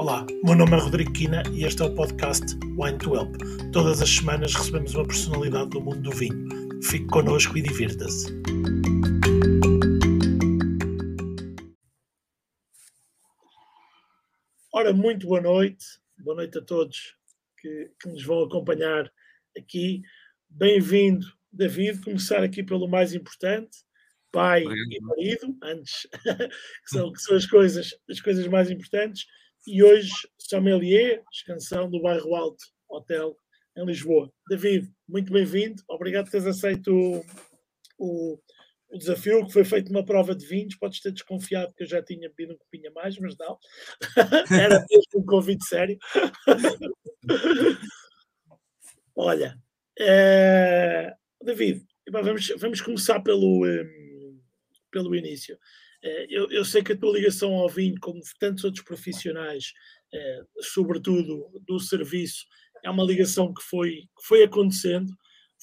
Olá, meu nome é Rodrigo Quina e este é o podcast Wine to Help. Todas as semanas recebemos uma personalidade do mundo do vinho. Fique connosco e divirta-se. Ora, muito boa noite. Boa noite a todos que, que nos vão acompanhar aqui. Bem-vindo, David. Começar aqui pelo mais importante pai Obrigado. e marido, antes, que, são, que são as coisas, as coisas mais importantes, e hoje sommelier, descansão do Bairro Alto Hotel em Lisboa. David, muito bem-vindo, obrigado por teres aceito o, o, o, desafio, que foi feito uma prova de vinhos, podes ter desconfiado que eu já tinha bebido um copinho a mais, mas não, era mesmo um convite sério. Olha, é... David, vamos, vamos começar pelo... Um, pelo início. Eh, eu, eu, sei que a tua ligação ao vinho, como tantos outros profissionais, eh, sobretudo do serviço, é uma ligação que foi, que foi acontecendo,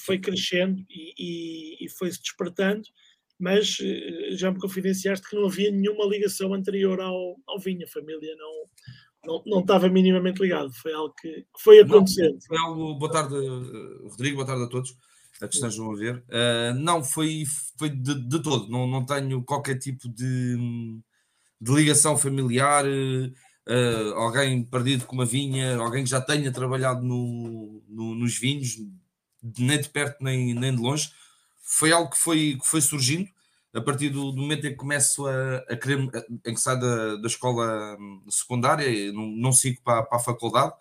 foi crescendo e, e, e foi se despertando, mas eh, já me confidenciaste que não havia nenhuma ligação anterior ao, ao vinho, a família não, não, não estava minimamente ligado, foi algo que, que foi acontecendo. Não, foi algo, boa tarde, Rodrigo, boa tarde a todos a que estejam a ver. Uh, não, foi, foi de, de, todo. Não, não tenho qualquer tipo de, de ligação familiar. Uh, alguém perdido com uma vinha, alguém que já tenha trabalhado no, no, nos vinhos, nem de perto nem, nem de longe. Foi algo que foi, que foi surgindo a partir do, do momento em que começo a, a querer, em que saio da, da escola secundária, não, não sigo para, para a faculdade,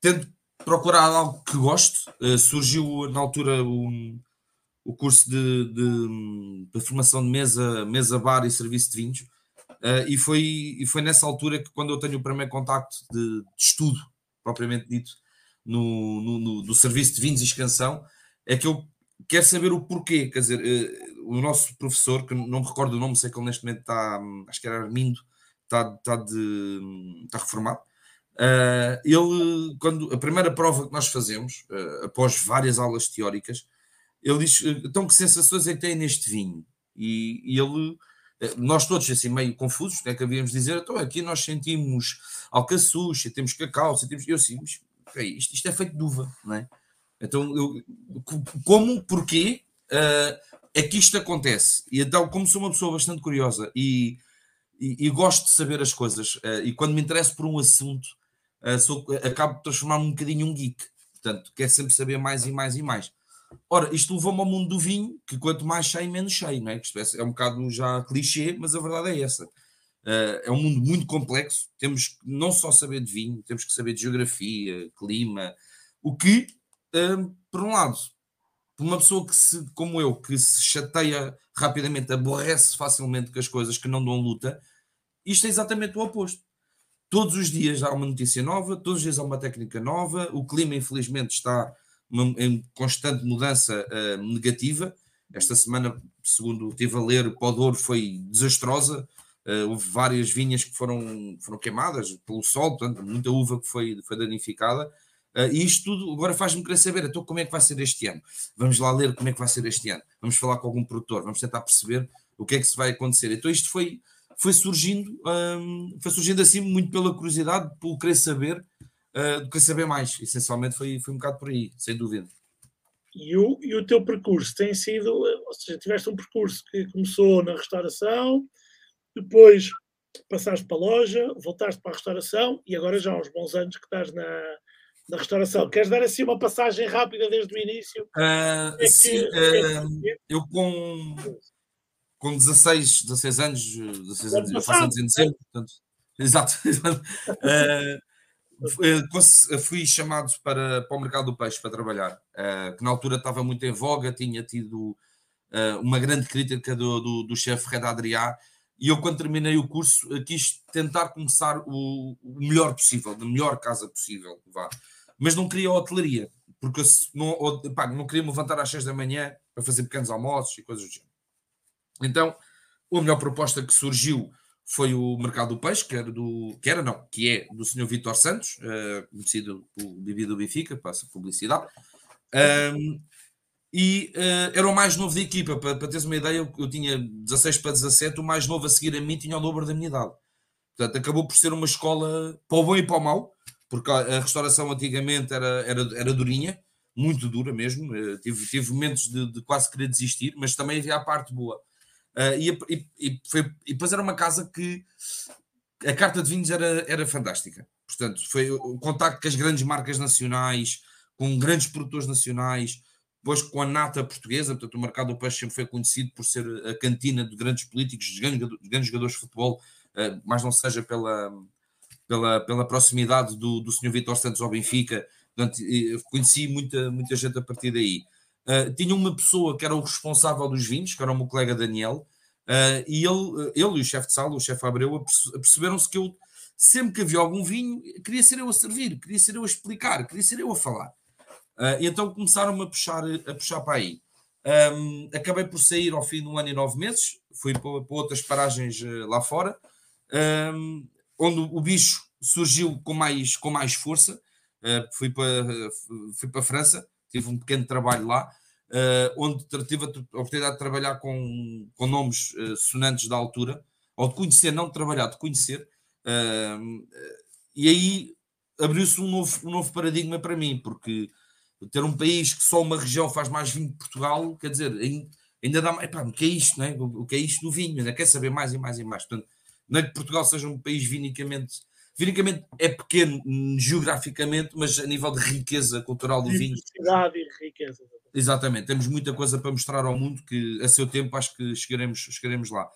tento procurar algo que gosto. Uh, surgiu na altura o, o curso de, de, de, formação de mesa, mesa bar e serviço de vinhos. Uh, e, foi, e foi nessa altura que, quando eu tenho o primeiro contacto de, de estudo, propriamente dito, no, no, no, do serviço de vinhos e escansão, é que eu quero saber o porquê. Quer dizer, uh, o nosso professor, que não me recordo o nome, sei que ele neste momento está, acho que era Armindo, está, está, de, está reformado. Uh, ele, quando a primeira prova que nós fazemos, uh, após várias aulas teóricas, ele diz: então, que sensações é que tem neste vinho? E, e ele, nós todos assim meio confusos, né, que havíamos de dizer, então aqui nós sentimos alcaçuz, sentimos cacau, sentimos. Eu assim, okay, isto, isto, é feito de uva, não é? Então, eu, como, porquê uh, é que isto acontece? E então, como sou uma pessoa bastante curiosa e, e, e gosto de saber as coisas, e quando me interesso por um assunto, uh, sou, acabo de transformar-me um bocadinho um geek. Portanto, quer sempre saber mais e mais e mais. Ora, isto levou-me ao mundo do vinho, que quanto mais cheio, menos cheio, não é? É, é um bocado já clichê, mas a verdade é essa. Uh, é um mundo muito complexo. Temos que não só saber de vinho, temos que saber de geografia, clima. O que, uh, por um lado, por uma pessoa que se, como eu, que se chateia rapidamente, aborrece facilmente com as coisas que não dão luta, isto é exatamente o oposto. Todos os dias há uma notícia nova, todos os dias há uma técnica nova, o clima, infelizmente, está em constante mudança uh, negativa. Esta semana, segundo estive a ler, o Podor foi desastrosa. Uh, houve várias vinhas que foram, foram queimadas pelo sol, portanto, muita uva que foi, foi danificada. Uh, e isto tudo agora faz-me querer saber então como é que vai ser este ano. Vamos lá ler como é que vai ser este ano. Vamos falar com algum produtor, vamos tentar perceber o que é que se vai acontecer. Então, isto foi foi surgindo, um, foi surgindo assim muito pela curiosidade, pelo querer saber, uh, querer saber mais. Essencialmente foi, foi um bocado por aí, sem dúvida. E o, e o teu percurso tem sido, ou seja, tiveste um percurso que começou na restauração, depois passaste para a loja, voltaste para a restauração e agora já há uns bons anos que estás na, na restauração. Queres dar assim uma passagem rápida desde o início? Uh, é sim, que, uh, é eu com com 16, 16 anos, 16 anos, eu faço anos em dezembro, portanto, exato. uh, fui chamado para, para o mercado do peixe para trabalhar, uh, que na altura estava muito em voga, tinha tido uh, uma grande crítica do, do, do chefe Red Adriá, e eu, quando terminei o curso, quis tentar começar o, o melhor possível, da melhor casa possível, vá. mas não queria hotelaria, porque não, pá, não queria me levantar às 6 da manhã para fazer pequenos almoços e coisas do género. Então, a melhor proposta que surgiu foi o mercado do peixe, que era do que era não, que é do senhor Vitor Santos, uh, conhecido por Bibi do Benfica, passa publicidade. Um, e uh, era o mais novo da equipa, para, para teres uma ideia, eu, eu, tinha 16 para 17, o mais novo a seguir a mim tinha o dobro da minha idade. Portanto, acabou por ser uma escola para o bom e para o mau, porque a restauração antigamente era, era, era durinha, muito dura mesmo. Uh, tive, tive momentos de, de, quase querer desistir, mas também havia a parte boa. Uh, e, e, e, foi, e depois era uma casa que a carta de vinhos era, era fantástica. Portanto, foi o contacto com as grandes marcas nacionais, com grandes produtores nacionais, depois com a nata portuguesa, portanto, o mercado do peixe sempre foi conhecido por ser a cantina de grandes políticos, de grandes, de grandes jogadores de futebol, uh, mas não seja pela, pela, pela proximidade do, do Sr. Vitor Santos ao Benfica. Portanto, conheci muita, muita gente a partir daí. Uh, tinha uma pessoa que era o responsável dos vinhos, que era o meu colega Daniel, uh, e ele, ele e o chefe de sala, o chefe Abreu, perceberam-se que eu, sempre que havia algum vinho, queria ser eu a servir, queria ser eu a explicar, queria ser eu a falar. Uh, então começaram a puxar, a puxar para aí. Um, acabei por sair ao fim de um ano e nove meses, fui para, para outras paragens lá fora, um, onde o bicho surgiu com mais, com mais força. Uh, fui, para, fui para a França, tive um pequeno trabalho lá, uh, onde tive a oportunidade de trabalhar com, com nomes uh, sonantes da altura, ou de conhecer, não de trabalhar, de conhecer. e aí abriu-se um novo, um novo paradigma para mim, porque ter um país que só uma região faz mais vinho que Portugal, quer dizer, ainda dá mais. o que é isto, não é? O que é isto do vinho? Ainda quer saber mais e mais e mais. Portanto, não é que Portugal seja um país vinicamente. Vinicamente é pequeno geograficamente, mas a nível de riqueza cultural do vinho. E riqueza. Exatamente, temos muita coisa para mostrar ao mundo que a seu tempo acho que chegaremos, chegaremos lá.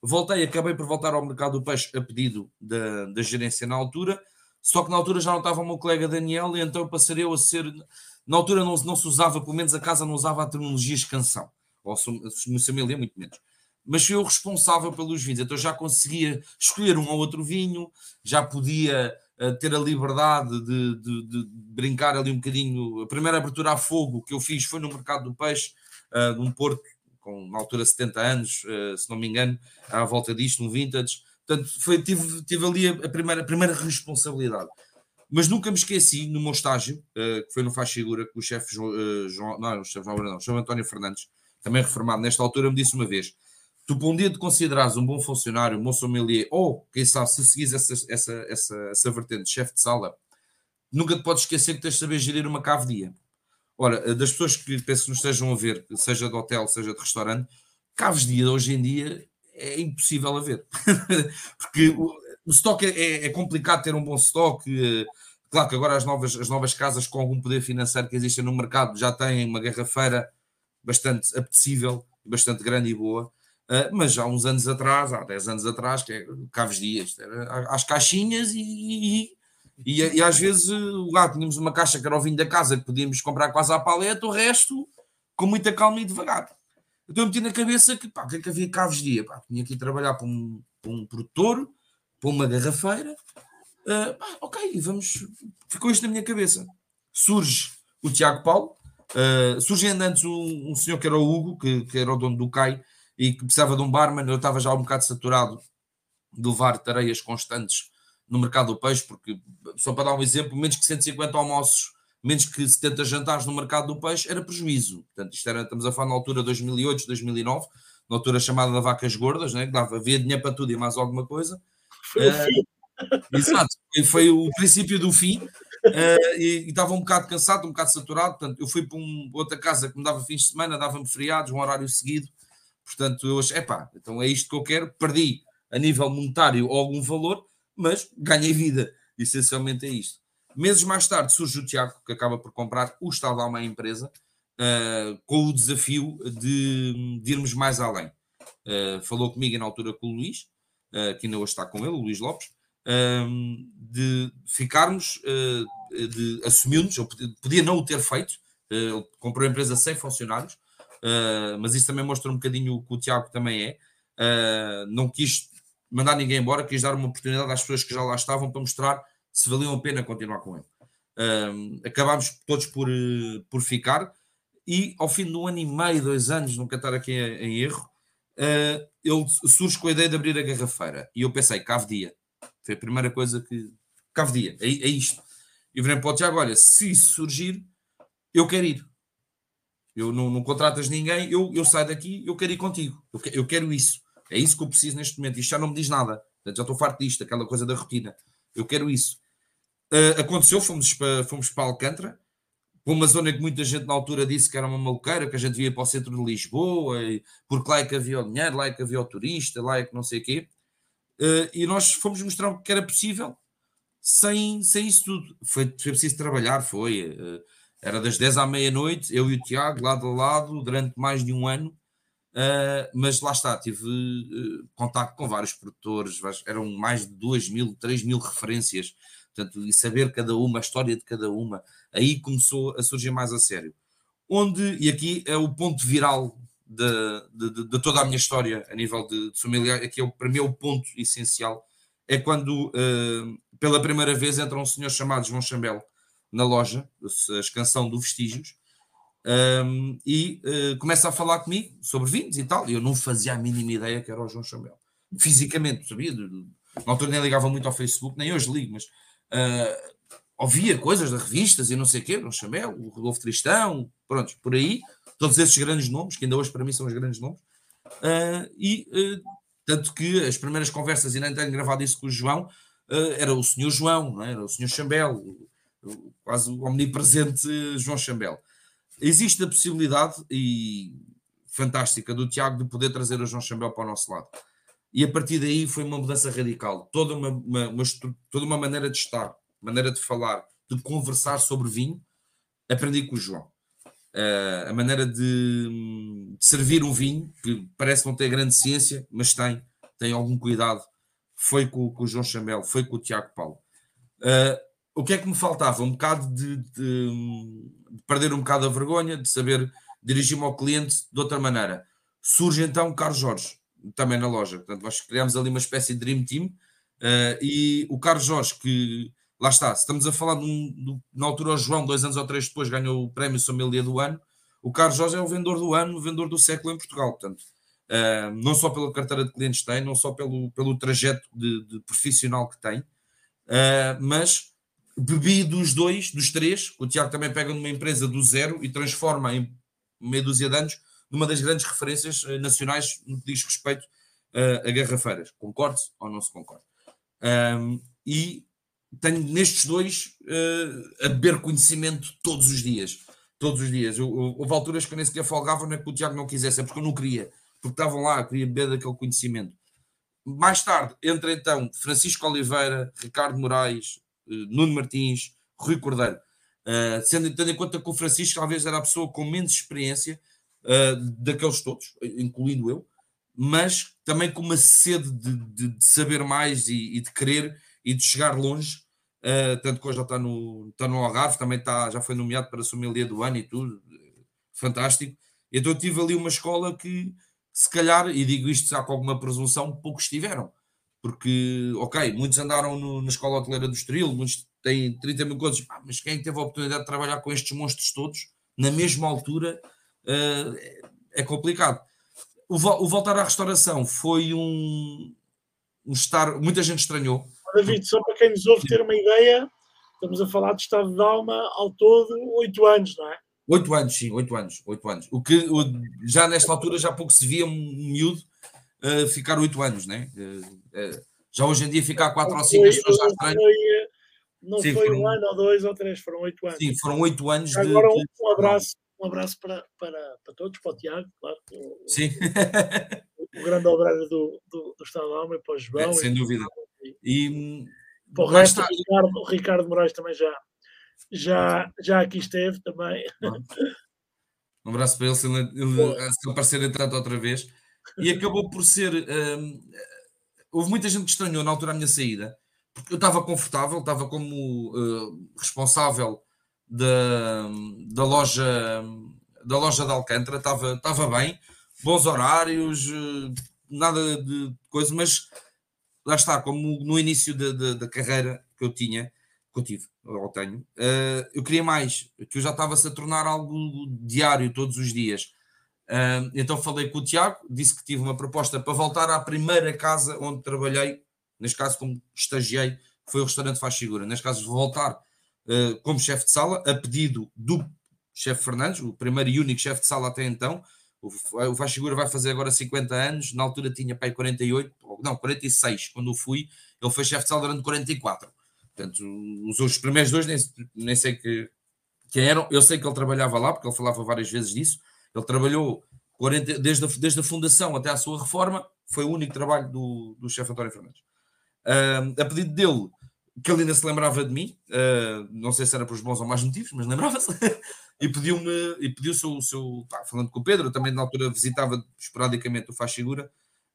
Voltei, acabei por voltar ao mercado do peixe a pedido da, da gerência na altura, só que na altura já não estava o meu colega Daniel, e então passarei eu a ser. Na altura não, não se usava, pelo menos a casa não usava a terminologia escansão, ou no família muito menos mas fui eu responsável pelos vinhos, então já conseguia escolher um ou outro vinho, já podia uh, ter a liberdade de, de, de, brincar ali um bocadinho. A primeira abertura a fogo que eu fiz foi no mercado do peixe, uh, de um porco com na altura 70 anos, uh, se não me engano, à volta disto, um vintage. Portanto, foi, tive, tive ali a primeira, a primeira responsabilidade. Mas nunca me esqueci, no meu estágio, que foi no Faz Figura, que o chefe João, João, não, o chefe João, não, o chefe António Fernandes, também reformado nesta altura, me disse uma vez: tu para um dia te considerares um bom funcionário, um bom sommelier, ou quem sabe, se seguires essa, essa, essa, essa vertente de chefe de sala, nunca te podes esquecer que tens de saber gerir uma cave-dia. Ora, das pessoas que penso que nos estejam a ver, seja de hotel, seja de restaurante, caves-dia hoje em dia é impossível a ver. Porque o, o estoque é, é, é, complicado ter um bom estoque. Claro que agora as novas, as novas casas com algum poder financeiro que existem no mercado já têm uma garrafeira bastante apetecível, bastante grande e boa. Uh, mas há uns anos atrás, há 10 anos atrás, que é Caves Dias, era às caixinhas e, e, e, às vezes lá tínhamos uma caixa que era o vinho da casa que podíamos comprar quase à paleta, o resto com muita calma e devagar. Eu meti na cabeça que, pá, que é que havia Caves Dia? Pá, tinha que ir trabalhar para um, para um produtor, para uma garrafeira. Uh, pá, ok, vamos. Ficou isto na minha cabeça. Surge o Tiago Paulo, uh, surge ainda antes um, um senhor que era o Hugo, que, que era o dono do CAI, e que precisava de um barman, eu estava já um bocado saturado de levar tareias constantes no mercado do peixe, porque, só para dar um exemplo, menos que 150 almoços, menos que 70 jantares no mercado do peixe era prejuízo. Portanto, isto era, estamos a falar na altura de 2008, 2009, na altura chamada de vacas gordas, né, que dava, havia dinheiro para tudo e mais alguma coisa. Foi uh, o fim. Exato, foi o princípio do fim. Uh, e, e, estava um bocado cansado, um bocado saturado. Portanto, eu fui para um, outra casa que me dava fins de semana, dava-me feriados, um horário seguido. Portanto, eu achei, epá, então é isto que eu quero. Perdi a nível monetário algum valor, mas ganhei vida. Essencialmente é isto. Meses mais tarde surge o Tiago, que acaba por comprar o Estado uma empresa, uh, com o desafio de, de irmos mais além. Uh, falou comigo na altura com o Luís, uh, que ainda hoje está com ele, o Luís Lopes, de ficarmos, de assumirmos, eu podia não o ter feito, ele comprou a empresa sem funcionários, uh, mas isso também mostra um bocadinho o que o Tiago também é. Uh, não quis mandar ninguém embora, quis dar uma oportunidade às pessoas que já lá estavam para mostrar se valiam a pena continuar com ele. Uh, acabámos todos por, por ficar e ao fim de um ano e meio, dois anos, nunca estar aqui em, em erro, ele surge com a ideia de abrir a garrafeira e eu pensei, cave dia. Foi a primeira coisa que. Cave dia, é, é isto. E virei para o Tiago: olha, se isso surgir, eu quero ir. Eu não, não contratas ninguém, eu, eu saio daqui, eu quero ir contigo. Eu, eu quero isso. É isso que eu preciso neste momento. Isto já não me diz nada. Já estou farto disto, aquela coisa da rotina. Eu quero isso. Uh, aconteceu, fomos para, fomos para Alcântara, para uma zona que muita gente na altura disse que era uma maluqueira, que a gente via para o centro de Lisboa, e, porque lá é que havia o dinheiro, lá é que havia o turista, lá é que não sei o quê. Uh, e nós fomos mostrar que era possível sem, sem isso tudo. Foi, foi preciso trabalhar, foi. Uh, era das 10 à meia-noite, eu e o Tiago, lado a lado, durante mais de um ano. Uh, mas lá está, tive uh, contato com vários produtores, eram mais de 2 mil, 3 mil referências, portanto, e saber cada uma, a história de cada uma, aí começou a surgir mais a sério. Onde, e aqui é o ponto viral de, de, de toda a minha história a nível de, de familiar, aqui é, para mim é o ponto essencial, é quando uh, pela primeira vez entra um senhor chamado João Chambel na loja, a escansão do Vestígios, um, e uh, começa a falar comigo sobre vinhos e tal. Eu não fazia a mínima ideia que era o João Chambel. Fisicamente, sabia? Na altura nem ligava muito ao Facebook, nem hoje ligo, mas uh, ouvia coisas de revistas e não sei o quê, João Chambel, o Rodolfo Tristão, pronto, por aí, todos esses grandes nomes, que ainda hoje para mim são os grandes nomes. Uh, e tanto que as primeiras conversas, e nem tenho gravado isso com o João, era o senhor João, é? era o senhor Chambel, quase o omnipresente João Chambel existe a possibilidade e fantástica do Tiago de poder trazer o João Chambel para o nosso lado. E a partir daí foi uma mudança radical. Toda uma, uma, uma toda uma maneira de estar, maneira de falar, de conversar sobre vinho, aprendi com o João. Uh, a maneira de, de, servir um vinho, que parece não ter grande ciência, mas tem, tem algum cuidado, foi com, com o João Chambel, foi com o Tiago Paulo. Uh, o que é que me faltava? Um bocado de, de, de perder um bocado a vergonha, de saber dirigir-me ao cliente de outra maneira. Surge então o Carlos Jorge, também na loja. Portanto, nós criamos ali uma espécie de Dream Team uh, e o Carlos Jorge, que lá está, estamos a falar de um, de, na altura o João, dois anos ou três depois, ganhou o prémio Sommelier do ano. O Carlos Jorge é o vendedor do ano, o vendedor do século em Portugal. Portanto, uh, não só pela carteira de clientes que tem, não só pelo, pelo trajeto de, de profissional que tem, uh, mas bebi dos dois, dos três. O Tiago também pega numa empresa do zero e transforma em meia dúzia de anos numa das grandes referências uh, nacionais no que diz respeito uh, a garrafeiras. Concorde ou não se concorde? Um, e tenho nestes dois uh, a beber conhecimento todos os dias. Todos os dias. Houve alturas que eu nem sequer folgava, não é que o Tiago não quisesse, é porque eu não queria, porque estavam lá, queria beber daquele conhecimento. Mais tarde, entra então Francisco Oliveira, Ricardo Moraes, eh, Nuno Martins, Rui Cordeiro. Uh, sendo, tendo em conta que o Francisco talvez era a pessoa com menos experiência uh, daqueles todos, incluindo eu, mas também com uma sede de, de, de saber mais e, e, de querer e de chegar longe. Uh, tanto que hoje já está no, está no Algarve, também está, já foi nomeado para a sommelier do ano e tudo, fantástico. Então eu tive ali uma escola que, se calhar, e digo isto já com alguma presunção, poucos tiveram porque, ok, muitos andaram no, na escola hoteleira do Estoril, muitos têm 30 mil coisas, ah, mas quem é teve a oportunidade de trabalhar com estes monstros todos, na mesma altura, uh, é complicado. O, o, voltar à restauração foi um, um estar, muita gente estranhou. David, só para quem nos ouve ter uma ideia, estamos a falar de estado de alma ao todo oito anos, não é? Oito anos, sim, oito anos, oito anos. O que o, já nesta altura já pouco se via um miúdo uh, ficar oito anos, né? Uh, já hoje em dia ficar quatro ou cinco as pessoas já estranham. Não sim, foi foram, um ano ou dois ou três, foram oito anos. Sim, foram oito anos. Agora de, um, abraço, um abraço para, para, para todos, para o Tiago, claro. O, sim. o, o grande obreiro do, do, do Estado da Alma e para o João. É, sem e, dúvida. E, para o resto, o Ricardo, o Ricardo Moraes também já, já, já aqui esteve também. Um abraço para ele, se ele, ele, se ele aparecer entrando outra vez e acabou por ser. Um, houve muita gente que estranhou na altura da minha saída, porque eu estava confortável, estava como uh, responsável da, da loja da loja de Alcântara, estava, estava bem, bons horários, uh, nada de coisa, mas lá está, como no início da, da, da carreira que eu tinha, que eu tive, ou tenho, uh, eu queria mais, que eu já estava-se a tornar algo diário, todos os dias. Uh, então falei com o Tiago, disse que tive uma proposta para voltar à primeira casa onde trabalhei, neste caso como estagiei, que foi o restaurante Faz Figura. Neste caso, voltar uh, como chefe de sala, a pedido do chefe Fernandes, o primeiro e único chefe de sala até então. O, o Faz Figura vai fazer agora 50 anos, na altura tinha pai 48 ou não, 46, quando eu fui, ele foi chefe de sala durante 44. Portanto, os, os primeiros dois nem, nem sei que, quem eram, eu sei que ele trabalhava lá, porque ele falava várias vezes disso, ele trabalhou 40, desde, a, desde a fundação até à sua reforma, foi o único trabalho do, do chefe António Fernandes. Uh, a pedido dele, que ele ainda se lembrava de mim, uh, não sei se era por os bons ou mais motivos, mas lembrava-se, e pediu-me, e pediu o seu, seu pá, falando com o Pedro, também na altura visitava esporadicamente o Faz Figura,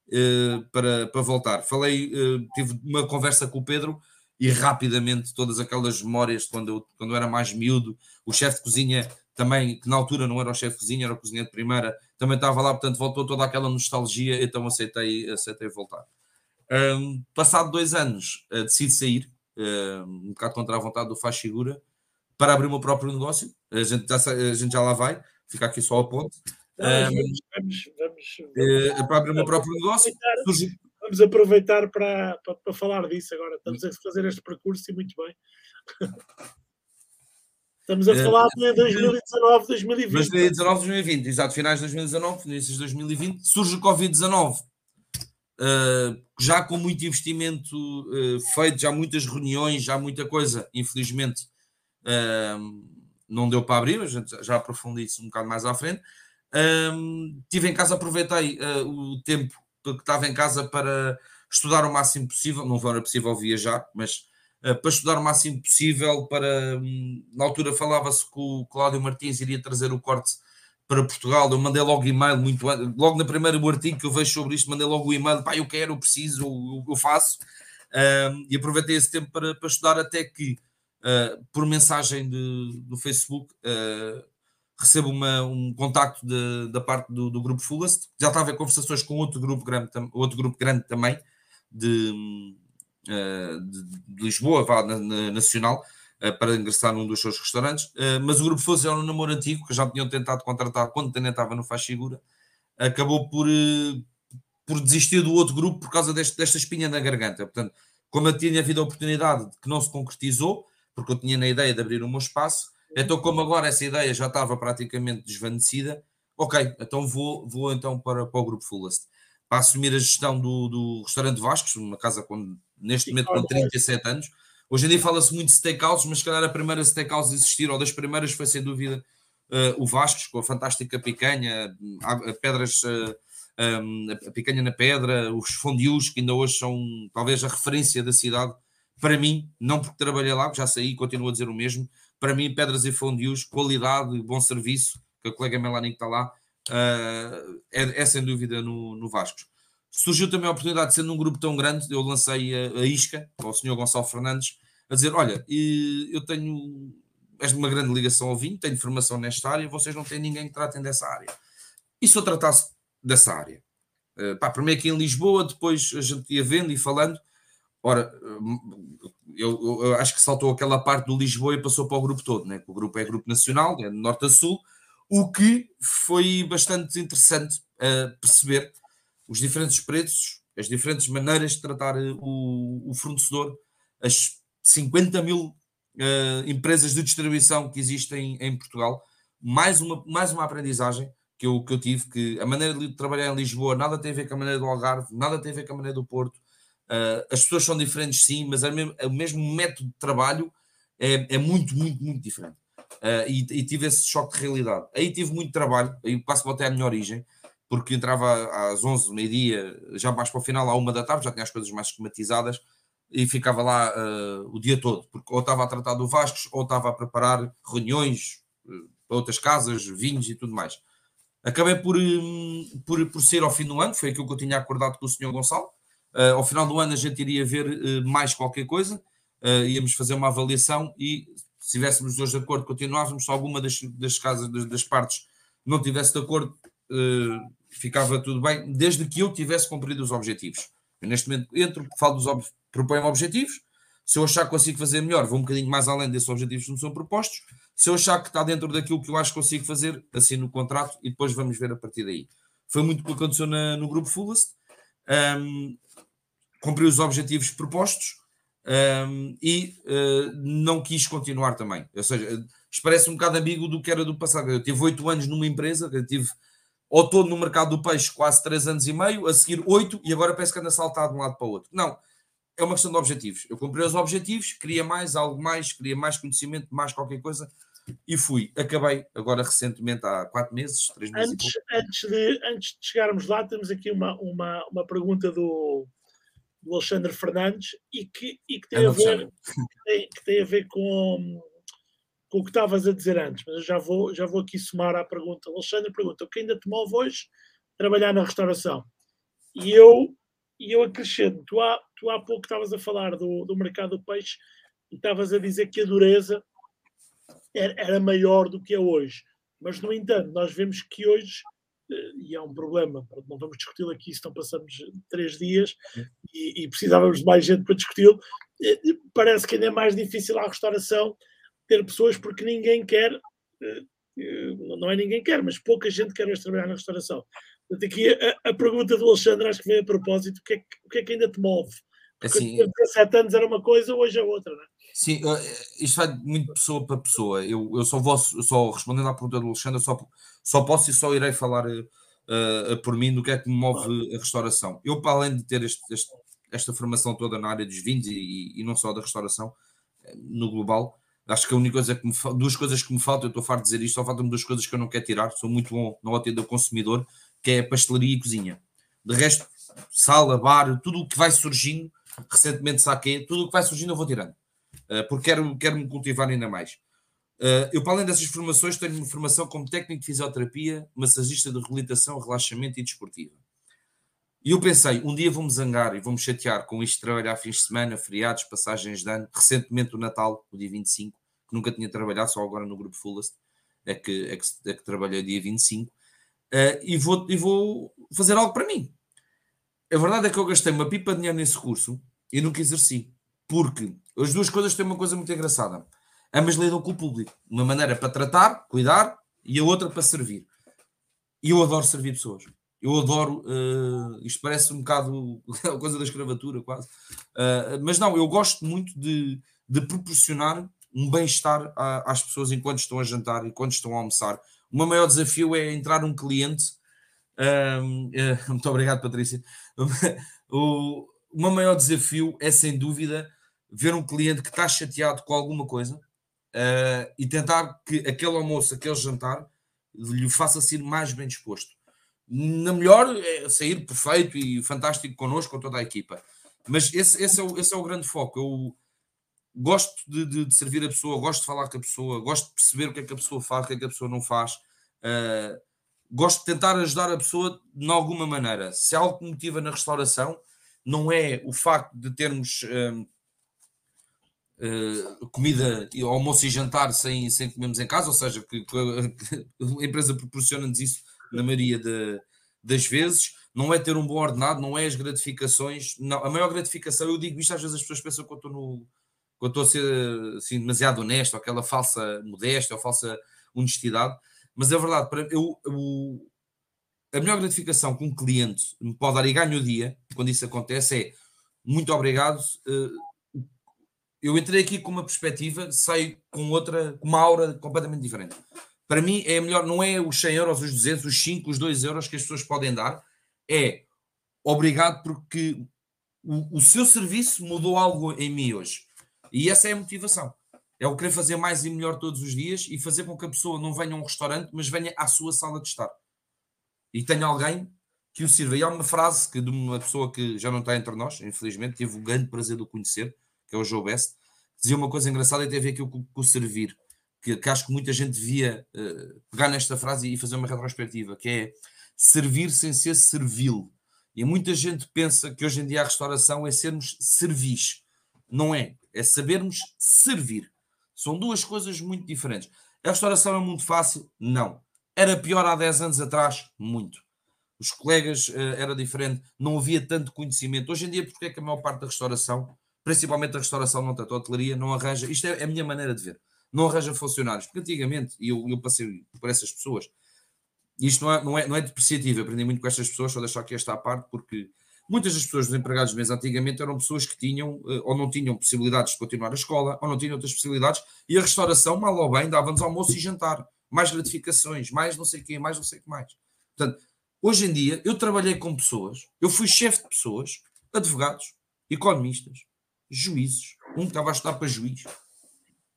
uh, para, para voltar. Falei, uh, tive uma conversa com o Pedro e rapidamente todas aquelas memórias quando eu, quando eu era mais miúdo, o chefe de cozinha também, que na altura não era o chefe cozinha, era o cozinheiro de primeira, também estava lá, portanto voltou toda aquela nostalgia, então aceitei, aceitei voltar. Um, passado dois anos, uh, decidi sair, uh, um bocado contra a vontade do Faz Figura, para abrir o meu próprio negócio. A gente, já, a gente já lá vai, fica aqui só a ponte. um, vamos, vamos, vamos, uh, para abrir o meu próprio negócio. Vamos aproveitar para, para, para, falar disso agora. Estamos a fazer este percurso e muito bem. Estamos a falar de 2019, 2020. 2019, 2020, exato, finais de 2019, inícios de 2020, surge o Covid-19. Uh, já com muito investimento uh, feito, já muitas reuniões, já muita coisa, infelizmente não deu para abrir, mas já aprofundei isso um bocado mais à frente. Tive em casa, aproveitei o tempo que estava em casa para estudar o máximo possível, não era possível viajar, mas para estudar o máximo possível, para um, na altura falava-se que o Cláudio Martins iria trazer o corte para Portugal, eu mandei logo e-mail, muito logo na primeira artigo que eu vejo sobre isto, mandei logo o e-mail, pá, eu quero, eu preciso, eu, eu faço, uh, e aproveitei esse tempo para, para estudar até que, uh, por mensagem de, do Facebook, uh, recebo uma, um contacto de, da parte do, do grupo Fullest, já estava em conversações com outro grupo grande, outro grupo grande também, de, de, de Lisboa, vá, na, na, nacional, para ingressar num dos seus restaurantes, mas o grupo Fullest era um namoro antigo, que já tinham tentado contratar quando ainda estava no Faz acabou por, por desistir do outro grupo por causa deste, desta espinha na garganta. Portanto, como eu tinha havido a oportunidade que não se concretizou, porque eu tinha na ideia de abrir o meu espaço, então, como agora essa ideia já estava praticamente desvanecida, ok, então vou, vou então para, para o grupo Fullest. Para assumir a gestão do, do restaurante Vascos, uma casa com, neste momento com 37 anos. Hoje em dia fala-se muito de steakhouse, mas se calhar a primeira steakhouse a existir, ou das primeiras, foi sem dúvida uh, o Vascos, com a fantástica picanha, a, a pedras, uh, eh, um, a picanha na pedra, os fondios, que ainda hoje são talvez a referência da cidade. Para mim, não porque trabalhei lá, já saí, continuo a dizer o mesmo, para mim, Pedras e Fondios, qualidade, bom serviço, que a colega Melanie que está lá, uh, é, é, sem dúvida no, no Vasco. Surgiu também a oportunidade de ser num grupo tão grande, eu lancei a, a isca ao senhor Gonçalo Fernandes, a dizer: Olha, eu tenho és uma grande ligação ao vinho, tenho formação nesta área, vocês não têm ninguém que tratem dessa área. E se eu tratasse dessa área? Uh, pá, primeiro aqui em Lisboa, depois a gente ia vendo e falando. Ora, eu, eu, acho que saltou aquela parte do Lisboa e passou para o grupo todo, né? o grupo é grupo nacional, é de norte a sul, o que foi bastante interessante uh, perceber os diferentes preços, as diferentes maneiras de tratar eh, o, o fornecedor, as 50 mil uh, empresas de distribuição que existem em Portugal, mais uma, mais uma aprendizagem que eu, que eu tive, que a maneira de trabalhar em Lisboa nada tem a ver com a maneira do Algarve, nada tem a ver com a maneira do Porto, Uh, as pessoas são diferentes, sim, mas é o mesmo, é o mesmo método de trabalho é, é muito, muito, muito diferente. Uh, e, e, tive esse choque de realidade. Aí tive muito trabalho, aí quase voltei à minha origem, porque entrava às 11, meio-dia, já mais para o final, à uma da tarde, já tinha as coisas mais esquematizadas e ficava lá uh, o dia todo, porque ou estava a tratar do Vascos ou estava a preparar reuniões para outras casas, vinhos e tudo mais. Acabei por, um, por, por ser ao fim do ano, foi aquilo que eu tinha acordado com o senhor Gonçalo, Uh, ao final do ano a gente iria ver uh, mais qualquer coisa, uh, íamos fazer uma avaliação e se estivéssemos dois de acordo, continuávamos. Se alguma das, das casas, das, das, partes, não tivesse de acordo, ficava tudo bem, desde que eu tivesse cumprido os objetivos. Eu, neste momento entro, falo dos ob proponho objetivos. Se eu achar que consigo fazer melhor, vou um bocadinho mais além desses objetivos que me são propostos. Se eu achar que está dentro daquilo que eu acho que consigo fazer, assino o contrato e depois vamos ver a partir daí. Foi muito o que aconteceu na, no grupo Fullest. Um, cumpri os objetivos propostos um, e uh, não quis continuar também. Ou seja, isto parece um bocado amigo do que era do passado. Eu tive oito anos numa empresa, eu tive ou estou no mercado do peixe quase 3 anos e meio, a seguir 8 e agora parece que anda a saltar de um lado para o outro. Não, é uma questão de objetivos. Eu cumpri os objetivos, queria mais, algo mais, queria mais conhecimento, mais qualquer coisa e fui. Acabei agora recentemente, há 4 meses, 3 meses. Antes, antes, de, antes de chegarmos lá, temos aqui uma, uma, uma pergunta do, do Alexandre Fernandes e que, e que, tem, a ver, que, tem, que tem a ver com, com o que estavas a dizer antes, mas eu já vou, já vou aqui somar à pergunta. Alexandre pergunta: o que ainda te move hoje trabalhar na restauração? E eu, e eu acrescento: tu há, tu há pouco estavas a falar do, do mercado do peixe e estavas a dizer que a dureza era, era maior do que é hoje. Mas, no entanto, nós vemos que hoje eh, e é um problema, não vamos discuti-lo aqui, senão passamos três dias e, e precisávamos de mais gente para discuti-lo. Eh, parece que ainda é mais difícil a restauração ter pessoas porque ninguém quer, eh, não é ninguém quer, mas pouca gente quer hoje trabalhar na restauração. Portanto, aqui a, a, pergunta do Alexandre acho que veio a propósito: o que é que, o que, é que ainda te move? Porque assim, 17 anos era uma coisa, hoje é outra, não é? Sim, isto vai muito pessoa para pessoa. Eu, eu só vou, só respondendo à pergunta do Alexandre, só, só posso e só irei falar uh, por mim do que é que me move a restauração. Eu, para além de ter este, este, esta formação toda na área dos vinhos e, e, não só da restauração, eh, no global, acho que a única coisa que me duas coisas que me faltam, eu estou farto de dizer isto, só faltam duas coisas que eu não quero tirar, sou muito bom na ótica do consumidor, que é pastelaria e cozinha. De resto, sala, bar, tudo o que vai surgindo, recentemente saquei, tudo o que vai surgindo eu vou tirando uh, porque quero, quero me cultivar ainda mais. Uh, eu, para além dessas formações, tenho uma formação como técnico de fisioterapia, massagista de reabilitação, relaxamento e desportiva. E eu pensei, um dia vou-me zangar e vou-me chatear com isto de trabalhar fins de semana, feriados, passagens de ano. Recentemente o Natal, o dia 25, que nunca tinha trabalhado, só agora no grupo Fullest, é que, é que, é que trabalhei dia 25. Uh, e, vou, e vou fazer algo para mim. A verdade é que eu gastei uma pipa de dinheiro nesse curso e nunca exerci. Porque as duas coisas têm uma coisa muito engraçada. Ambas lidam com o público. Uma maneira para tratar, cuidar, e a outra para servir. E eu adoro servir pessoas. Eu adoro. Uh, isto parece um bocado coisa da escravatura, quase. Uh, mas não, eu gosto muito de, de proporcionar um bem-estar às pessoas enquanto estão a jantar, enquanto estão a almoçar. O meu maior desafio é entrar um cliente. Uh, muito obrigado, Patrícia. o, o meu maior desafio é, sem dúvida, ver um cliente que está chateado com alguma coisa uh, e tentar que aquele almoço, aquele jantar, lhe faça ser mais bem disposto. Na melhor, é sair perfeito e fantástico connosco, com toda a equipa. Mas esse, esse, é, o, esse é o grande foco. Eu gosto de, de, de, servir a pessoa, gosto de falar com a pessoa, gosto de perceber o que é que a pessoa faz, o que é que a pessoa não faz. Uh, gosto de tentar ajudar a pessoa de alguma maneira. Se algo que motiva na restauração, não é o facto de termos uh, uh, comida, almoço e jantar sem, sem comermos em casa, ou seja, que, que a empresa proporciona-nos isso na maioria de, das vezes. Não é ter um bom ordenado, não é as gratificações. Não, a maior gratificação, eu digo isto, às vezes as pessoas pensam que eu estou no, eu estou a ser assim, demasiado honesto, aquela falsa modéstia ou falsa honestidade, mas é verdade, para, eu, eu, a melhor gratificação que um cliente me pode dar e ganho o dia, quando isso acontece, é muito obrigado. Eh, eu entrei aqui com uma perspectiva, saio com outra, com uma aura completamente diferente. Para mim é melhor, não é os 100 euros, os 200, os 5, os 2 euros que as pessoas podem dar, é obrigado porque o, o seu serviço mudou algo em mim hoje. E essa é a motivação. É o querer fazer mais e melhor todos os dias e fazer com que a pessoa não venha a um restaurante, mas venha à sua sala de estar e tenho alguém que o sirva. E há uma frase que de uma pessoa que já não está entre nós, infelizmente, tive o grande prazer de o conhecer, que é o Joe Best, dizia uma coisa engraçada e tem a ver aqui com, com o servir, que, que, acho que muita gente devia uh, pegar nesta frase e fazer uma retrospectiva, que é servir sem ser servil. E muita gente pensa que hoje em dia a restauração é sermos servis. Não é. É sabermos servir. São duas coisas muito diferentes. A restauração é muito fácil? Não. Era pior há 10 anos atrás? Muito. Os colegas uh, era diferente, não havia tanto conhecimento. Hoje em dia, porque é que a maior parte da restauração, principalmente a restauração, não tanto a hotelaria, não arranja, isto é, é a minha maneira de ver, não arranja funcionários. Porque antigamente, e eu, eu passei por essas pessoas, isto não é, não, é, não é depreciativo, aprendi muito com estas pessoas, só deixar aqui esta parte, porque muitas das pessoas dos empregados mesa antigamente eram pessoas que tinham uh, ou não tinham possibilidades de continuar a escola, ou não tinham outras possibilidades, e a restauração, mal ou bem, dava-nos almoço e jantar mais gratificações, mais não sei o quê, mais não sei o que mais. Portanto, hoje em dia, eu trabalhei com pessoas, eu fui chefe de pessoas, advogados, economistas, juízes. Um estava a estudar para juiz.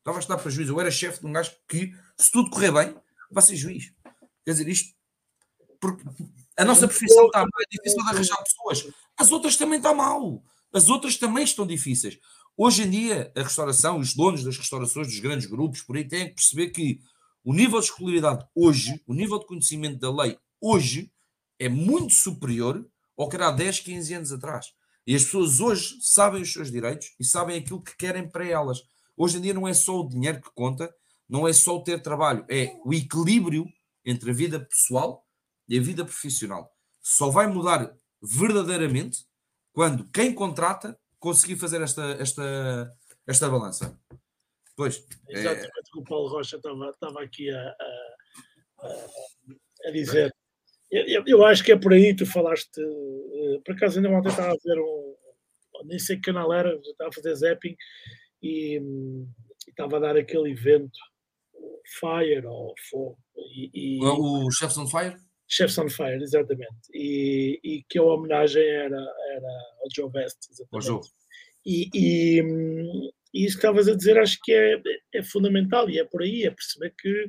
Estava a estudar para juiz. Eu era chefe de um gajo que, se tudo correr bem, vai ser juiz. Quer dizer, isto. Porque a nossa profissão está mal, é difícil de arranjar pessoas. As outras também estão mal. As outras também estão difíceis. Hoje em dia, a restauração, os donos das restaurações, dos grandes grupos, por aí, têm que perceber que o nível de escolaridade hoje, o nível de conhecimento da lei hoje, é muito superior ao que era há 10, 15 anos atrás. E as pessoas hoje sabem os seus direitos e sabem aquilo que querem para elas. Hoje em dia não é só o dinheiro que conta, não é só o ter trabalho, é o equilíbrio entre a vida pessoal e a vida profissional. Só vai mudar verdadeiramente quando quem contrata conseguir fazer esta, esta, esta balança. Pois. É Exatamente é... o Paulo Rocha estava, estava aqui a, a, a dizer. Eu, eu, acho que é por aí, tu falaste. Eh, por acaso ainda ontem estava a ver um. Nem sei que canal era, estava a fazer zapping e, e estava a dar aquele evento Fire ou Fogo. E, e, o Chefs on Fire? Chefs on Fire, exatamente. E, e que a homenagem era, era ao Joe Best, exatamente. Joe. E, e, e, isso que estavas a dizer acho que é, é fundamental e é por aí, é perceber que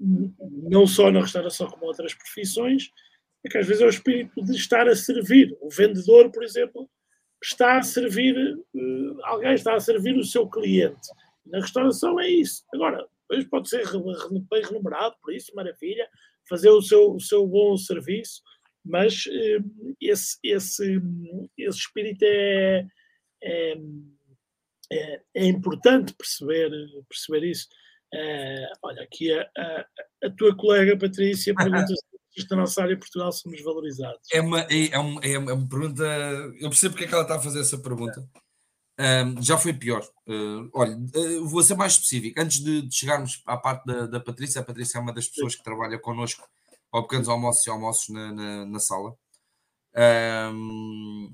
não só na restauração como outras profissões, é que às vezes é o espírito de estar a servir. O vendedor, por exemplo, está a servir, uh, alguém está a servir o seu cliente. Na restauração é isso. Agora, depois pode ser bem remunerado por isso, maravilha, fazer o seu, o seu bom serviço, mas uh, esse, esse, esse espírito é, é, é, é importante perceber, perceber isso. Uh, olha, aqui a, a, a, tua colega Patrícia pergunta se na nossa área Portugal somos valorizados. É uma, é, é, uma, é uma pergunta. Eu percebo porque é que ela está a fazer essa pergunta. Um, já foi pior. Uh, olha, uh, vou ser mais específico. Antes de, de chegarmos à parte da, da, Patrícia, a Patrícia é uma das pessoas que trabalha connosco ao pequenos almoços e almoços na, na, na sala. Um,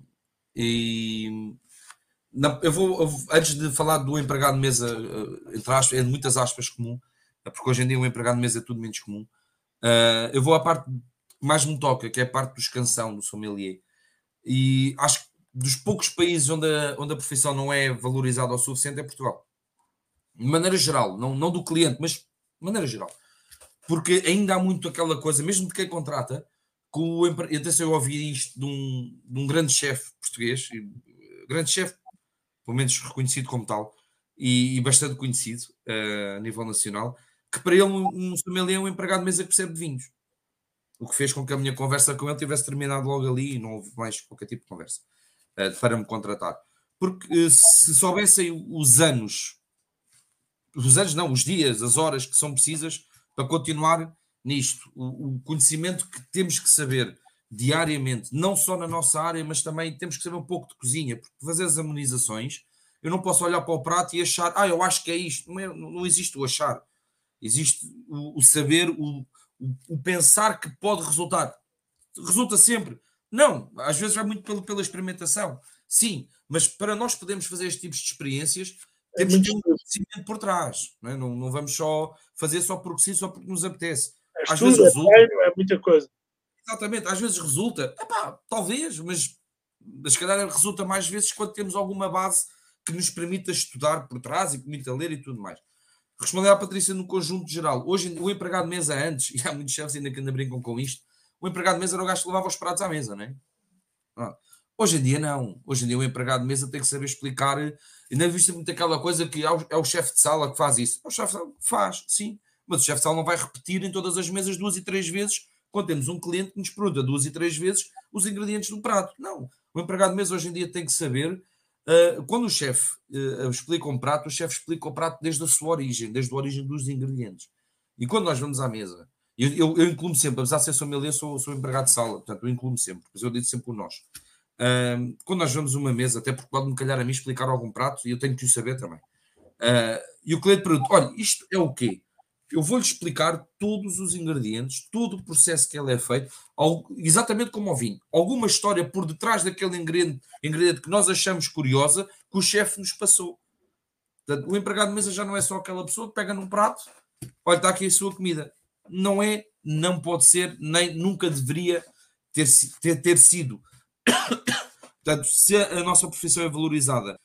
e na, eu, vou, eu, antes de falar do empregado de mesa, uh, entre aspas, é de muitas aspas comum, porque hoje em dia o empregado de mesa é tudo menos comum. Uh, eu vou à parte que mais me toca, que é a parte dos canção, do sommelier. E acho que dos poucos países onde a, onde a profissão não é valorizada o suficiente é Portugal. De maneira geral, não, não do cliente, mas de maneira geral. Porque ainda há muito aquela coisa, mesmo de quem contrata, que o empre... atenção, eu ouvi isto de um, de um grande chefe português, grande chefe, pelo menos reconhecido como tal, e, e bastante conhecido uh, a nível nacional, que para ele um, sommelier é um empregado de mesa que percebe vinhos. O que fez com que a minha conversa com ele tivesse terminado logo ali e não houve mais qualquer tipo de conversa uh, para me contratar. Porque uh, se soubessem os anos, os anos não, os dias, as horas que são precisas para continuar nisto, o, o conhecimento que temos que saber diariamente, não só na nossa área, mas também temos que saber um pouco de cozinha, porque fazer as harmonizações, eu não posso olhar para o prato e achar, ah, eu acho que é isto. Não, é, não existe o achar. Existe o, o saber, o, o, o, pensar que pode resultar. Resulta sempre. Não, às vezes vai muito pela, pela experimentação. Sim, mas para nós podermos fazer este tipo de experiências, é temos que ter um conhecimento por trás. Não, é? não, não, vamos só fazer só porque sim, só porque nos apetece. É às vezes resulta. É muita coisa. Exatamente, às vezes resulta, epá, talvez, mas, mas se calhar resulta mais vezes quando temos alguma base que nos permita estudar por trás e permita ler e tudo mais. Responder à Patrícia no conjunto geral. Hoje, o empregado de mesa antes, e há muitos chefes ainda que ainda brincam com isto, o empregado de mesa era o gajo que levava os pratos à mesa, não é? Hoje em dia não. Hoje em dia o empregado de mesa tem que saber explicar. Ainda vista muito aquela coisa que é o, é o chefe de sala que faz isso. É o chefe de sala que faz, sim. Mas o chefe de sala não vai repetir em todas as mesas duas e três vezes quando temos um cliente que nos pergunta duas e três vezes os ingredientes do prato. Não. O empregado de mesa hoje em dia tem que saber. Uh, quando o chefe uh, explica um prato, o chefe explica o prato desde a sua origem, desde a origem dos ingredientes. E quando nós vamos à mesa, eu, eu, eu incluo sempre, apesar de ser sommelier, sou, sou empregado de sala, portanto eu incluo sempre, mas eu digo sempre o nós. Uh, quando nós vamos a uma mesa, até porque pode-me calhar a mim explicar algum prato e eu tenho que o saber também. e o cliente pergunta: olha, isto é o quê? Eu vou-lhe explicar todos os ingredientes, todo o processo que ele é feito, exatamente como ao vinho. Alguma história por detrás daquele ingrediente, que nós achamos curiosa que o chefe nos passou. Portanto, o empregado de mesa já não é só aquela pessoa que pega num prato, olha, está aqui a sua comida. Não é não pode ser, nem nunca deveria ter, ter, ter sido. Portanto, se a nossa profissão é valorizada,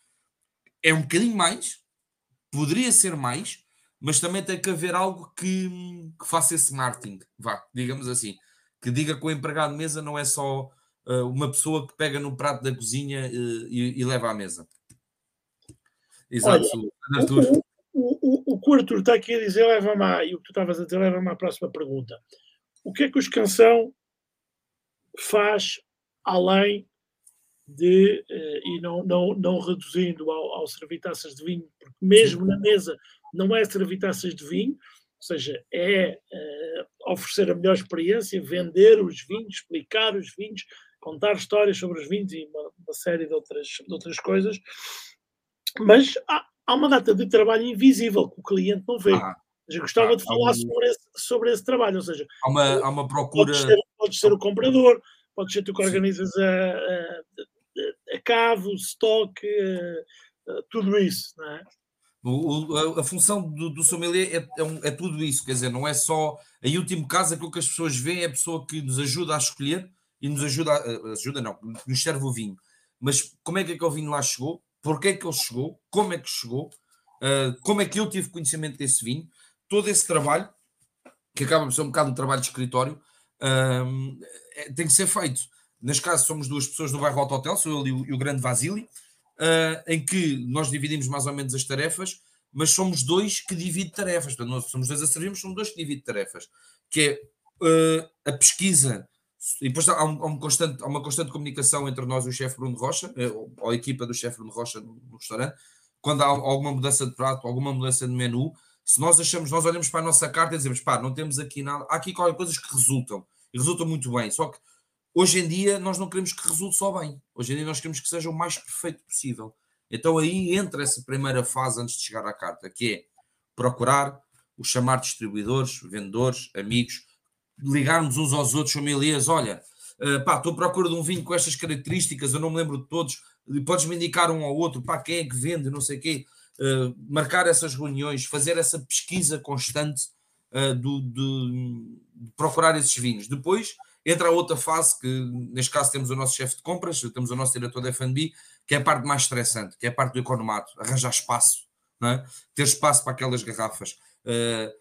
é um bocadinho mais, poderia ser mais, mas também tem que haver algo que, que faça esse marketing, vá, digamos assim, que diga que o empregado de mesa não é só uh, uma pessoa que pega no prato da cozinha uh, e, e, leva à mesa. Exato, Olha, o, o, o, o que o Arthur está aqui a dizer leva-me a, e o que tu estavas a dizer leva-me à próxima pergunta. O que é que os canção faz além de, uh, e não, não, não reduzindo ao, ao servir taças de vinho, porque mesmo Sim. na mesa não é servir taças de vinho, ou seja, é uh, oferecer a melhor experiência, vender os vinhos, explicar os vinhos, contar histórias sobre os vinhos e uma, uma série de outras, de outras coisas. Mas há, há, uma data de trabalho invisível que o cliente não vê. Ah, eu gostava ah, de falar um... sobre, esse, sobre esse trabalho, ou seja, há uma, há uma procura. Podes ser, podes ser o comprador, podes ser tu que organizas a, a, a cavo, o stock, tudo isso, não é? O, a, função do, do sommelier é, é, um, é, tudo isso, quer dizer, não é só. Em último caso, aquilo que as pessoas veem é a pessoa que nos ajuda a escolher e nos ajuda, a, ajuda não, nos serve o vinho. Mas como é que, é que o vinho lá chegou? Porquê é que ele chegou? Como é que chegou? Uh, como é que eu tive conhecimento desse vinho? Todo esse trabalho, que acaba por ser um bocado um trabalho de escritório, uh, tem que ser feito. Neste caso, somos duas pessoas no bairro Alto Hotel, sou eu e o, e o grande Vasili uh, em que nós dividimos mais ou menos as tarefas, mas somos dois que dividem tarefas. Portanto, nós somos dois a servirmos, somos dois que dividem tarefas, que é uh, a pesquisa, e depois há, um, há, um constante, há, uma constante comunicação entre nós e o chefe Bruno Rocha, eh, ou a equipa do chefe Bruno Rocha no, no restaurante, quando há alguma mudança de prato, alguma mudança de menu, se nós achamos, nós olhamos para a nossa carta e dizemos, pá, não temos aqui nada, há aqui coisas que resultam, e resultam muito bem, só que Hoje em dia nós não queremos que resulte só bem. Hoje em dia nós queremos que seja o mais perfeito possível. Então aí entra essa primeira fase antes de chegar à carta, que é procurar o chamar distribuidores, vendedores, amigos, ligarmos uns aos outros, famílias, olha, uh, pá, estou à procura de um vinho com estas características, eu não me lembro de todos, podes-me indicar um ao outro, pá, quem é que vende, não sei o quê, uh, marcar essas reuniões, fazer essa pesquisa constante uh, do, de, de procurar esses vinhos. Depois Entra a outra fase, que neste caso temos o nosso chefe de compras, temos o nosso diretor da FNB, que é a parte mais estressante, que é a parte do economato, arranjar espaço, é? ter espaço para aquelas garrafas. Uh,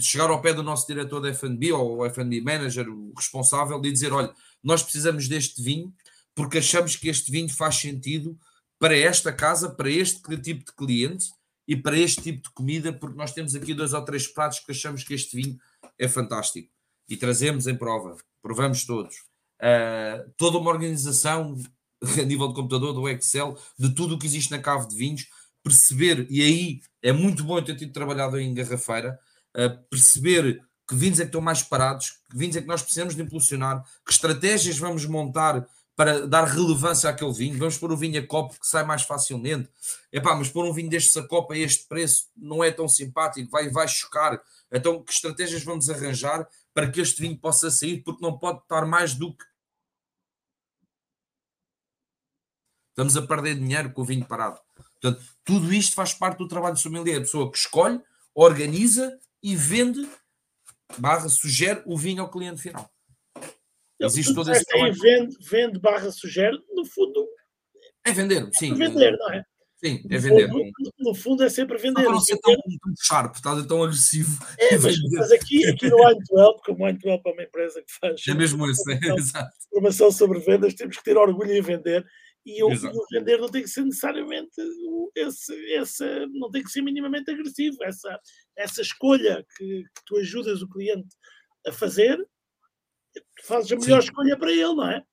chegar ao pé do nosso diretor da FNB ou o FNB manager, o responsável, e dizer: olha, nós precisamos deste vinho porque achamos que este vinho faz sentido para esta casa, para este tipo de cliente e para este tipo de comida, porque nós temos aqui dois ou três pratos que achamos que este vinho é fantástico e trazemos em prova provamos todos. Uh, toda uma organização a nível de computador, do Excel, de tudo o que existe na cave de vinhos, perceber, e aí é muito bom eu ter tido trabalhado em garrafeira, uh, perceber que vinhos é que estão mais parados, que vinhos é que nós precisamos de impulsionar, que estratégias vamos montar para dar relevância àquele vinho. Vamos pôr o vinho a copo que sai mais facilmente. Epá, mas pôr um vinho destes a copo a este preço não é tão simpático, vai, vai chocar. Então, que estratégias vamos arranjar para que este vinho possa sair, porque não pode estar mais do que. Estamos a perder dinheiro com o vinho parado. Portanto, tudo isto faz parte do trabalho do sommelier. A pessoa que escolhe, organiza e vende, barra, sugere o vinho ao cliente final. Existe todo esse trabalho. Vende, vende, barra, sugere, no fundo. É vender, sim. É vender, não é? Sim, é vender. No, fundo é sempre vender. Não, ser tão, tão sharp, está tão agressivo. É, mas, mas, aqui, aqui no 12, como o 12 é uma empresa que faz é mesmo isso, é, exato. informação sobre vendas, temos que ter orgulho em vender. E o, o, vender não tem que ser necessariamente esse, esse, não tem que ser minimamente agressivo. Essa, essa escolha que, que tu ajudas o cliente a fazer, fazes a melhor Sim. escolha para ele, não é?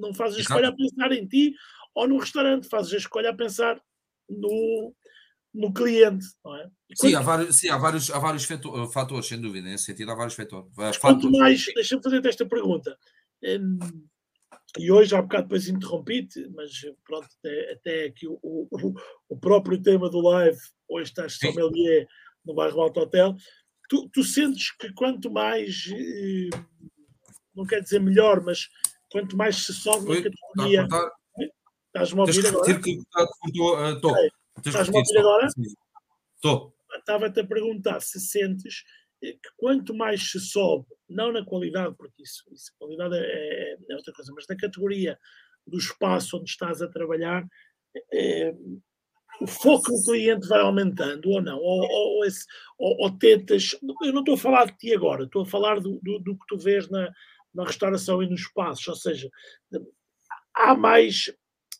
Não fazes a escolha a pensar em ti ou no restaurante, fazes a escolha a pensar no, no cliente, não é? Sim, há vários, sim, há vários, há vários fatores, sem dúvida, nesse sentido há vários fatores. Quanto mais, deixa-me fazer esta pergunta. E hoje, há bocado depois interrompi-te, mas pronto, até, até aqui o, o, o, próprio tema do live, hoje estás sommelier no bairro Alto Hotel, tu, tu sentes que quanto mais, não quer dizer melhor, mas quanto mais se sobe na categoria, Estás-me a ouvir agora? Estás-me a ouvir agora? Estou. Estava-te a perguntar se sentes que quanto mais se sobe não na qualidade, porque isso, isso qualidade é, é, outra coisa, mas na categoria do espaço onde estás a trabalhar, é, o foco no cliente vai aumentando ou não? Ou, ou, esse, ou, ou, tentas. Eu não estou a falar de ti agora, estou a falar do, do, do, que tu vês na, na restauração e nos espaços, ou seja, há mais.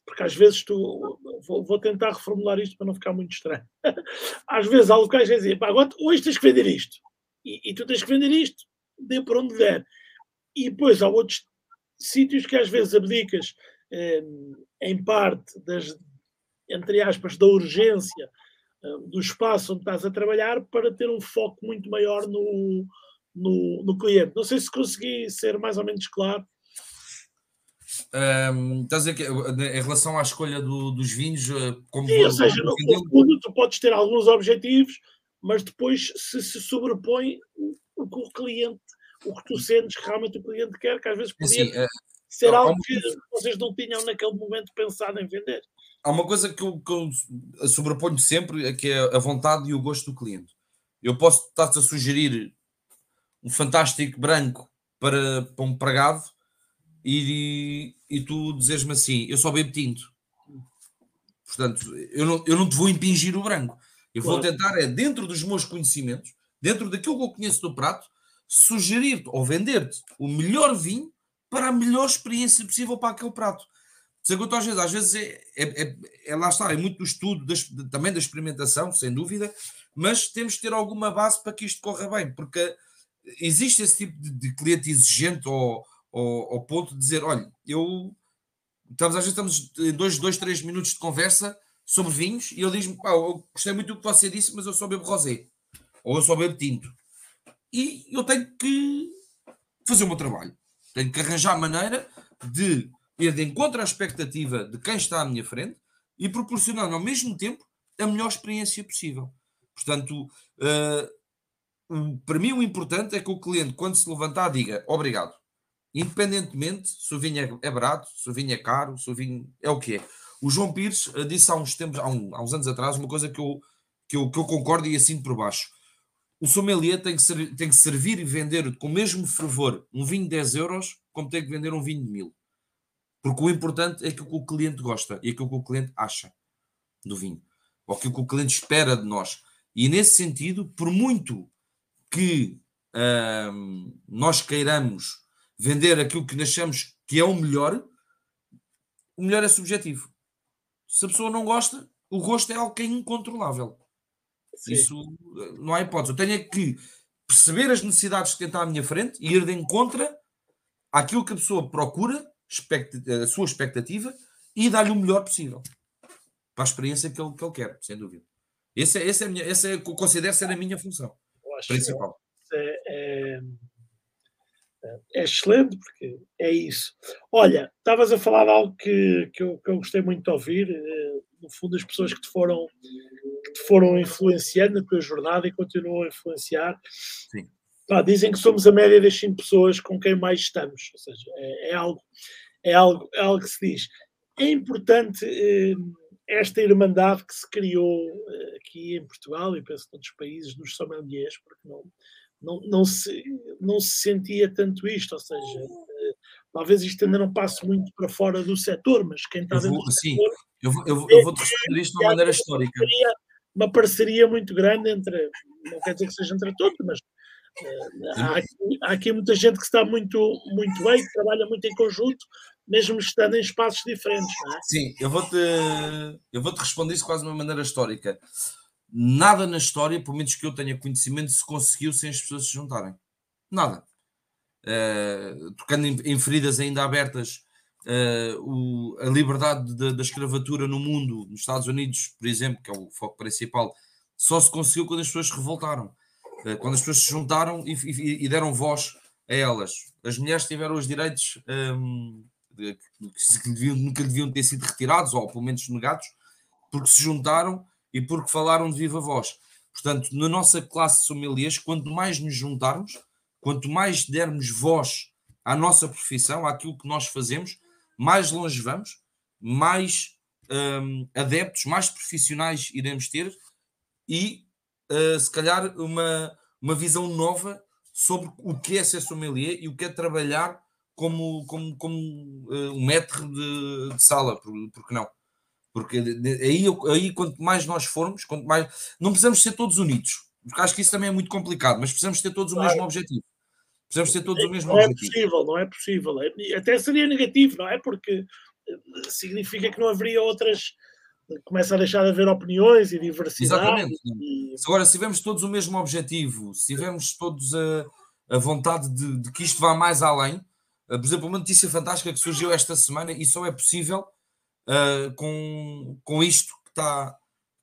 Porque às vezes tu. Vou, vou tentar reformular isto para não ficar muito estranho. Às vezes há locais que dizem, agora hoje tens que vender isto. E, e tu tens que vender isto, dê por onde der. E depois há outros sítios que às vezes abdicas eh, em parte das, entre aspas, da urgência uh, do espaço onde estás a trabalhar para ter um foco muito maior no, no, no cliente. Não sei se consegui ser mais ou menos claro. Um, estás a dizer que em relação à escolha do, dos vinhos, eh, como Sim, ou seja, no fundo, tu podes ter alguns objetivos, mas depois se, se sobrepõe o, o que o cliente, o que tu sentes que realmente o cliente quer, que às vezes podia assim, ser algo que vocês não tinham naquele momento pensado em vender há uma coisa que eu, que eu sobreponho sempre, é que é a vontade e o gosto do cliente. Eu posso estar-te a sugerir um fantástico branco para, para um pregado e, e tu dizes-me assim, eu só bebo tinto. Portanto, eu não, eu não te vou impingir o branco. Eu claro. vou tentar, é dentro dos meus conhecimentos, dentro daquilo que eu conheço do prato, sugerir-te ou vender-te o melhor vinho para a melhor experiência possível para aquele prato. Segundo às vezes, às vezes é, é, é, é, lá está, é muito do estudo, das, também da experimentação, sem dúvida, mas temos que ter alguma base para que isto corra bem, porque existe esse tipo de, de cliente exigente ao, ao, ao, ponto de dizer: olha, eu estamos, às vezes estamos em dois, dois, três minutos de conversa sobre vinhos e ele diz-me: eu gostei muito do que você disse, mas eu só bebo rosé, ou eu só bebo tinto. E eu tenho que fazer o meu trabalho, tenho que arranjar maneira de ir de encontro à expectativa de quem está à minha frente e proporcionando ao mesmo tempo a melhor experiência possível. Portanto, uh, para mim o importante é que o cliente, quando se levantar, diga obrigado. Independentemente se o vinho é, é barato, se o vinho é caro, se o vinho é o que é. O João Pires uh, disse há uns tempos, há, um, há, uns anos atrás, uma coisa que eu, que eu, que eu concordo e assim por baixo. O sommelier tem que, ser, tem que servir e vender com o mesmo fervor um vinho de 10 euros como tem que vender um vinho de 1000. Porque o importante é aquilo que o cliente gosta e aquilo que o cliente acha do vinho, ou aquilo que o cliente espera de nós. E nesse sentido, por muito que hum, nós queiramos vender aquilo que achamos que é o melhor, o melhor é subjetivo. Se a pessoa não gosta, o gosto é algo que é incontrolável. Sim. Isso não há hipótese. Eu tenho é que perceber as necessidades que tem à minha frente e ir de encontro àquilo que a pessoa procura a sua expectativa e dar-lhe o melhor possível para a experiência que ele, que ele quer, sem dúvida. Esse é, esse é, minha, esse é, considero ser a minha função principal. É, é, é, excelente, porque é isso. Olha, estavas a falar de algo que, que, eu, que eu gostei muito de ouvir, eh, no fundo, as pessoas que te foram, que te foram influenciando na tua jornada e continuam a influenciar. Sim. Pá, dizem que somos a média das cinco pessoas com quem mais estamos, ou seja, é, é algo, é, algo, é algo que se diz. É importante eh, esta irmandade que se criou eh, aqui em Portugal e penso noutros países dos sommeliers, porque não, não, não, se, não se sentia tanto isto, ou seja, eh, talvez isto ainda não passe muito para fora do setor, mas quem está dentro do sim, setor... Eu vou, eu, eu vou te responder isto de uma maneira histórica. Uma parceria muito grande entre, não quer dizer que seja entre todos, mas Há aqui, há aqui, muita gente que está muito, muito bem, que trabalha muito em conjunto, mesmo estando em espaços diferentes. É? Sim, eu vou-te eu vou -te responder isso quase de uma maneira histórica. Nada na história, pelo menos que eu tenha conhecimento, se conseguiu sem as pessoas se juntarem. Nada. Uh, tocando em, em, feridas ainda abertas, uh, o, a liberdade da escravatura no mundo, nos Estados Unidos, por exemplo, que é o foco principal, só se conseguiu quando as pessoas se revoltaram eh, quando as pessoas se juntaram e, e, e, deram voz a elas. As mulheres tiveram os direitos um, que deviam, nunca deviam ter sido retirados, ou pelo menos negados, porque se juntaram e porque falaram de viva voz. Portanto, na nossa classe de sommeliers, quanto mais nos juntarmos, quanto mais dermos voz à nossa profissão, àquilo que nós fazemos, mais longe vamos, mais um, adeptos, mais profissionais iremos ter e uh, se calhar, uma, uma visão nova sobre o que é ser sommelier e o que é trabalhar como, como, como uh, um metro de, de sala, por, porque não? Porque aí, aí, quanto mais nós formos, quanto mais. Não precisamos ser todos unidos, porque acho que isso também é muito complicado, mas precisamos ter todos o mesmo objetivo. Precisamos ter todos o mesmo não objetivo. Não é possível, não é possível. É, até seria negativo, não é? Porque eh, significa que não haveria outras. Começa a deixar de haver opiniões e diversidade. Exatamente. E... Agora, se tivermos todos o mesmo objetivo, se tivermos todos a, a vontade de, de que isto vá mais além, uh, por exemplo, uma notícia fantástica que surgiu esta semana e só é possível uh, com, com isto que está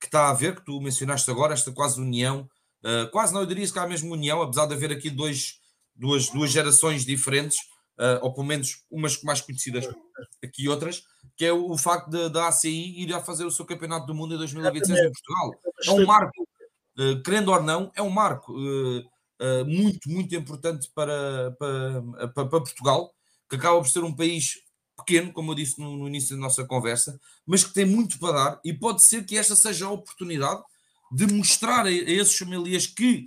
que está a ver, que tu mencionaste agora, esta quase união, uh, quase não, eu diria que há mesmo união, apesar de haver aqui dois, duas, duas gerações diferentes, uh, ou pelo menos umas mais conhecidas aqui outras, que é o, o facto da ACI ir a fazer o seu campeonato do mundo em 2026 em Portugal. É um marco, uh, querendo ou não, é um marco muito, muito importante para, para, para, para Portugal, que acaba por ser um país pequeno, como eu disse no, no, início da nossa conversa, mas que tem muito para dar e pode ser que esta seja a oportunidade de mostrar a, a esses familiares que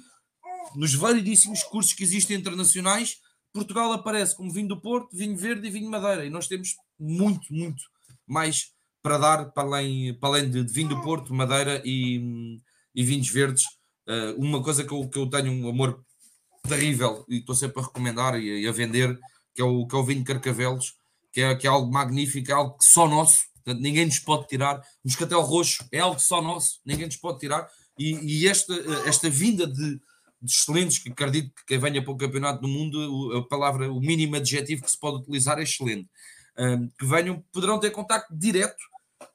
nos variedíssimos cursos que existem internacionais, Portugal aparece como vinho do Porto, vinho verde e vinho madeira e nós temos muito, muito mais para dar para além, para além de, de vinho do Porto, madeira e, e vinhos verdes. Uh, uma coisa que eu, que eu tenho um amor terrível e estou sempre a recomendar e e a vender, que é o, que é o vinho Carcavelos, que é, que é algo magnífico, é algo que só nosso, portanto, ninguém nos pode tirar. Moscatel Roxo é algo só nosso, ninguém nos pode tirar. E, e esta, esta vinda de, de, excelentes, que acredito que quem venha para o campeonato do mundo, a palavra, o mínimo adjetivo que se pode utilizar é excelente. Um, que venham, poderão ter contacto direto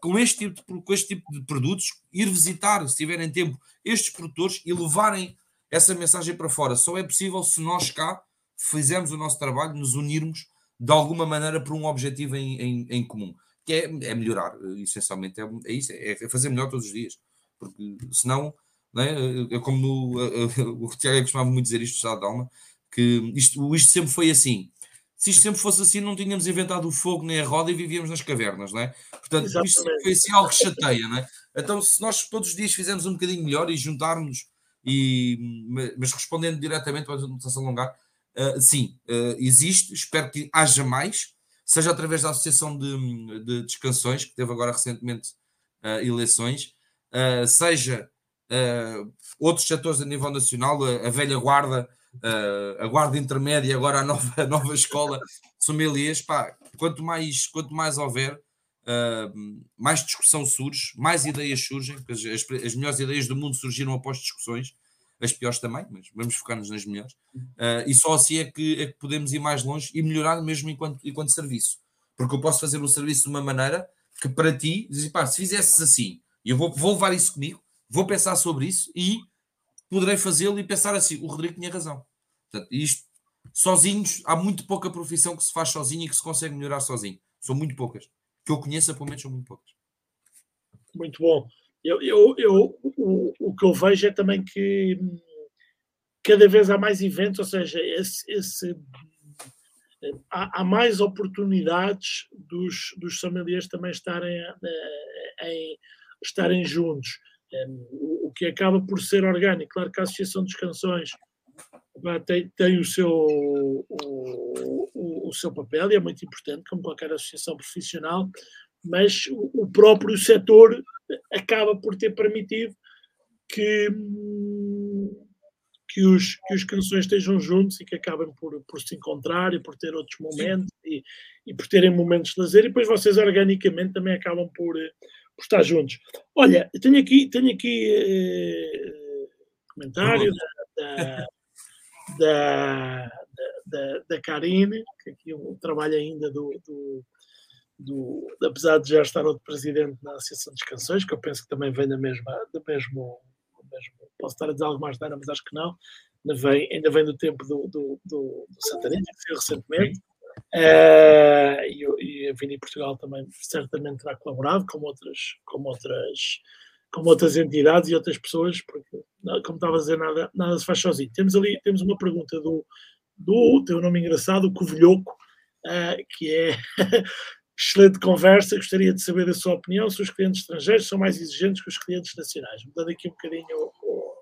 com este, tipo de, com este tipo de produtos, ir visitar, se tiverem tempo, estes produtores e levarem essa mensagem para fora. Só é possível se nós cá fizermos o nosso trabalho, nos unirmos de alguma maneira por um objetivo em, em, em comum, que é, é melhorar, essencialmente, é, é isso, é, é, fazer melhor todos os dias, porque senão, é, é como no, o Tiago costumava muito dizer isto, estado de alma, que isto, isto sempre foi assim. Se isto sempre fosse assim, não tínhamos inventado o fogo nem a roda e vivíamos nas cavernas, não é? Portanto, Exatamente. isto foi assim algo que chateia, não é? Então, se nós todos os dias fizermos um bocadinho melhor e juntarmos, e, mas respondendo diretamente para não se alongar, Uh, sim, uh, existe, espero que haja mais, seja através da Associação de, de Descansões, que teve agora recentemente uh, eleições, seja outros setores a nível nacional, a, a velha guarda, a guarda intermédia, agora a nova, a nova escola sommeliers, pá, quanto mais, quanto mais houver, mais discussão surge, mais ideias surgem, as, as melhores ideias do mundo surgiram após discussões, as piores também, mas vamos focar-nos nas melhores. Uh, e só assim é que, é que podemos ir mais longe e melhorar mesmo enquanto, enquanto serviço. Porque eu posso fazer o serviço de uma maneira que para ti, pá, se fizesses assim, eu vou, vou levar isso comigo, vou pensar sobre isso e poderei fazê-lo e pensar assim: o Rodrigo tinha razão. Portanto, isto, sozinhos, há muito pouca profissão que se faz sozinho e que se consegue melhorar sozinho. São muito poucas. Que eu conheça, pelo menos, são muito poucas. Muito bom. Eu, eu, eu, o, o que eu vejo é também que cada vez há mais eventos, ou seja, esse, esse há, há, mais oportunidades dos, dos familiares também estarem, eh, em, estarem juntos, o, que acaba por ser orgânico. Claro que a Associação dos Canções tem, tem o, seu, o, o, o, seu papel e é muito importante, como qualquer associação profissional, mas o, próprio setor acaba por ter permitido que, que, os, que os canções estejam juntos e que acabem por, por se encontrar e por ter outros momentos e, e, por terem momentos de lazer. E depois vocês organicamente também acabam por, por estar juntos. Olha, tenho aqui, tenho aqui eh, comentário da, da, da, da, Karine, que aqui um trabalho ainda do, do do, apesar de já estar outro presidente na Associação dos Canções, que eu penso que também vem da mesma, do mesmo, mesmo posso estar a dizer algo mais tarde, mas acho que não, ainda vem, ainda vem do tempo do, do, do, do Santarém, que saiu recentemente, uh, e, e a Vini Portugal também certamente terá colaborado com outras, com outras, com outras entidades e outras pessoas, porque, como estava a dizer, nada, nada se faz sozinho. Temos ali, temos uma pergunta do, do teu nome engraçado, Covilhoco, uh, que é Excelente conversa, gostaria de saber a sua opinião se os clientes estrangeiros são mais exigentes que os clientes nacionais. Mudando aqui um bocadinho o.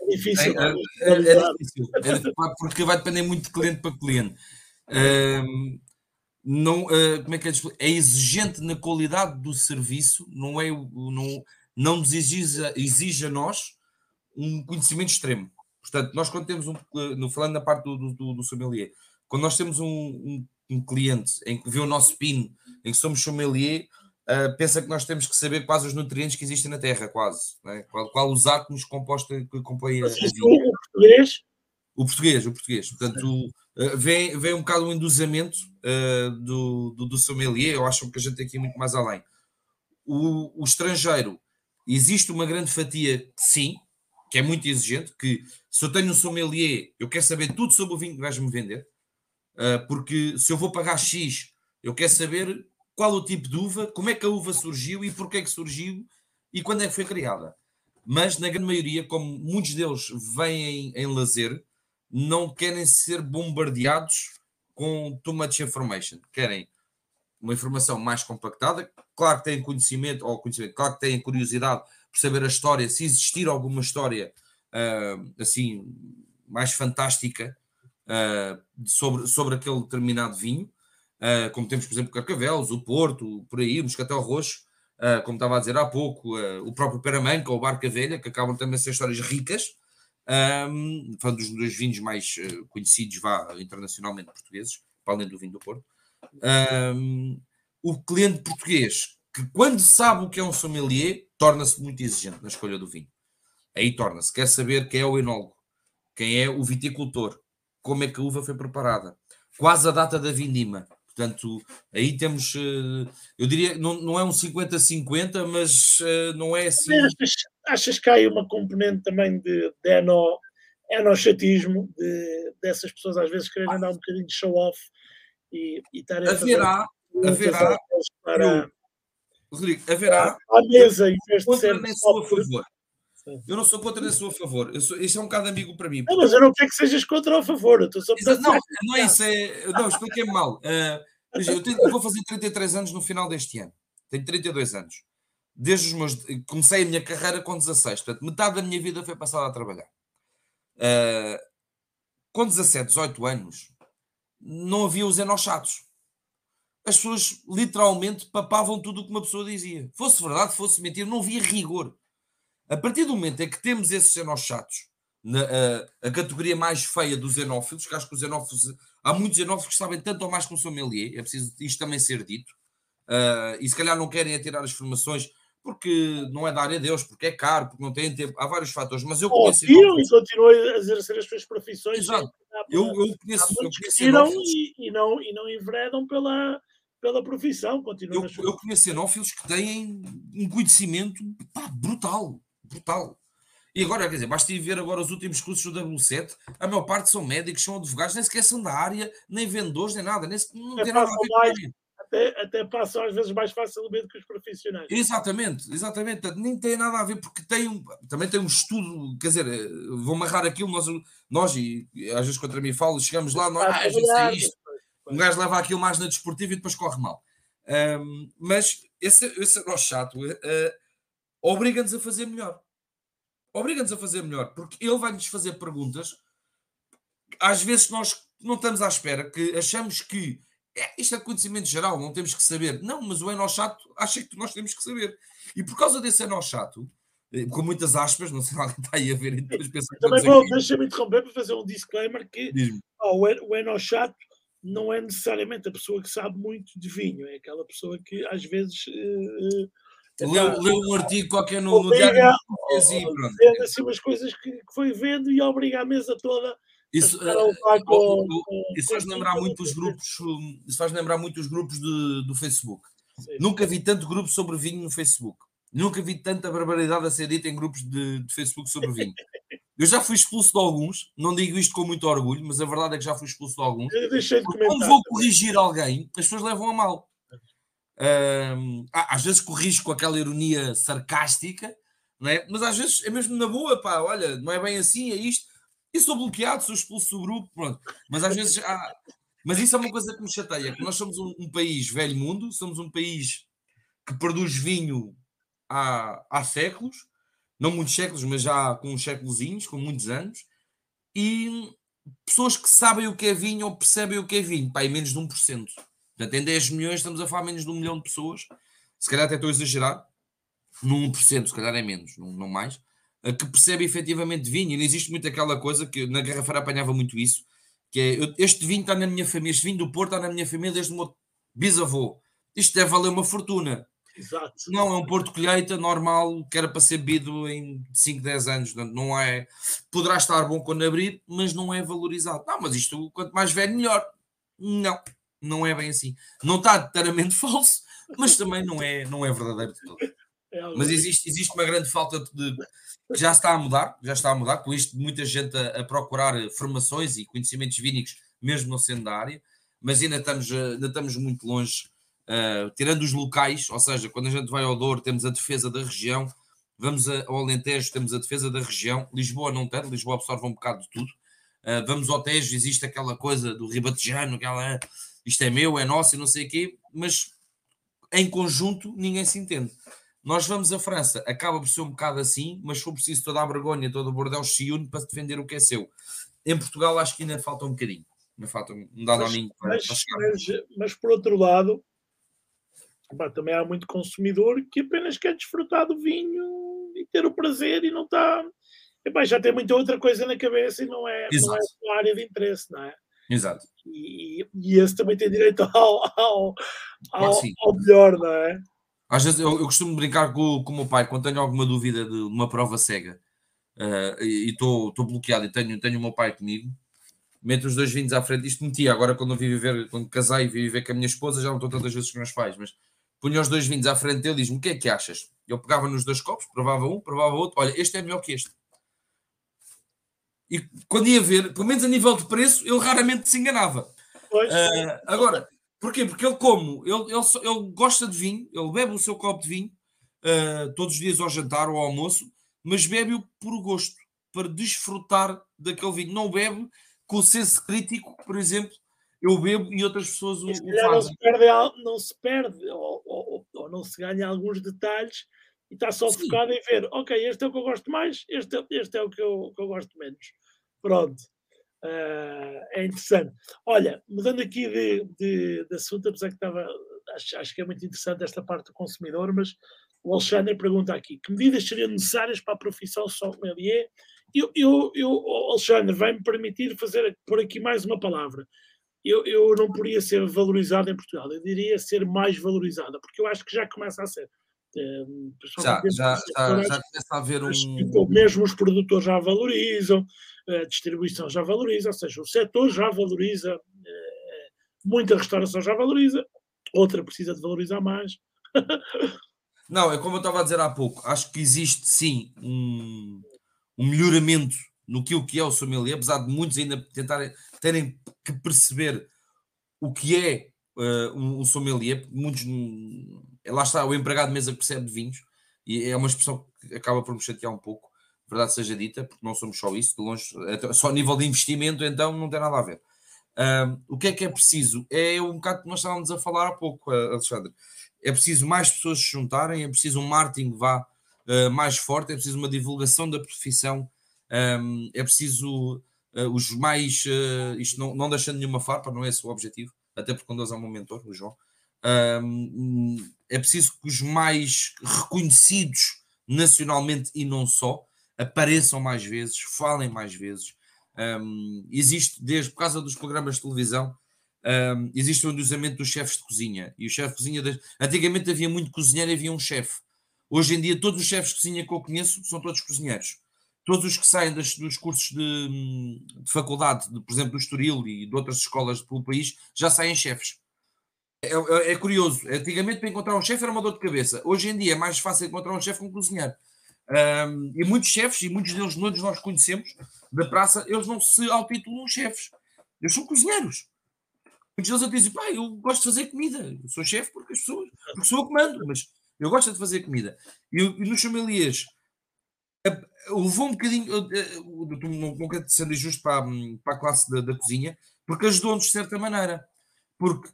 é difícil. É, é, é, difícil, é porque vai depender muito de cliente para cliente. não, uh, como é que é, é exigente na qualidade do serviço, não é não, não nos exige, exige a nós um conhecimento extremo. Portanto, nós quando temos um, no, falando na parte do, do, do sommelier, quando nós temos um, um, um, cliente em que vê o nosso PIN, em que somos sommelier, uh, pensa que nós temos que saber quais os nutrientes que existem na Terra, quase. Né? Qual, qual, os átomos compostos que compõem a, a. O português? O português, o português. Portanto, uh, vem, vem um bocado o endusamento uh, do, do, do sommelier, eu acho que a gente tem que ir muito mais além. O, o estrangeiro, existe uma grande fatia que sim, que é muito exigente, que se eu tenho um sommelier, eu quero saber tudo sobre o vinho que vais-me vender, porque se eu vou pagar X, eu quero saber qual o tipo de uva, como é que a uva surgiu e porquê é que surgiu e quando é que foi criada. Mas, na grande maioria, como muitos deles vêm em, em lazer, não querem ser bombardeados com too much information. Querem uma informação mais compactada. Claro que têm conhecimento, ou conhecimento, claro que têm curiosidade por saber a história, se existir alguma história uh, assim mais fantástica sobre, sobre aquele determinado vinho, uh, como temos, por exemplo, Carcavelos, o Porto, por aí, o Moscatel Roxo, como estava a dizer há pouco, o próprio Peramanca ou Barca Velha, que acabam também a ser histórias ricas, um, falando dos dois vinhos mais conhecidos vá, internacionalmente portugueses, para além do vinho do Porto. Um, o cliente português, que quando sabe o que é um sommelier, torna-se muito exigente na escolha do vinho. Aí torna-se, quer saber quem é o enólogo, quem é o viticultor, como é que a uva foi preparada, quase a data da vindima. Portanto, aí temos, eh, eu diria, não, não é um 50-50, mas eh, não é assim. Achas, achas que há aí uma componente também de, de eno, enochatismo, de, dessas pessoas às vezes quererem dar um bocadinho de show-off e, e estarem a Haverá, haverá, para... Rodrigo, haverá. À mesa, em vez de ser. Sou a favor. Eu não sou contra nem sou a favor. Eu sou, isto é um bocado amigo para mim. Não, mas eu não quero que sejas contra ou a favor. Eu estou só não, não é isso. É, não, expliquei-me mal. Uh, eu, tenho, eu, vou fazer 33 anos no final deste ano. Tenho 32 anos. Desde os meus. Comecei a minha carreira com 16. Portanto, metade da minha vida foi passada a trabalhar. Uh, com 17, 18 anos, não havia os enochatos as pessoas literalmente papavam tudo o que uma pessoa dizia. Fosse verdade, fosse mentira, não havia rigor. A partir do momento em que temos esses xenochatos, na, a, a, categoria mais feia dos xenófilos, que acho que os xenófilos, há muitos xenófilos que sabem tanto ou mais que um sommelier, é preciso isto também ser dito, uh, e se calhar não querem atirar as formações porque não é da área deles, porque é caro, porque não têm tempo, há vários fatores, mas eu conheço... Oh, e continuam a exercer as suas profissões. Exato. Eu, eu conheço... Eu conheço e, e, não, e não enveredam pela pela profissão, continua eu, eu conheço xenófilos que têm um conhecimento pá, brutal, brutal. E agora, quer dizer, basta ir ver agora os últimos cursos do W7, a maior parte são médicos, são advogados, nem sequer são da área, nem vendedores, nem nada, nem, não tem nada a ver com até, até passam às vezes mais facilmente que os profissionais. Exatamente, exatamente. Nem tem nada a ver, porque tem um, também tem um estudo, quer dizer, eh, vou amarrar aquilo, nós, nós e às vezes contra mim falo, chegamos lá, nós, ah, já sei isto, um gajo leva aquilo mais na desportiva e depois corre mal. Um, mas esse, esse nosso chato uh, obriga-nos a fazer melhor. Obriga-nos a fazer melhor, porque ele vai-nos fazer perguntas. Às vezes nós não estamos à espera, que achamos que é, isto é conhecimento geral, não temos que saber. Não, mas o Eno chato acha que nós temos que saber. E por causa desse Eno chato, eh, com muitas aspas, não sei se alguém está aí a ver e depois pensa Também vou, deixa-me interromper para fazer um disclaimer que oh, o Eno chato não é necessariamente a pessoa que sabe muito de vinho, é aquela pessoa que às vezes. Uh, leu, leu um artigo qualquer no, no diário e pronto. Vendo assim umas coisas que, que, foi vendo e obriga a mesa toda. Isso, com, isso faz lembrar muito os grupos, isso faz lembrar muito os grupos de, do Facebook. Sim. Nunca vi tanto grupo sobre vinho no Facebook. Nunca vi tanta barbaridade a ser dita em grupos de, de Facebook sobre vinho. Eu já fui expulso de alguns, não digo isto com muito orgulho, mas a verdade é que já fui expulso de alguns. Eu deixei de Quando vou corrigir alguém, as pessoas levam a mal. Às vezes corrijo com aquela ironia sarcástica, não é? mas às vezes é mesmo na boa, pá, olha, não é bem assim, é isto. E sou bloqueado, sou expulso do grupo, pronto. Mas às vezes há... Mas isso é uma coisa que me chateia, que nós somos um, um país velho mundo, somos um país que produz vinho há, há séculos, não muitos séculos, mas já com uns com muitos anos, e pessoas que sabem o que é vinho ou percebem o que é vinho, pá, em menos de 1%. Portanto, em 10 milhões estamos a falar menos de um milhão de pessoas, se calhar até estou a exagerar, num 1%, se calhar é menos, não, não mais, que percebe efetivamente vinho. E não existe muito aquela coisa que na Guerra Fria apanhava muito isso, que é este vinho está na minha família, este vinho do Porto está na minha família desde o meu bisavô. Isto deve valer uma fortuna. Exato. Não, é um Porto Colheita normal que era para ser bebido em 5, 10 anos. Não é. Poderá estar bom quando abrir, mas não é valorizado. Não, mas isto, quanto mais velho, melhor. Não, não é bem assim. Não está inteiramente falso, mas também não é, não é verdadeiro de todo. É mas existe, existe uma grande falta de. Já está a mudar, já está a mudar, com isto muita gente a, a procurar formações e conhecimentos vínicos, mesmo não sendo da área, mas ainda estamos, ainda estamos muito longe Uh, tirando os locais, ou seja, quando a gente vai ao Douro, temos a defesa da região, vamos ao Alentejo, temos a defesa da região, Lisboa não tem, Lisboa absorve um bocado de tudo. Uh, vamos ao Tejo, existe aquela coisa do ribatejano, aquela isto é meu, é nosso e não sei o quê, mas em conjunto ninguém se entende. Nós vamos à França, acaba por ser um bocado assim, mas foi preciso toda a vergonha, todo o bordel se une para defender o que é seu. Em Portugal acho que ainda falta um bocadinho. Ainda falta um dado mas, para, mas, mas, mas, por outro lado, também há muito consumidor que apenas quer desfrutar do vinho e ter o prazer e não está. Epá, já tem muita outra coisa na cabeça e não é, não é a área de interesse, não é? Exato. E, e esse também tem direito ao, ao, ao, ao melhor, não é? Às vezes eu, eu, costumo brincar com, com o meu pai quando tenho alguma dúvida de uma prova cega uh, e estou bloqueado e tenho, tenho o meu pai comigo, meto os dois vinhos à frente. Isto metia agora quando eu vi viver, quando casei e vi viver com a minha esposa, já não estou tantas vezes com os meus pais, mas punha os dois vinhos à frente dele e diz-me: O que é que achas? Eu pegava nos dois copos, provava um, provava outro. Olha, este é melhor que este. E quando ia ver, pelo menos a nível de preço, ele raramente se enganava. Uh, agora, porquê? Porque ele, como ele, ele, ele, gosta de vinho, ele bebe o seu copo de vinho uh, todos os dias ao jantar ou ao almoço, mas bebe-o por gosto, para desfrutar daquele vinho. Não bebe com o senso crítico, por exemplo, eu bebo e outras pessoas o, o fazem. Não se perde, não se perde ou, ou, ou, não se ganha alguns detalhes e está só Sim. focado em ver, ok, este é o que eu gosto mais, este, é, este é o que eu, que eu gosto menos. Pronto. Uh, é interessante. Olha, mudando aqui de, de, de assunto, apesar que estava, acho, acho, que é muito interessante esta parte do consumidor, mas o Alexandre pergunta aqui: que medidas seriam necessárias para a profissão sommelier? Eu, eu, eu Alexandre, vai-me permitir fazer por aqui mais uma palavra eu, eu não poderia ser valorizada em Portugal, eu diria ser mais valorizada, porque eu acho que já começa a ser. Eh, já, já, já, já começa a haver um. Mesmo os produtores já valorizam, a distribuição já valoriza, ou seja, o setor já valoriza, eh, muita restauração já valoriza, outra precisa de valorizar mais. Não, é como eu estava a dizer há pouco, acho que existe sim um, um melhoramento no que o que é o sommelier, apesar de muitos ainda tentarem terem que perceber o que é uh, um, um sommelier, muitos lá está o empregado de mesa percebe de vinhos, e é uma expressão que acaba por me chatear um pouco, verdade seja dita, porque não somos só isso, de longe, só a nível de investimento, então não tem nada a ver. Uh, o que é que é preciso? É um bocado que nós estávamos a falar há pouco, Alexandre. É preciso mais pessoas se juntarem, é preciso um marketing vá uh, mais forte, é preciso uma divulgação da profissão um, é preciso uh, os mais, uh, isto não, não deixando nenhuma farpa, não é esse o objetivo, até porque quando eles há um mentor, o João, um, é preciso que os mais reconhecidos nacionalmente e não só apareçam mais vezes, falem mais vezes. Um, existe, desde por causa dos programas de televisão, um, existe o um endeusamento dos chefes de cozinha. E o chefe de cozinha, antigamente havia muito cozinheiro e havia um chefe. Hoje em dia, todos os chefes de cozinha que eu conheço são todos cozinheiros todos os que saem das, dos cursos de, de faculdade, de, por exemplo, do Estoril e de outras escolas pelo país, já saem chefes. É, é, é curioso. Antigamente, para encontrar um chefe era uma dor de cabeça. Hoje em dia é mais fácil encontrar um chefe que um cozinheiro. Um, e muitos chefes, e muitos deles todos nós conhecemos, da praça, eles não se altitulam chefes. Eles são cozinheiros. Muitos deles dizem, pá, eu gosto de fazer comida. Eu sou chefe porque as pessoas, porque sou eu que mando, mas eu gosto de fazer comida. E, e nos familiares levou um bocadinho, não, não quero ser injusto para, para a classe da, da cozinha, porque ajudou-nos de certa maneira. Porque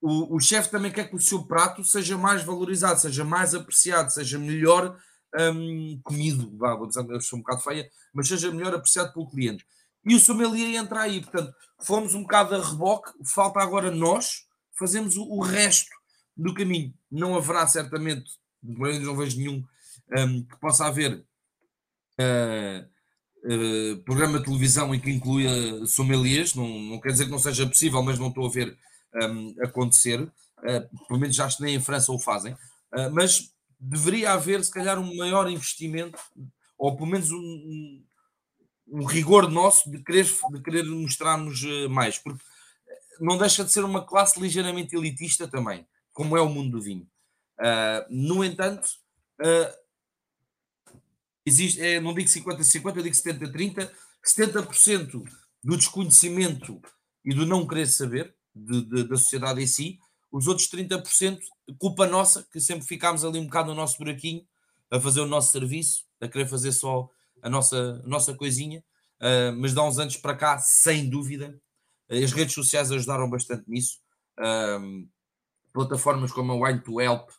o, o chefe também quer que o seu prato seja mais valorizado, seja mais apreciado, seja melhor um, comido, vá, vou dizer, eu sou um bocado feia, mas seja melhor apreciado pelo cliente. E o sommelier entra aí, portanto, fomos um bocado a reboque, falta agora nós fazemos o, o resto do caminho. Não haverá certamente, não vejo nenhum um, que possa haver uh, uh, programa de televisão em que inclua sommeliers, não, não quer dizer que não seja possível, mas não estou a ver um, acontecer, uh, pelo menos já acho que nem em França o fazem, mas deveria haver se calhar um maior investimento, ou pelo menos um, um rigor nosso de querer, de querer mostrarmos mais, porque não deixa de ser uma classe ligeiramente elitista também, como é o mundo do vinho. Uh, no entanto, uh, existe, é, não digo 50-50, eu digo 70-30, 70%, do desconhecimento e do não querer saber de, de, da sociedade em si, os outros 30%, culpa nossa, que sempre ficámos ali um bocado no nosso buraquinho, a fazer o nosso serviço, a querer fazer só a nossa, a nossa coisinha, uh, mas dá uns anos para cá, sem dúvida, as redes sociais ajudaram bastante nisso. Um, plataformas como a Wine to Help,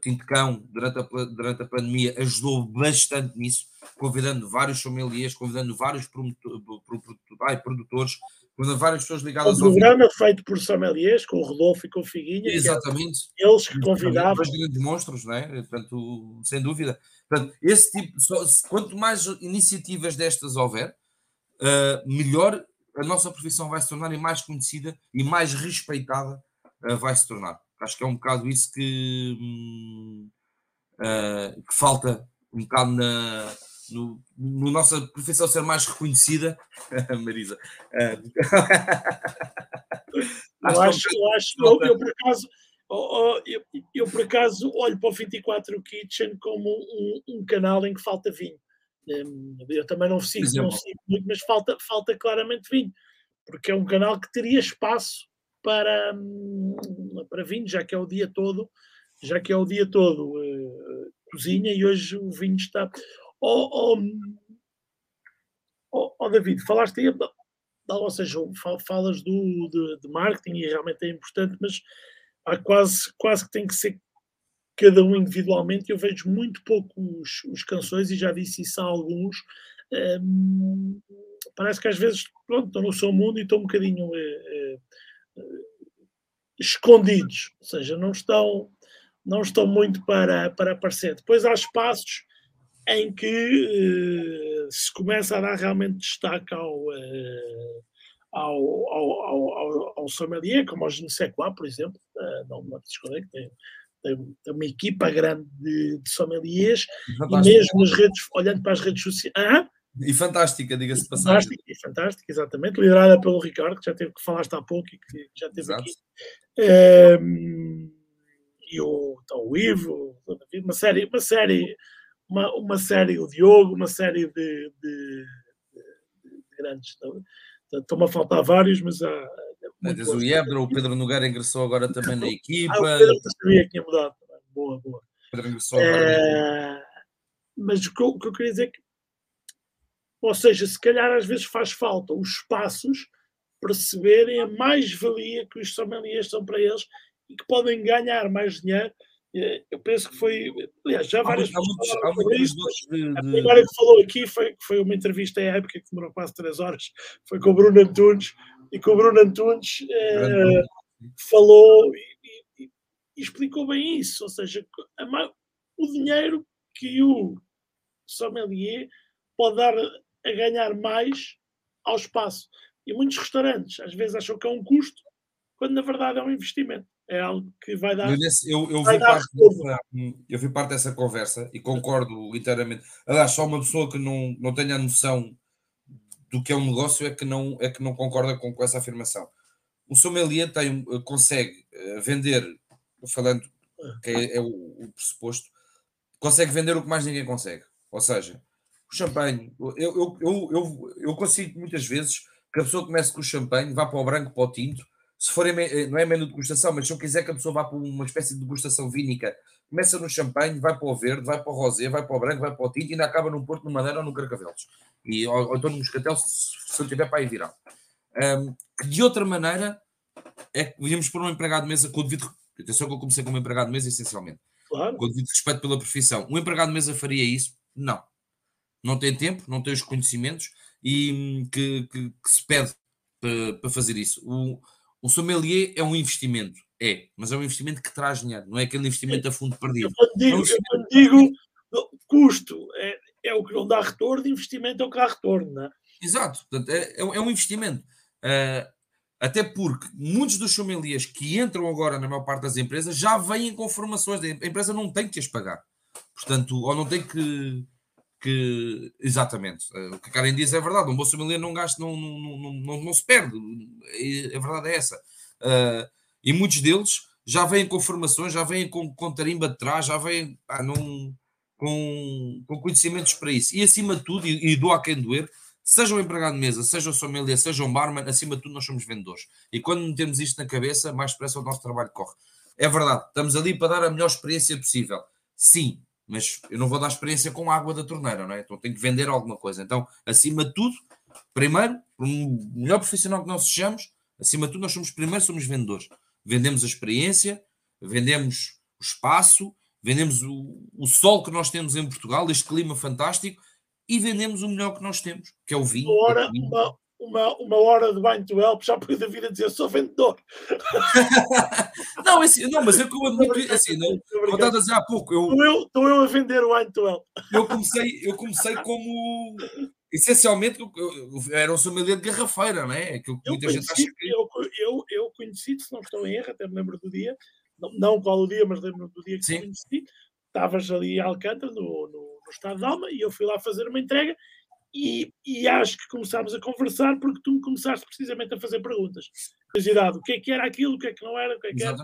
Tintecão, durante a, durante a pandemia, ajudou bastante nisso, convidando vários sommeliers, convidando vários produtores, convidando várias pessoas ligadas ao. Um programa feito por sommeliers, com o Rodolfo e com o Figuinha. Exatamente. Que eles que convidavam. Os grandes monstros, não é? Portanto, sem dúvida. Portanto, esse tipo, quanto mais iniciativas destas houver, uh, melhor a nossa profissão vai se tornar e mais conhecida e mais respeitada uh, vai se tornar. Acho que é um bocado isso que, uh, que falta um bocado na, no, no, nossa profissão ser mais reconhecida, Marisa. Uh, eu acho, eu, acho eu, eu, por acaso eu, eu, por acaso olho para o 24 Kitchen como um, um canal em que falta vinho. Hum, eu também não sigo, não sigo muito, mas falta, falta claramente vinho, porque é um canal que teria espaço para, hum, para vinho, já que é o dia todo, já que é o dia todo uh, cozinha e hoje o vinho está. Oh, oh, oh, David, falaste aí, ou seja, falas do, de, de marketing e realmente é importante, mas há quase, quase que tem que ser cada um individualmente, eu vejo muito pouco os, canções e já disse isso a alguns. Parece que às vezes pronto, estão no seu mundo e estão um bocadinho uh, uh, escondidos, ou seja, não estão, não estão muito para, para aparecer. Depois há espaços em que uh, se começa a dar realmente destaque ao, ao, ao, ao, ao, sommelier, como ao Genesequá, por exemplo, não me desconecto, tem, tem, tem uma equipa grande de, de sommeliers e mesmo nas redes, olhando para as redes sociais. Ah, e fantástica, diga-se passagem. Fantástica, e fantástica, exatamente, liderada pelo Ricardo, que já teve que falaste há pouco e que já teve Exato. aqui. Um, e o, então, o Ivo, uma série, uma série, uma, uma série, o Diogo, uma série de, de, de, de grandes. Estão-me a faltar vários, mas há, Diz o Ebra, o Pedro Nogueira ingressou agora também na equipa. Ah, o Pedro sabia que tinha mudado. Boa, boa. Pedro ingressou agora. É... Mas o que, eu, o que eu queria dizer é que, ou seja, se calhar às vezes faz falta os espaços perceberem a mais-valia que os sommeliers são para eles e que podem ganhar mais dinheiro. É, eu penso que foi, aliás, já várias vezes. A primeira que falou aqui foi, foi uma entrevista à época que demorou quase três horas, foi com o Bruno Antunes, e que o Bruno Antunes eh, falou e, e, e, explicou bem isso, ou seja, a, o dinheiro que o sommelier pode dar a ganhar mais ao espaço. E muitos restaurantes às vezes acham que é um custo, quando na verdade é um investimento. É algo que vai dar. Eu, eu, vi, parte dessa, eu vi parte dessa conversa e concordo inteiramente. Aliás, só uma pessoa que não, não tenha a noção do que é um negócio é que não, é que não concorda com, com essa afirmação. O sommelier tem, consegue eh, vender, falando que é, é o, o, pressuposto, consegue vender o que mais ninguém consegue. Ou seja, o champanhe, eu, eu, eu, eu, eu consigo muitas vezes que a pessoa comece com o champanhe, vá para o branco, para o tinto, se for, eh, não é menu de degustação, mas se eu quiser que a pessoa vá para uma espécie de degustação vínica, começa no champanhe, vai para o verde, vai para o rosé, vai para o branco, vai para o tinto e ainda acaba no Porto, no Madeira ou no Carcavelos. E, ou, ou então no Moscatel, se, se eu tiver para aí virar. Um, que de outra maneira é que devíamos pôr um empregado de mesa com o devido. Atenção que eu comecei como empregado de mesa essencialmente. Claro. Com devido respeito pela profissão. Um empregado de mesa faria isso? Não. Não tem tempo, não tem os conhecimentos e hum, que, que, que se pede para, para fazer isso. O, o sommelier é um investimento, é, mas é um investimento que traz dinheiro, não é aquele investimento a fundo perdido. Eu digo, é um digo custo é, é o que não dá retorno, investimento é o que dá retorno, não é? Exato, portanto, é, é um investimento. Uh, até porque muitos dos sommeliers que entram agora na maior parte das empresas já vêm com formações, a empresa não tem que as pagar. Portanto, ou não tem que. Que exatamente. Uh, o que a Karen diz é verdade. Um bom sommelier não gasta, não, não, não, não, se perde. A verdade é essa. Uh, e muitos deles já vêm com formações, já vêm com, com tarimba de trás, já vêm com, com conhecimentos para isso. E acima de tudo, e, e do a quem doer, seja um empregado de mesa, seja o sommelier, seja um barman, acima de tudo nós somos vendedores. E quando metemos isto na cabeça, mais depressa o nosso trabalho corre. É verdade, estamos ali para dar a melhor experiência possível. Sim, mas eu não vou dar experiência com água da torneira, não é? Então tenho que vender alguma coisa. Então, acima de tudo, primeiro, um melhor profissional que nós sejamos, acima de tudo, nós somos primeiro, somos vendedores. Vendemos a experiência, vendemos o espaço, vendemos o, o sol que nós temos em Portugal, este clima fantástico, e vendemos o melhor que nós temos, que é o vinho. Uma hora, uma, uma, uma hora de banho to help, já por David a dizer sou vendedor. não, assim, não, mas eu como admito, assim, não, como a dizer há pouco. Eu, estou, eu, estou eu a vender o wine to help. Eu comecei, eu comecei como. Essencialmente, eu, eu, era um sommelier de garrafeira, não é? Aquilo que muita gente acha que. Eu, eu, eu conheci, se não estou em erro, até me lembro do dia, não, não qual o dia, mas lembro do dia que Sim. conheci. Estavas ali em Alcântara, no, no no estado de alma, e eu fui lá fazer uma entrega e, e, acho que começámos a conversar porque tu me começaste precisamente a fazer perguntas. Curiosidade, o que é que era aquilo, o que é que não era, o que é que era.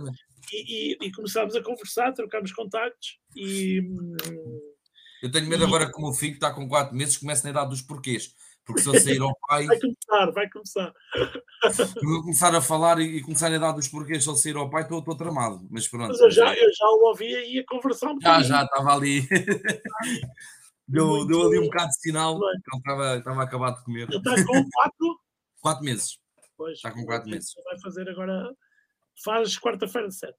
E, e, e começámos a conversar, trocámos contactos e. Eu tenho medo agora que o meu filho está com 4 meses, comece na idade dos porquês. Porque se eu sair ao pai. Vai começar, vai começar. vou começar a falar e, começar a dar dos porquês se ele sair ao pai, estou, estou tramado. Mas pronto. Mas eu já, eu já o ouvia e ia conversar um Já, já, estava ali. deu, deu ali um bocado de sinal que ele estava, estava acabado de comer. Ele está com 4? 4 meses. Pois, está com 4 meses. Vai fazer agora. Faz quarta-feira de 7.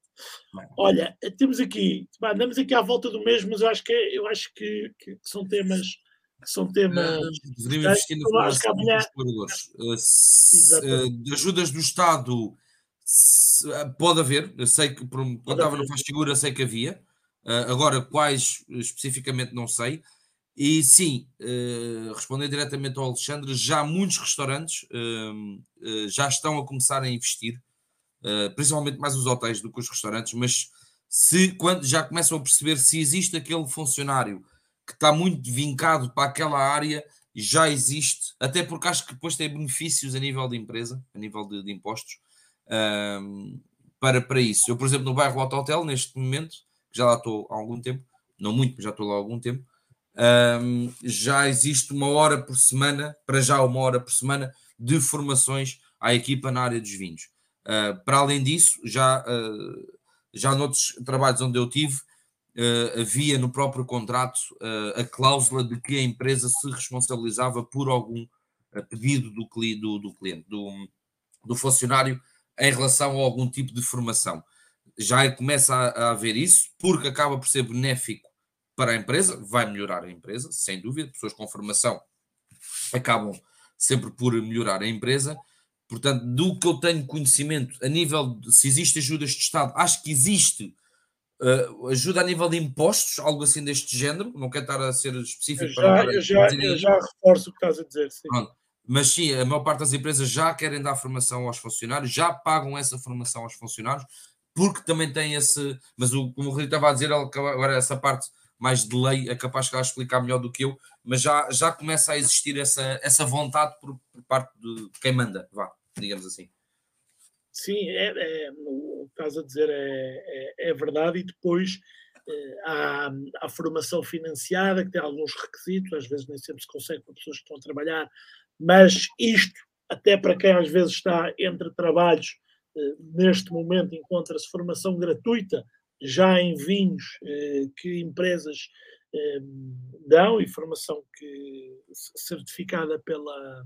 Olha, temos aqui, andamos aqui à volta do mesmo, mas eu acho que, eu acho que, que são temas que são temas. Investir na formação dos colaboradores. Uh, ajudas do Estado se, pode haver, eu sei que quando estava no Faz Segura sei que havia, agora quais especificamente não sei. E sim, uh, respondendo diretamente ao Alexandre, já muitos restaurantes uh, já estão a começar a investir, principalmente mais os hotéis do que os restaurantes, mas se quando já começam a perceber se existe aquele funcionário que está muito vincado para aquela área, já existe, até porque acho que depois tem benefícios a nível de empresa, a nível de, de impostos, um, para, para isso. Eu, por exemplo, no bairro Loto Hotel, neste momento, que já lá estou há algum tempo, não muito, mas já estou lá há algum tempo, um, já existe uma hora por semana, para já uma hora por semana, de formações à equipa na área dos vinhos. Uh, para além disso, já, uh, já noutros trabalhos onde eu tive, uh, havia no próprio contrato a cláusula de que a empresa se responsabilizava por algum pedido do, do, do cliente, do, do, funcionário, em relação a algum tipo de formação. Já começa a, a haver isso, porque acaba por ser benéfico para a empresa, vai melhorar a empresa, sem dúvida, pessoas com formação acabam sempre por melhorar a empresa. Portanto, do que eu tenho conhecimento a nível de se existe ajudas de Estado, acho que existe Uh, ajuda a nível de impostos, algo assim deste género? Não quero estar a ser específico. Eu já, eu já, eu já reforço o que estás a dizer. Sim. Mas sim, a maior parte das empresas já querem dar formação aos funcionários, já pagam essa formação aos funcionários, porque também tem esse. Mas o, como o Rui estava a dizer, agora essa parte mais de lei é capaz de explicar melhor do que eu, mas já, já começa a existir essa, essa vontade por, por parte de quem manda, vá, digamos assim. Sim, é, é, o que estás a dizer é, é, é verdade, e depois é, há a formação financiada, que tem alguns requisitos, às vezes nem sempre se consegue para pessoas que estão a trabalhar, mas isto, até para quem às vezes está entre trabalhos, eh, neste momento encontra-se formação gratuita já em vinhos eh, que empresas eh, dão e formação que certificada pela,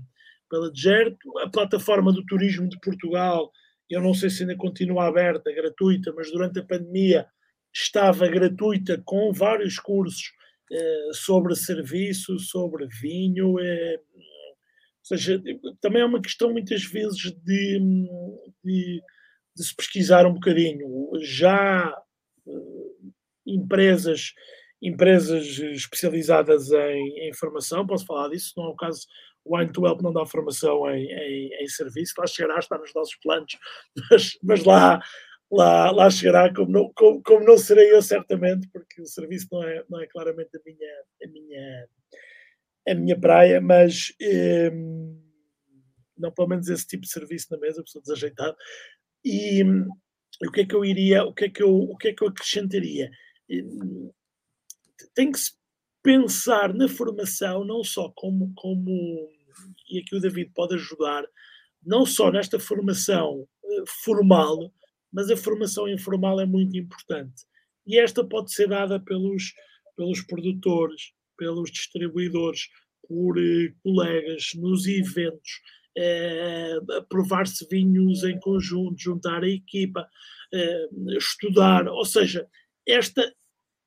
pela DGERTO, a plataforma do turismo de Portugal eu não sei se ainda continua aberta, gratuita, mas durante a pandemia estava gratuita com vários cursos eh, sobre serviço, sobre vinho. Eh, ou seja, também é uma questão muitas vezes de, de, de se pesquisar um bocadinho. Já empresas empresas especializadas em, em formação, posso falar disso, não é o caso o Wine to Help não dá formação em, em, em serviço, lá chegará, está nos nossos planos, mas, mas lá, lá, lá chegará, como não, como, como não serei eu certamente, porque o serviço não é, não é claramente a minha, a minha, a minha praia, mas hum, não pelo menos esse tipo de serviço na mesa, pessoa desajeitado. E, hum, o que é que eu iria, o que é que eu, o que é que eu acrescentaria? Tem que se pensar na formação não só como, como e aqui o David pode ajudar, não só nesta formação eh, formal, mas a formação informal é muito importante. E esta pode ser dada pelos, pelos produtores, pelos distribuidores, por eh, colegas, nos eventos, eh, provar-se vinhos em conjunto, juntar a equipa, eh, estudar, ou seja, esta,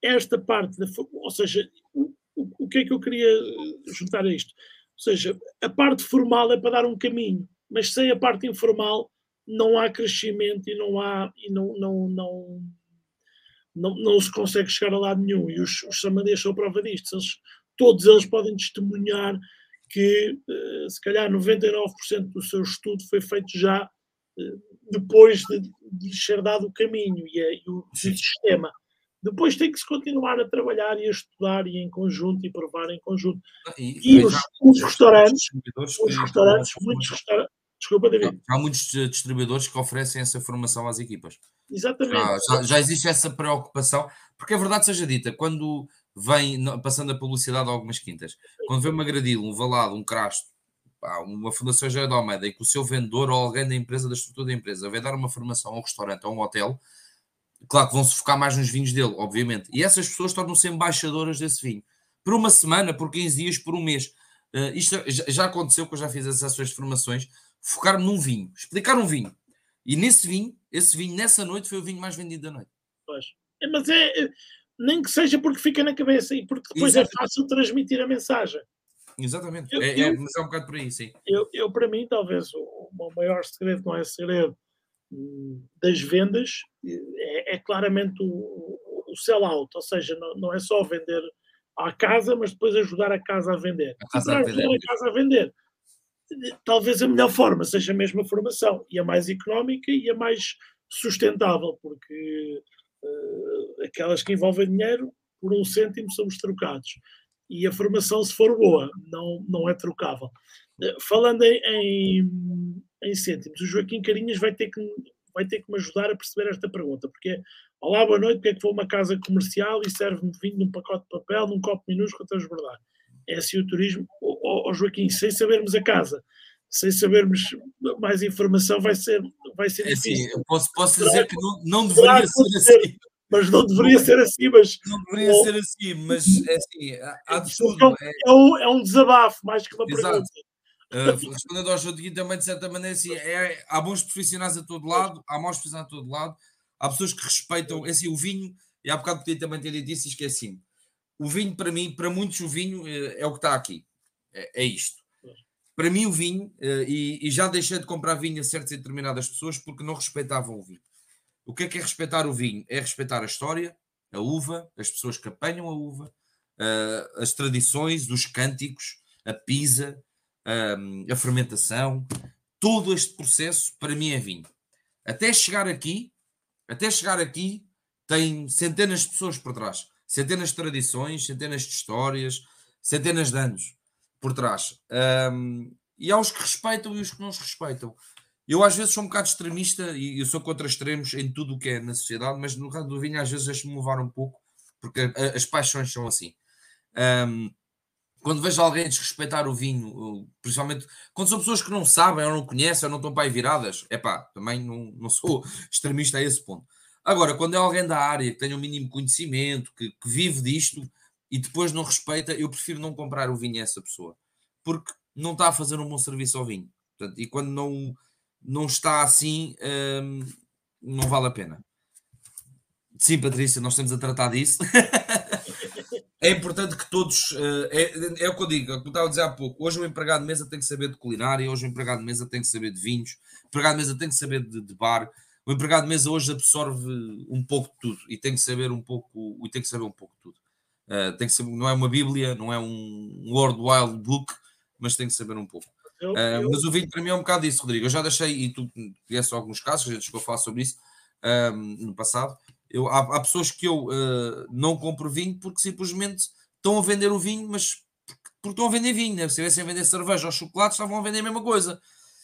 esta parte, da, ou seja, o, o, que é que eu queria eh, juntar a isto? Ou seja, a parte formal é para dar um caminho, mas sem a parte informal não há crescimento e não há e não, não, não, não, não se consegue chegar a lado nenhum. E os, os samadeiros são prova disto. Eles, todos eles podem testemunhar que eh, se calhar 99% do seu estudo foi feito já eh, depois de, de ser dado o caminho e, e o, o sistema. Depois tem que se continuar a trabalhar e a estudar e em conjunto e provar em conjunto. E, e os, os, restaurantes, os restaurantes, muitos restaurantes, desculpa, David. Há muitos distribuidores que oferecem essa formação às equipas. Exatamente. Já, já, já, existe essa preocupação, porque é verdade seja dita, quando vem, passando a publicidade a algumas quintas, quando vem uma gradil, um valado, um crasto, uma Fundação de Almeida, e que o seu vendedor ou alguém da empresa, da estrutura da empresa, vai dar uma formação a um restaurante, a um hotel, Claro que vão se focar mais nos vinhos dele, obviamente. E essas pessoas tornam-se embaixadoras desse vinho. Por uma semana, por 15 dias, por um mês. Uh, isto já aconteceu que eu já fiz as ações de formações. Focar-me num vinho, explicar um vinho. E nesse vinho, esse vinho, nessa noite, foi o vinho mais vendido da noite. Pois. É, mas é, é nem que seja porque fica na cabeça e porque depois é Exatamente. é fácil transmitir a mensagem. Exatamente. Eu, é, é, mas é um bocado por aí, sim. Eu, eu para mim, talvez o, o maior segredo não é segredo das vendas é, é claramente o, o sell-out, ou seja, não, não, é só vender à casa, mas depois ajudar a casa a vender. A casa a vender. a casa a vender, talvez a melhor forma seja mesmo a formação, e a mais económica e a mais sustentável, porque uh, aquelas que envolvem dinheiro, por um cêntimo somos trocados. E a formação, se for boa, não, não é trocável. Uh, falando em, em em cêntimos. O Joaquim Carinhas vai ter que vai ter que me ajudar a perceber esta pergunta, porque é, olá, boa noite, porque é que vou a uma casa comercial e serve-me vinho num pacote de papel, num copo minúsculo a transbordar? É assim o turismo. Ó, Joaquim, sem sabermos a casa, sem sabermos mais informação, vai ser, vai ser é assim, difícil. Assim, posso, posso dizer que não, não deveria ser assim. Mas não deveria ser assim, mas... Não deveria ou, ser assim, mas é assim, há de tudo. É, é, um, é um desabafo, mais que uma Exato. pergunta. Uh, respondendo ao Joaquim também, de certa maneira, assim, é, há bons profissionais a todo lado, há maus profissionais a todo lado, há pessoas que respeitam, é assim, o vinho, e há bocado podia também ter dito isso, que é assim, o vinho para mim, para muitos o vinho é, é o que está aqui, é, é isto. Para mim o vinho, uh, e, e, já deixei de comprar vinho a certas e determinadas pessoas porque não respeitavam o vinho. O que é que é respeitar o vinho? É respeitar a história, a uva, as pessoas que apanham a uva, uh, as tradições, os cânticos, a pisa, a fermentação, todo este processo para mim é vinho. Até chegar aqui, até chegar aqui, tem centenas de pessoas por trás, centenas de tradições, centenas de histórias, centenas de anos por trás. Um, e há os que respeitam e os que não os respeitam. Eu às vezes sou um bocado extremista e eu sou contra extremos em tudo o que é na sociedade, mas no caso do vinho às vezes deixo-me levar um pouco, porque as paixões são assim. Um, quando vejo alguém desrespeitar o vinho, principalmente quando são pessoas que não sabem ou não conhecem ou não estão para aí viradas, é pá, também não, não sou extremista a esse ponto. Agora, quando é alguém da área que tem um mínimo conhecimento, que, que vive disto e depois não respeita, eu prefiro não comprar o vinho a essa pessoa, porque não está a fazer um bom serviço ao vinho. Portanto, e quando não, não está assim, hum, não vale a pena. Sim, Patrícia, nós estamos a tratar disso. é importante que todos. É, é o que eu digo, é o que eu estava a dizer há pouco. Hoje o empregado de mesa tem que saber de culinária, hoje o empregado de mesa tem que saber de vinhos, o empregado de mesa tem que saber de, de bar. O empregado de mesa hoje absorve um pouco de tudo e tem que saber um pouco, e tem que saber um pouco de tudo. Uh, tem que saber, não é uma Bíblia, não é um World Wild Book, mas tem que saber um pouco. Eu, uh. Mas o vinho para mim é um bocado isso, Rodrigo. Eu já deixei, e tu conheces alguns casos, a gente chegou a falar sobre isso no passado. Eu, há, há, pessoas que eu uh, não compro vinho porque simplesmente estão a vender o vinho, mas porque, porque estão a vender vinho, né? se estivessem a vender cerveja ou chocolate, estavam a vender a mesma coisa.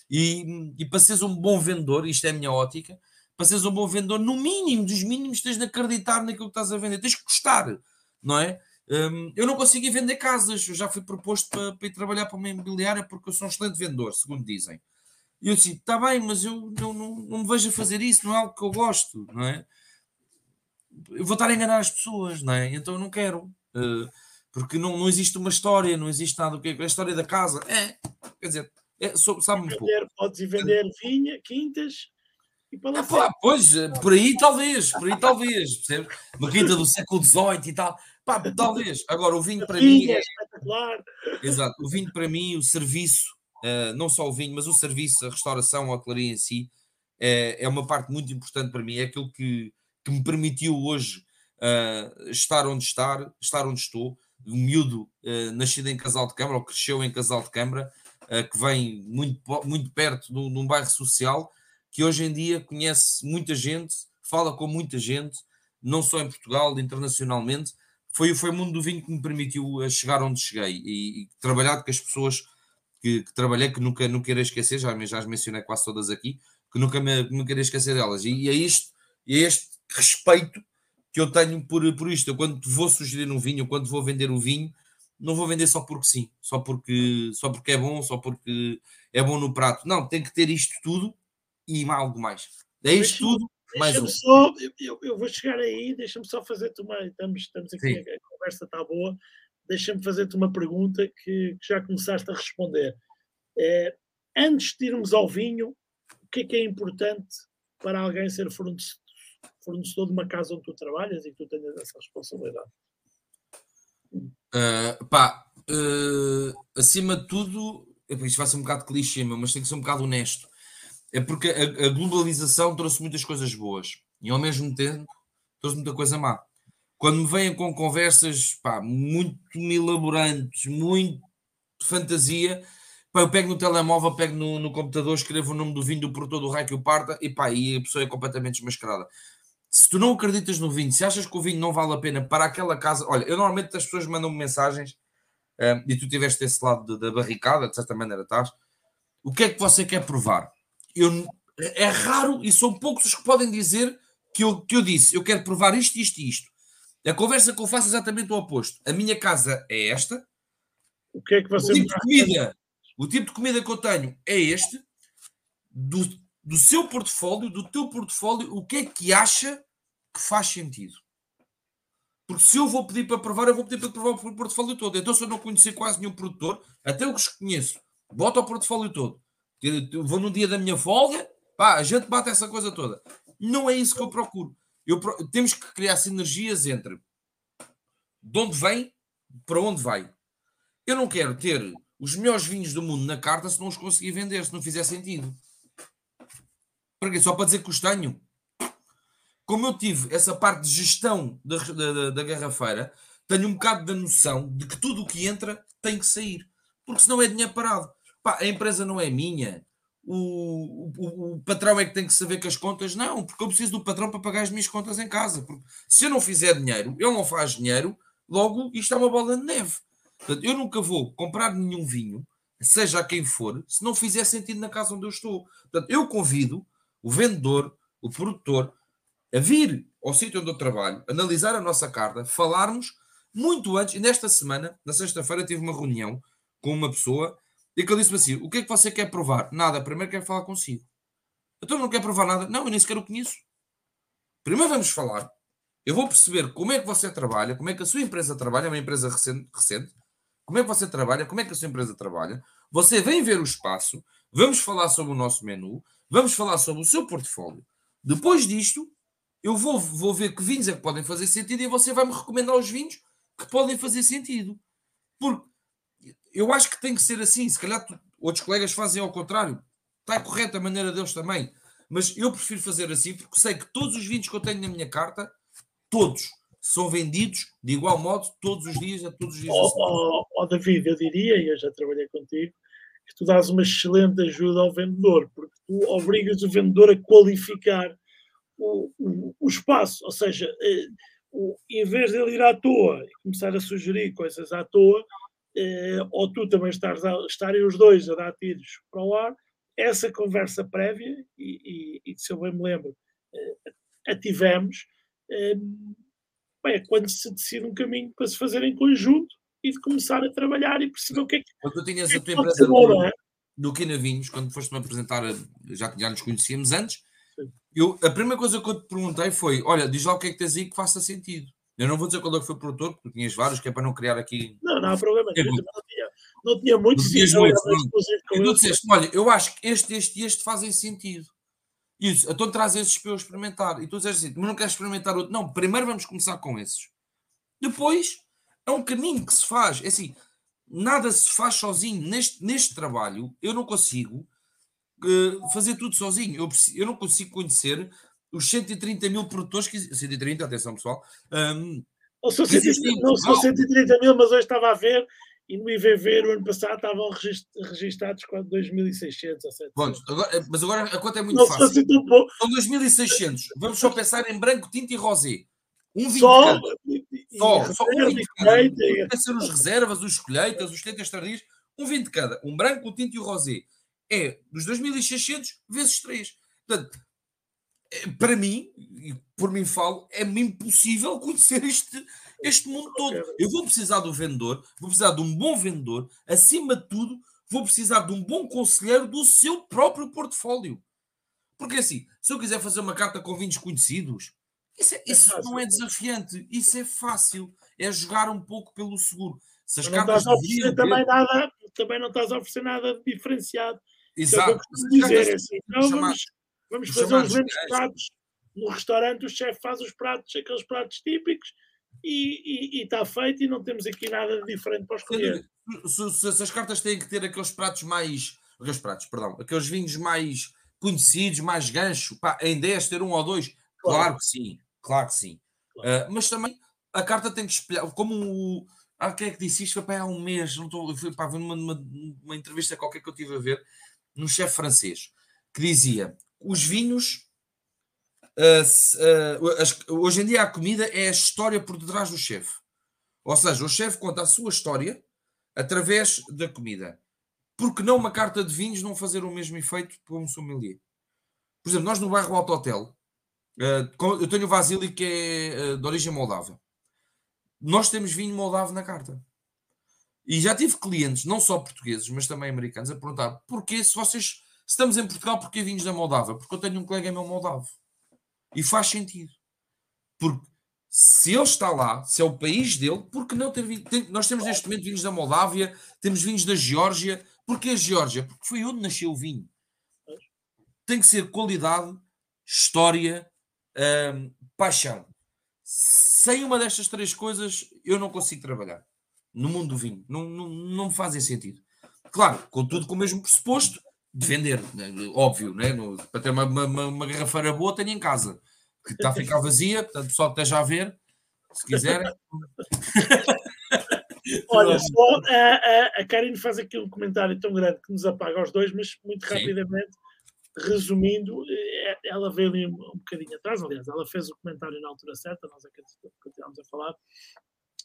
E, e para seres um bom vendedor, isto é a minha ótica, para seres um bom vendedor, no mínimo dos mínimos, tens de acreditar naquilo que estás a vender, tens que gostar, não é? Um, eu não consegui vender casas, eu já fui proposto para, para ir trabalhar para uma imobiliária porque eu sou um excelente vendedor, segundo dizem. E eu disse: está bem, mas eu não, não, não me vejo a fazer isso, não é algo que eu gosto, não é? Eu vou estar a enganar as pessoas, não é? Então eu não quero, uh, porque não, não existe uma história, não existe nada. O que é a história da casa? É, quer dizer, é, sabe um pouco. Podes ir vender vinha, quintas, ah, pá, pois, eh, por aí talvez, por aí talvez, percebes? Uma quinta do século XVIII e tal, pá, talvez. Agora, o vinho para mim é. Espetacular. Exato, o vinho para mim, o serviço, uh, não só o vinho, mas o serviço, a restauração, a hotelaria em si, é, é uma parte muito importante para mim. É aquilo que, que me permitiu hoje uh, estar onde estar, estar onde estou. Um miúdo uh, nascido em Casal de Câmara, ou cresceu em Casal de Câmara, que vem muito, muito perto de um bairro social que hoje em dia conhece muita gente, fala com muita gente, não só em Portugal, internacionalmente. Foi, foi o mundo do vinho que me permitiu chegar onde cheguei e, e trabalhar com as pessoas que, que, trabalhei, que nunca, nunca irei esquecer, já, já as mencionei quase todas aqui, que nunca me nunca irei esquecer delas. E, e é, isto, é este respeito que eu tenho por, por isto. Eu, quando vou sugerir um vinho, quando vou vender um vinho, não vou vender só porque sim, só porque, só porque é bom, só porque é bom no prato. Não, tem que ter isto tudo e algo mais. É isto tudo, mais um. Só, eu, eu, vou chegar aí, deixa-me só fazer-te uma. Estamos, estamos aqui, a, a, conversa está boa. Deixa-me fazer-te uma pergunta que, que, já começaste a responder. É, antes de irmos ao vinho, o que é que é importante para alguém ser fornecedor, fornecedor de uma casa onde tu trabalhas e que tu tenhas essa responsabilidade? Uh, pá, uh, acima de tudo, isto vai ser um bocado clichê, mas tem que ser um bocado honesto é porque a, a, globalização trouxe muitas coisas boas e ao mesmo tempo trouxe muita coisa má. Quando me vêm com conversas pá, muito elaborantes, muito fantasia, pá, eu pego no telemóvel, pego no, no, computador, escrevo o nome do vinho do produtor do raio que o parta e, pá, e a pessoa é completamente desmascarada. Se tu não acreditas no vinho, se achas que o vinho não vale a pena para aquela casa, olha, eu normalmente as pessoas mandam-me mensagens um, e tu tiveste esse lado da barricada, de certa maneira estás. O que é que você quer provar? eu, é raro e são poucos os que podem dizer que eu, que eu disse, eu quero provar isto, isto e isto. A conversa que eu faço é exatamente o oposto. A minha casa é esta. O que é que você o tipo de comida, o tipo de comida que eu tenho é este. Do, do seu portfólio, do teu portfólio, o que é que acha que faz sentido? Porque se eu vou pedir para provar, eu vou pedir para provar o portfólio todo. Então, se eu não conhecer quase nenhum produtor, até os que conheço, bota o portfólio todo vou no dia da minha folga, pá, a gente bate essa coisa toda. Não é isso que eu procuro. Eu, temos que criar sinergias entre de onde vem para onde vai. Eu não quero ter os melhores vinhos do mundo na carta se não os conseguir vender, se não fizer sentido. Para quê? Só para dizer que os tenho. Como eu tive essa parte de gestão da, da, da garrafeira, tenho um bocado da noção de que tudo o que entra tem que sair. Porque senão é dinheiro parado. Pá, a empresa não é minha. O, o, o, patrão é que tem que saber que as contas. Não, porque eu preciso do patrão para pagar as minhas contas em casa. Porque se eu não fizer dinheiro, ele não faz dinheiro, logo isto é uma bola de neve. Portanto, eu nunca vou comprar nenhum vinho, seja a quem for, se não fizer sentido na casa onde eu estou. Portanto, eu convido o vendedor, o produtor, a vir ao sítio onde eu trabalho, analisar a nossa carta, falarmos muito antes. E nesta semana, na sexta-feira, tive uma reunião com uma pessoa e que ele disse-me assim: O que é que você quer provar? Nada, primeiro quero falar consigo. Então não quer provar nada? Não, eu nem sequer o conheço. Primeiro vamos falar. Eu vou perceber como é que você trabalha, como é que a sua empresa trabalha, é uma empresa recente, recente, como é que você trabalha, como é que a sua empresa trabalha. Você vem ver o espaço, vamos falar sobre o nosso menu, vamos falar sobre o seu portfólio. Depois disto, eu vou, vou ver que vinhos é que podem fazer sentido e você vai-me recomendar os vinhos que podem fazer sentido. Porque eu acho que tem que ser assim. Se calhar outros colegas fazem ao contrário. Está correta a maneira deles também. Mas eu prefiro fazer assim porque sei que todos os vinhos que eu tenho na minha carta, todos, são vendidos de igual modo todos os dias, a todos os dias. Oh, oh, oh, David, eu diria, e eu já trabalhei contigo, que tu dás uma excelente ajuda ao vendedor, porque tu obrigas o vendedor a qualificar o, o, o espaço, ou seja, eh, o, em vez de ele ir à toa e começar a sugerir coisas à toa, eh, ou tu também estares a, estarem os dois a dar tiros para o ar, essa conversa prévia, e, e, e se eu bem me lembro, eh, a tivemos, eh, bem, é quando se decide um caminho para se fazer em conjunto e de começar a trabalhar e perceber o que é que. Quando tu tinhas é a tua empresa bom, é? do Quina Vinhos, quando foste-me apresentar, já, já nos conhecíamos antes, eu, a primeira coisa que eu te perguntei foi: olha, diz lá o que é que tens aí que faça sentido. Eu não vou dizer qual é que foi o produtor, porque tu tinhas vários, que é para não criar aqui. Não, não há problema. É, não, tinha, não tinha muitos. Não muitos. E tu disseste: olha, eu acho que este, este e este fazem sentido. Eu então traz esses para eu experimentar. E tu dizes assim: mas não queres experimentar outro? Não, primeiro vamos começar com esses. Depois é um caminho que se faz. É assim, nada se faz sozinho. Neste, neste trabalho, eu não consigo uh, fazer tudo sozinho. Eu, eu não consigo conhecer os 130 mil produtores que 130, atenção pessoal. Um, não são, 130, não são 130 mil, mas hoje estava a ver e no IVV no ano passado estavam registados quase 2.600 ou 700. Bom, agora, mas agora a conta é muito não fácil. Assim São 2.600. Vamos só pensar em branco, tinto e rosé. Um vinho só, só, só um vinho de cada. Podem ser os reservas, os colheitas, os tetas tardias. Um vinho de cada. Um branco, o tinto e o rosé. É dos 2.600 vezes 3. Portanto, é, para mim, e por mim falo, é impossível conhecer este, este mundo todo. Eu vou precisar do vendedor, vou precisar de um bom vendedor, acima de tudo, vou precisar de um bom conselheiro do seu próprio portfólio. Porque assim, se eu quiser fazer uma carta com vinhos conhecidos, isso, é, é isso não é desafiante, isso é fácil, é jogar um pouco pelo seguro. Se as cartas não estás a também, nada, também não estás a oferecer nada diferenciado. Exato. Dizer, assim, não, vamos, vamos fazer os mesmos pratos. No restaurante o chefe faz os pratos, aqueles pratos típicos, e está feito e não temos aqui nada de diferente para escolher. Se, se, se, as cartas têm que ter aqueles pratos mais. Aqueles pratos, perdão, aqueles vinhos mais conhecidos, mais gancho, pá, em 10 ter um ou dois, claro, claro que sim, claro que sim. Claro. Uh, mas também a carta tem que espelhar, como o. Ah, quem é que disse isto? Foi para há um mês, não estou, foi para numa, numa, numa entrevista qualquer que eu tive a ver, num chefe francês, que dizia: os vinhos uh, uh, as, hoje em dia a comida é a história por detrás do chefe. Ou seja, o chefe conta a sua história através da comida. Porque não uma carta de vinhos não fazer o mesmo efeito para um sommelier? Por exemplo, nós no bairro Alto Hotel, uh, eu tenho o Vasily que é de origem moldava. Nós temos vinho moldavo na carta. E já tive clientes, não só portugueses, mas também americanos, a perguntar porquê, se vocês se estamos em Portugal, porquê vinhos da Moldávia? Porque eu tenho um colega meu moldavo. E faz sentido. Porque se ele está lá, se é o país dele, porque não ter vindo? Tem, nós temos neste momento vinhos da Moldávia, temos vinhos da Geórgia. Porquê a Geórgia? Porque foi onde nasceu o vinho. Tem que ser qualidade, história, hum, paixão. Sem uma destas três coisas, eu não consigo trabalhar no mundo do vinho. Não, não, não me fazem sentido. Claro, contudo, com o mesmo pressuposto, de vender, né? óbvio, né? No, para ter uma, uma, uma, garrafeira boa, tenho em casa, que está a ficar vazia, portanto, só esteja a ver, se quiserem. Olha, só a, a, a Karine faz aqui um comentário tão grande que nos apaga os dois, mas muito rapidamente, Sim. resumindo, é, ela veio ali um, um bocadinho atrás, aliás, ela fez o comentário na altura certa, nós aqui continuamos a falar,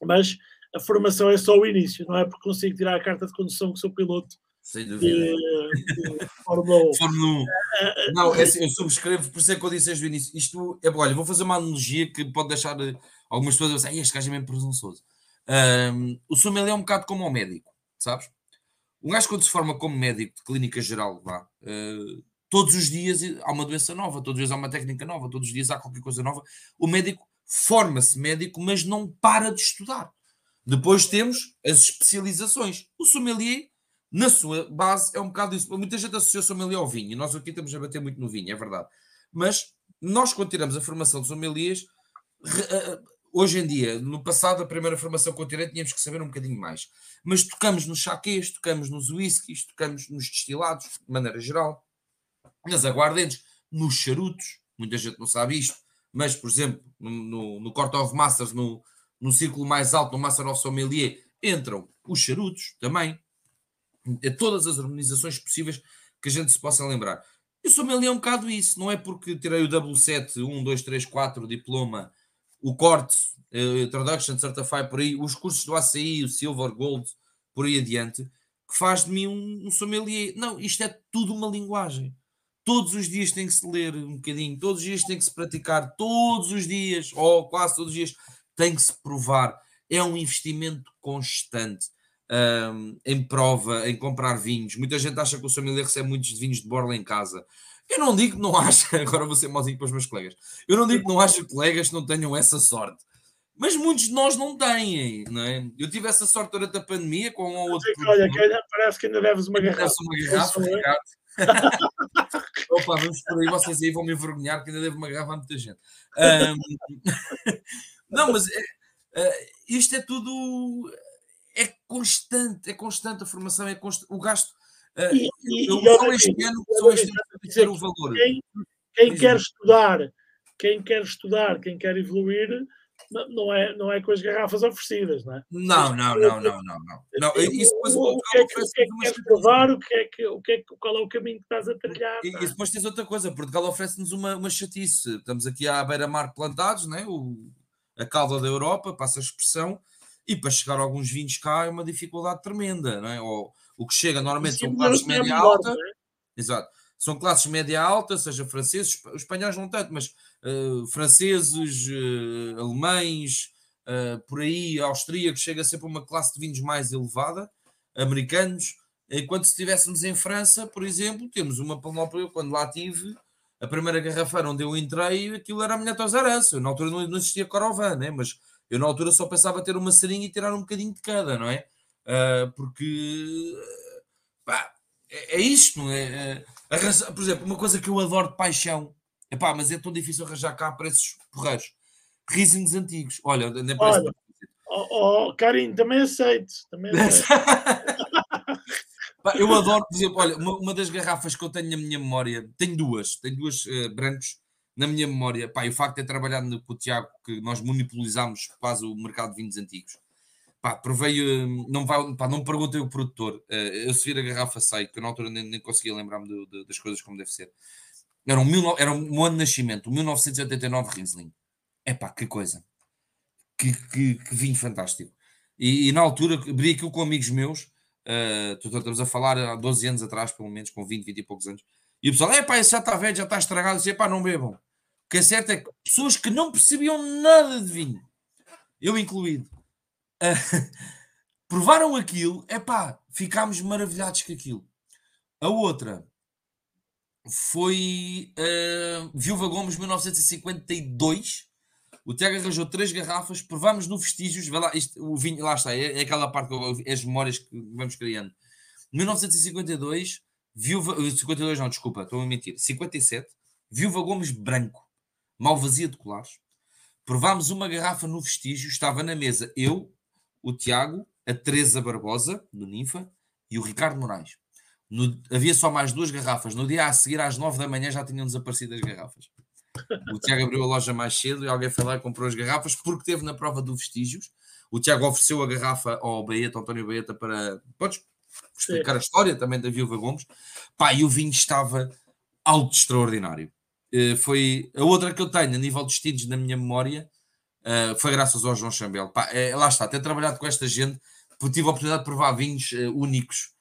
mas a formação é só o início, não é porque consigo tirar a carta de condução que sou piloto sem dúvida. Fórmula 1. Fórmula 1. Não, é assim, eu subscrevo, por isso é que eu disse desde o início. Isto é, olha, vou fazer uma analogia que pode deixar eh, algumas pessoas a dizer, este gajo é mesmo presunçoso. Um, o sommelier é um bocado como o médico, sabes? Um gajo quando se forma como médico de clínica geral, vá, uh, todos os dias há uma doença nova, todos os dias há uma técnica nova, todos os dias há qualquer coisa nova. O médico forma-se médico, mas não para de estudar. Depois temos as especializações. O sommelier na sua base, é um bocado isso. Muita gente associa o sommelier ao vinho, nós aqui estamos a bater muito no vinho, é verdade. Mas nós, quando tiramos a formação de sommeliers, hoje em dia, no passado, a primeira formação que eu tirei, tínhamos que saber um bocadinho mais. Mas tocamos nos chaquês, tocamos nos whiskies, tocamos nos destilados, de maneira geral, nas aguardentes, nos charutos. Muita gente não sabe isto, mas, por exemplo, no, no, no Court of Masters, no, no círculo mais alto, no Master of Sommelier, entram os charutos também. É todas as harmonizações possíveis que a gente se possa lembrar. E o sommelier é um bocado isso, não é porque tirei o W7, 1, 2, 3, 4, diploma, o corte, uh, Introduction, Certify, por aí, os cursos do ACI, o Silver, Gold, por aí adiante, que faz de mim um, um sommelier. Não, isto é tudo uma linguagem. Todos os dias tem que se ler um bocadinho, todos os dias tem que se praticar, todos os dias, ou quase todos os dias, tem que se provar. É um investimento constante um, em prova, em comprar vinhos. Muita gente acha que o sommelier recebe muitos vinhos de borla em casa. Eu não digo que não acha, agora vou ser mauzinho para os meus colegas. Eu não digo que não acho colegas que não tenham essa sorte. Mas muitos de nós não têm, não é? Eu tive essa sorte durante a pandemia com um ou outro. Olha, que parece que ainda deves uma garrafa. uma garrafa, Ricardo. Opa, vamos por aí, vocês aí vão me envergonhar que ainda devo uma garrafa a muita gente. Um... não, mas é, é, isto é tudo é constante, é constante a formação, é constante, o gasto. Uh, e, e, eu, só este ano, só este ano dizer o valor. Quem, quem quer estudar, quem quer estudar, quem quer evoluir, não é, não é com as garrafas oferecidas, não é? Não, não, não, não, não. não. não isso depois o, o que é que, o que, é que queres provar, o que é que, o que é que, qual é o caminho que estás a trilhar? E, e depois tens outra coisa, Portugal oferece-nos uma, uma chatice. Estamos aqui à beira-mar plantados, né? o, a calda da Europa, passa a expressão, e para chegar a alguns vinhos cá é uma dificuldade tremenda, não é? Ou, o que chega normalmente são classes média alta, é? exato, são classes média alta, seja franceses, os espanhóis não tanto, mas uh, franceses, uh, alemães, uh, por aí, austríacos, chega sempre uma classe de vinhos mais elevada, americanos, enquanto se estivéssemos em França, por exemplo, temos uma panóplia, quando lá tive, a primeira garrafeira onde eu entrei, aquilo era a minha tosarança, na altura não, não existia Corovan, né? mas eu na altura só pensava ter uma seringa e tirar um bocadinho de cada, não é? Uh, porque pá, é, é isto, não é? Uh, por exemplo, uma coisa que eu adoro de paixão, epá, mas é tão difícil arranjar cá preços porreiros. Riesings antigos. Olha, nem parece. Olha, oh, oh, Carinho, também aceito. Também aceito. Eu adoro, por exemplo, olha, uma, uma, das garrafas que eu tenho na minha memória, tenho duas, tenho duas uh, brancos na minha memória, pá, o facto de ter trabalhado com o Tiago, que nós monopolizámos quase o mercado de vinhos antigos, pá, provei, hum, não, vai, pá, não perguntei o produtor, eh, eu se vir a garrafa sei, que eu na altura nem, nem conseguia lembrar-me de, de, das coisas como deve ser. Era um, mil, era um ano de nascimento, 1989 Riesling. É pá, que coisa. Que, que, que vinho fantástico. E, e, na altura, abri aquilo com amigos meus, uh, estamos a falar há 12 anos atrás, pelo menos, com 20, 20 e poucos anos, e o pessoal, é pá, isso já está velho, já está estragado, e pá, não bebam que é certo é que pessoas que não percebiam nada de vinho, eu incluído, uh, provaram aquilo, é pá, ficámos maravilhados com aquilo. A outra foi uh, Viúva Gomes 1952. O Tiago arranjou três garrafas, provámos no Vestígios, lá, isto, o vinho, lá está, é, é aquela parte, é as memórias que vamos criando. 1952, Viúva, 52 não, desculpa, estou a mentir, 57, Viúva Gomes branco vazia de colares. Provámos uma garrafa no vestígio, estava na mesa eu, o Tiago, a Teresa Barbosa, do Ninfa, e o Ricardo Moraes. No, havia só mais duas garrafas. No dia a seguir, às nove da manhã, já tinham desaparecido as garrafas. O Tiago abriu a loja mais cedo e alguém foi lá e comprou as garrafas porque teve na prova do vestígios. O Tiago ofereceu a garrafa ao Baeta, ao António Baeta, para. Podes explicar Sim. a história também da Viúva Gomes. Pá, e o vinho estava alto extraordinário. Eh, foi a outra que eu tenho a nível de destinos na minha memória uh, foi graças ao João Chambel. Pá, é, lá está, ter trabalhado com esta gente, tive a oportunidade de provar vinhos uh, únicos,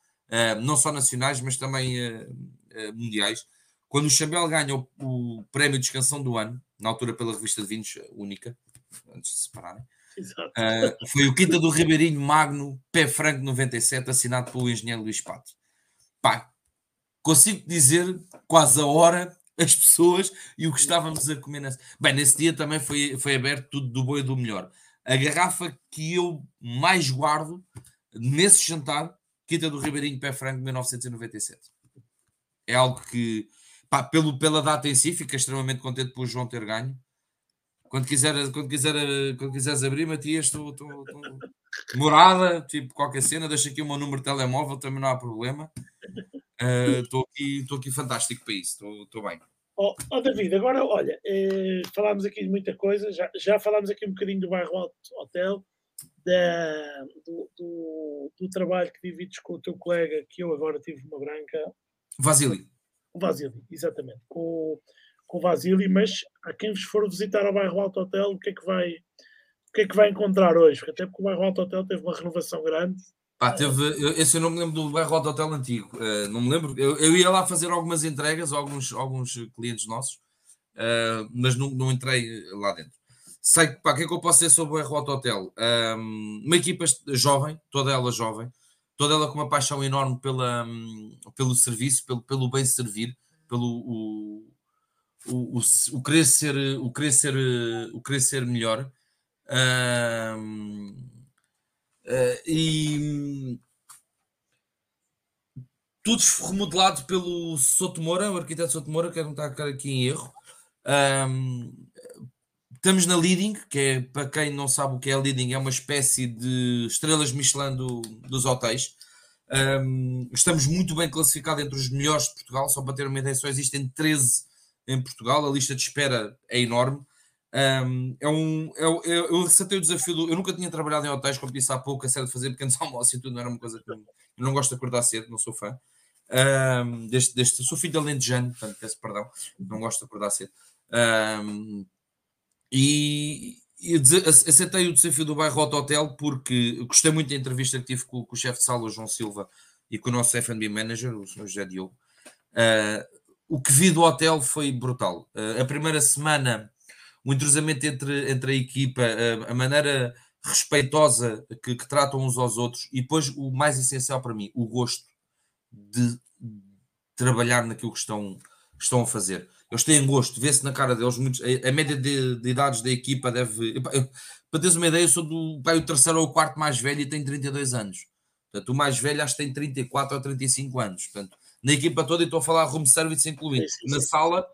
não só nacionais, mas também mundiais. Quando o Chambel ganha o, o, prémio de excansão do ano, na altura pela revista de vinhos única, antes de se separarem, foi o Quinta do Ribeirinho Magno, Pé Franco 97, assinado pelo engenheiro Luís Pato. Pá, consigo dizer quase a hora as pessoas e o que estávamos a comer nesse. Bem, nesse dia também foi, foi aberto tudo do bom e do melhor. A garrafa que eu mais guardo nesse jantar, Quinta do Ribeirinho Pé Franco, 1997. É algo que. Pá, pelo, pela data em si, fico extremamente contente por o João ter ganho. Quando, quiser, quando, quiser, quando quiseres abrir, Matias, estou, estou, estou... morada, tipo qualquer cena, deixa aqui o meu número de telemóvel, também não há problema. Estou uh, aqui, aqui fantástico para isso, estou bem. Oh, oh, David, agora olha, eh, falámos aqui de muita coisa, já, já falámos aqui um bocadinho do bairro Alto Hotel, da, do, do, do, trabalho que divides com o teu colega, que eu agora tive uma branca. Vasily. O Vasily, exatamente. Com, com o Vasily, mas a quem vos for visitar ao bairro Alto Hotel, o que é que vai, o que é que vai encontrar hoje? Porque até porque o bairro Alto Hotel teve uma renovação grande. Pá, teve, eu, esse eu não me lembro do bairro Alto Hotel antigo, uh, não me lembro. Eu, eu, ia lá fazer algumas entregas alguns, alguns clientes nossos, uh, mas não, não entrei lá dentro. Sei pá, o que é que eu posso dizer sobre o bairro Alto Hotel? Um, uma equipa jovem, toda ela jovem, toda ela com uma paixão enorme pela, um, pelo serviço, pelo, pelo bem servir, pelo o, o, o, o, querer ser, o, querer ser, o querer ser melhor. Uh, e tudo remodelado pelo Souto Moura, o arquiteto Souto Moura, que não está aqui em erro. Um, estamos na Leading, que é para quem não sabe o que é a Leading, é uma espécie de estrelas Michelin do, dos hotéis. Um, estamos muito bem classificados entre os melhores de Portugal, só para ter uma ideia, só existem 13 em Portugal, a lista de espera é enorme. Um, é um, é, é, eu recentei o desafio do. Eu nunca tinha trabalhado em hotéis, como disse há pouco, a sério de fazer pequenos almoços e tudo, não era uma coisa que eu, eu não gosto de acordar cedo, não sou fã. Um, deste, deste, sou filho de Alentejano, portanto, peço perdão, não gosto de acordar cedo. Um, e, e aceitei o desafio do bairro Hot Hotel porque gostei muito da entrevista que tive com, com o chefe de sala, o João Silva, e com o nosso FB manager, o Sr. José Diogo. Uh, o que vi do hotel foi brutal. Uh, a primeira semana, o entrosamento entre, entre a equipa, uh, a maneira respeitosa que, que, tratam uns aos outros, e depois o mais essencial para mim, o gosto de trabalhar naquilo que estão, estão a fazer. Eles têm gosto, vê-se na cara deles. Muitos, a, a média de, de, idades da equipa deve. Eu, para teres uma ideia, eu sou do pai, o terceiro ou o quarto mais velho e tenho 32 anos. Portanto, o mais velho acho que tem 34 ou 35 anos. Portanto, na equipa toda, e estou a falar room service incluído. Na sala,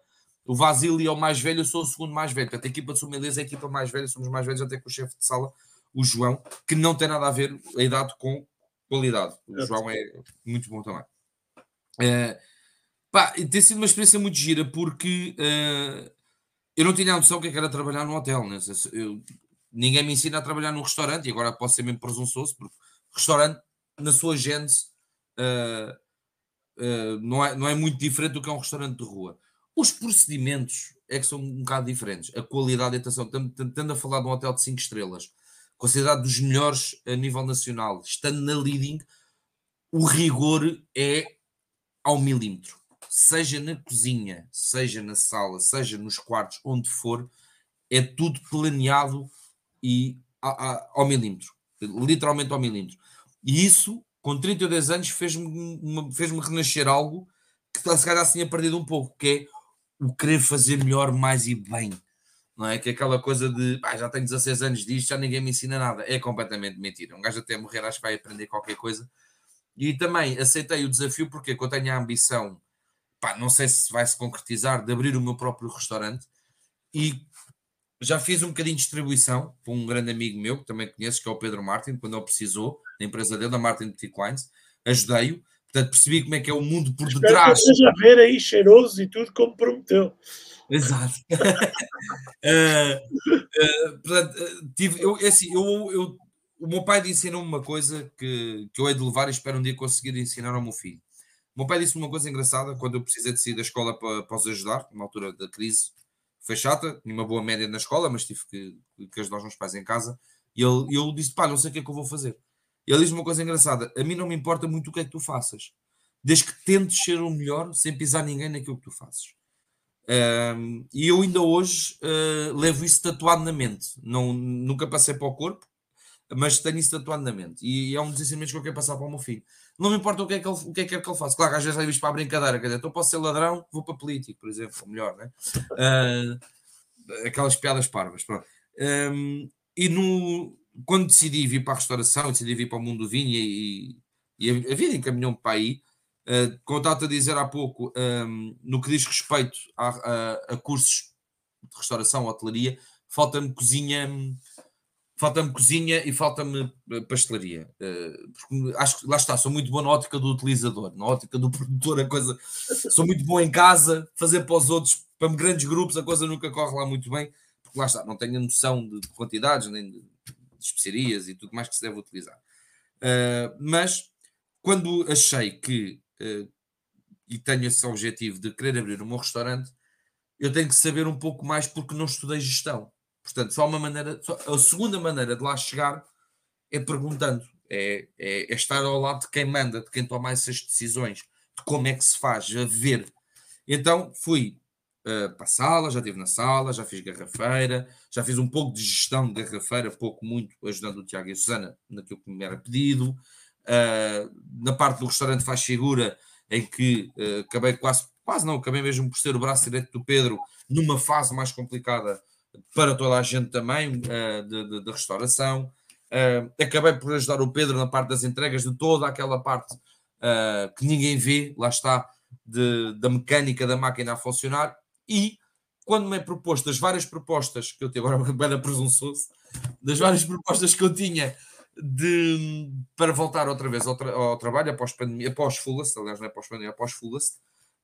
o Vasily é o mais velho, eu sou o segundo mais velho. Portanto, a equipa de Sommeliers é a equipa mais velha, somos mais velhos até com o chefe de sala, o João, que não tem nada a ver a idade com qualidade. O João é muito bom também. É, Pá, tem sido uma experiência muito gira porque uh, eu não tinha a noção que, é que era trabalhar num hotel. Né? Eu, ninguém me ensina a trabalhar num restaurante e agora posso ser mesmo presunçoso porque restaurante, na sua gênese, uh, uh, não, é, não é muito diferente do que é um restaurante de rua. Os procedimentos é que são um bocado diferentes. A qualidade de atenção, tendo a falar de um hotel de 5 estrelas, considerado dos melhores a nível nacional, estando na leading, o rigor é ao milímetro seja na cozinha, seja na sala, seja nos quartos, onde for, é tudo planeado e ao milímetro, literalmente ao milímetro. E isso, com 32 anos, fez-me fez renascer algo que se calhar tinha perdido um pouco, que é o querer fazer melhor, mais e bem. Não é? Que é aquela coisa de ah, já tenho 16 anos disto, já ninguém me ensina nada. É completamente mentira. Um gajo até morrer acho que vai aprender qualquer coisa. E também aceitei o desafio porque eu tenho a ambição pá, não sei se vai se concretizar, de abrir o meu próprio restaurante e já fiz um bocadinho de distribuição para um grande amigo meu, que também conheço, que é o Pedro Martin, quando ele precisou, na empresa dele, da Martin Petit Wines, ajudei-o, portanto percebi como é que é o mundo por Espero detrás. Que já ver aí cheiroso e tudo como prometeu. Exato. uh, uh, portanto, tive, eu, é assim, eu, eu, o meu pai ensinou-me uma coisa que, que eu hei de levar e espero um dia conseguir ensinar ao meu filho. O meu pai disse uma coisa engraçada quando eu precisei de sair da escola para, para os ajudar, na altura da crise. Foi chata, tinha uma boa média na escola, mas tive que, que ajudar os meus pais em casa. E ele, eu disse: pá, não sei o que é que eu vou fazer. E ele diz uma coisa engraçada: a mim não me importa muito o que é que tu faças, desde que tentes ser o melhor sem pisar ninguém naquilo que tu fazes. Um, e eu ainda hoje uh, levo isso tatuado na mente. Não, nunca passei para o corpo, mas tenho isso tatuado na mente. E, é um dos ensinamentos que eu quero passar para o meu filho não me importa o que é que ele, o que é que, é que ele faça. Claro que às vezes é visto para a brincadeira, quer dizer, então posso ser ladrão, vou para político, por exemplo, ou melhor, né? Uh, aquelas piadas parvas, pronto. Um, e no, quando decidi vir para a restauração, decidi vir para o mundo do vinho e, e a, a vida encaminhou-me para aí, Uh, como estava a dizer há pouco, um, no que diz respeito a, a, a cursos de restauração, hotelaria, falta-me cozinha, falta-me cozinha e falta-me eh, pastelaria. Uh, porque acho que lá está, sou muito bom na ótica do utilizador, na ótica do produtor, a coisa. Sou muito bom em casa, fazer para os outros, para grandes grupos, a coisa nunca corre lá muito bem, porque lá está, não tenho a noção de, quantidades, nem de, especiarias e tudo mais que se deve utilizar. Uh, mas quando achei que e tenho esse objetivo de querer abrir um meu restaurante, eu tenho que saber um pouco mais porque não estudei gestão. Portanto, só uma maneira, só, a segunda maneira de lá chegar é perguntando, é, é, é, estar ao lado de quem manda, de quem toma essas decisões, de como é que se faz, a ver. Então fui uh, para a sala, já estive na sala, já fiz garrafeira, já fiz um pouco de gestão de garrafeira, pouco, muito, ajudando o Tiago e a Susana naquilo que me era pedido. Uh, na parte do restaurante faz figura, em que uh, acabei quase, quase não, acabei mesmo por ser o braço direito do Pedro numa fase mais complicada para toda a gente também uh, de, de, de, restauração. Uh, acabei por ajudar o Pedro na parte das entregas de toda aquela parte uh, que ninguém vê, lá está, de, da mecânica da máquina a funcionar. E quando me é proposto das várias propostas que eu tenho, agora bem presunçoso, das várias propostas que eu tinha de, para voltar outra vez ao, tra ao trabalho após pandemia, após Fullest, aliás, não é após pandemia, após Fullest,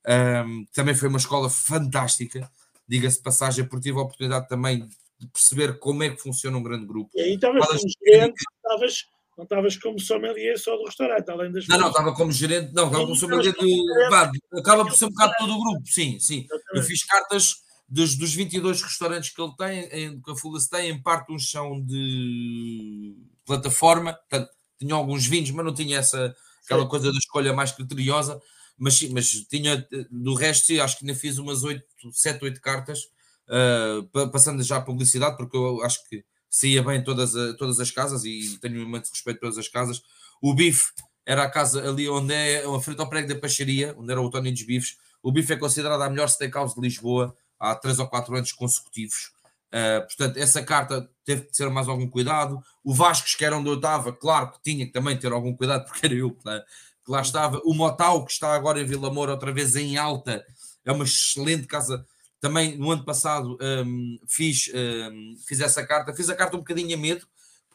um, também foi uma escola fantástica diga-se passagem, porque tive a oportunidade também de perceber como é que funciona um grande grupo. E aí estavas como gerente, estavas, não estavas como sommelier só do restaurante, além das Não, não, estava como gerente, não, estava como sommelier. Vá, acaba por ser um bocado todo o grupo, sim, sim. Eu fiz cartas dos, dos 22 restaurantes que ele tem, em, que a Fulas tem, em parte uns são de plataforma, portanto, tinha alguns vinhos, mas não tinha essa aquela sim. coisa da escolha mais criteriosa mas sim, mas tinha do resto, acho que ainda fiz umas 8, 7, 8 cartas, uh, passando já a publicidade, porque eu acho que saía bem todas, a, todas as casas e tenho muito respeito todas as casas. O bife era a casa ali onde é a frente ao prego da Pacharia, onde era o Tony dos Bifes. O bife é considerado a melhor steakhouse de Lisboa há 3 ou 4 anos consecutivos. Uh, portanto, essa carta teve que ter mais algum cuidado. O Vascos, que era onde eu estava, claro que tinha que também ter algum cuidado, porque era eu né? Que lá estava. O Motal, que está agora em Vila Moura, outra vez em alta, é uma excelente casa. Também no ano passado um, fiz, um, fiz essa carta, fiz a carta um bocadinho a medo,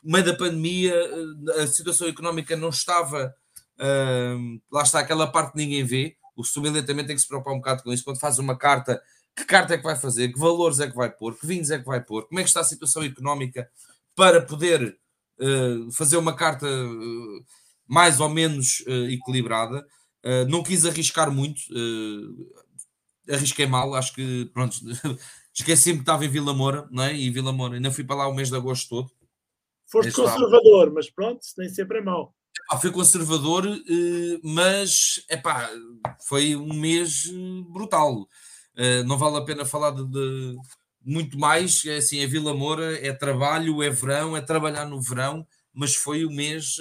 meio da pandemia, eh, a situação económica não estava. Um, lá está aquela parte que ninguém vê. O sommelier também tem que se preocupar um bocado com isso. Quando faz uma carta, que carta é que vai fazer? Que valores é que vai pôr? Que vinhos é que vai pôr? Como é que está a situação económica para poder uh, fazer uma carta uh, mais ou menos uh, equilibrada. Uh, não quis arriscar muito, uh, arrisquei mal, acho que pronto, esqueci-me que estava em Vila Moura, não é? E Vila Moura, ainda fui para lá o mês de agosto todo. Foste conservador, mas pronto, nem sempre é mau. Ah, fui conservador, mas epá, foi um mês brutal. Não vale a pena falar de, de muito mais. É assim, é Vila Moura, é trabalho, é verão, é trabalhar no verão, mas foi o mês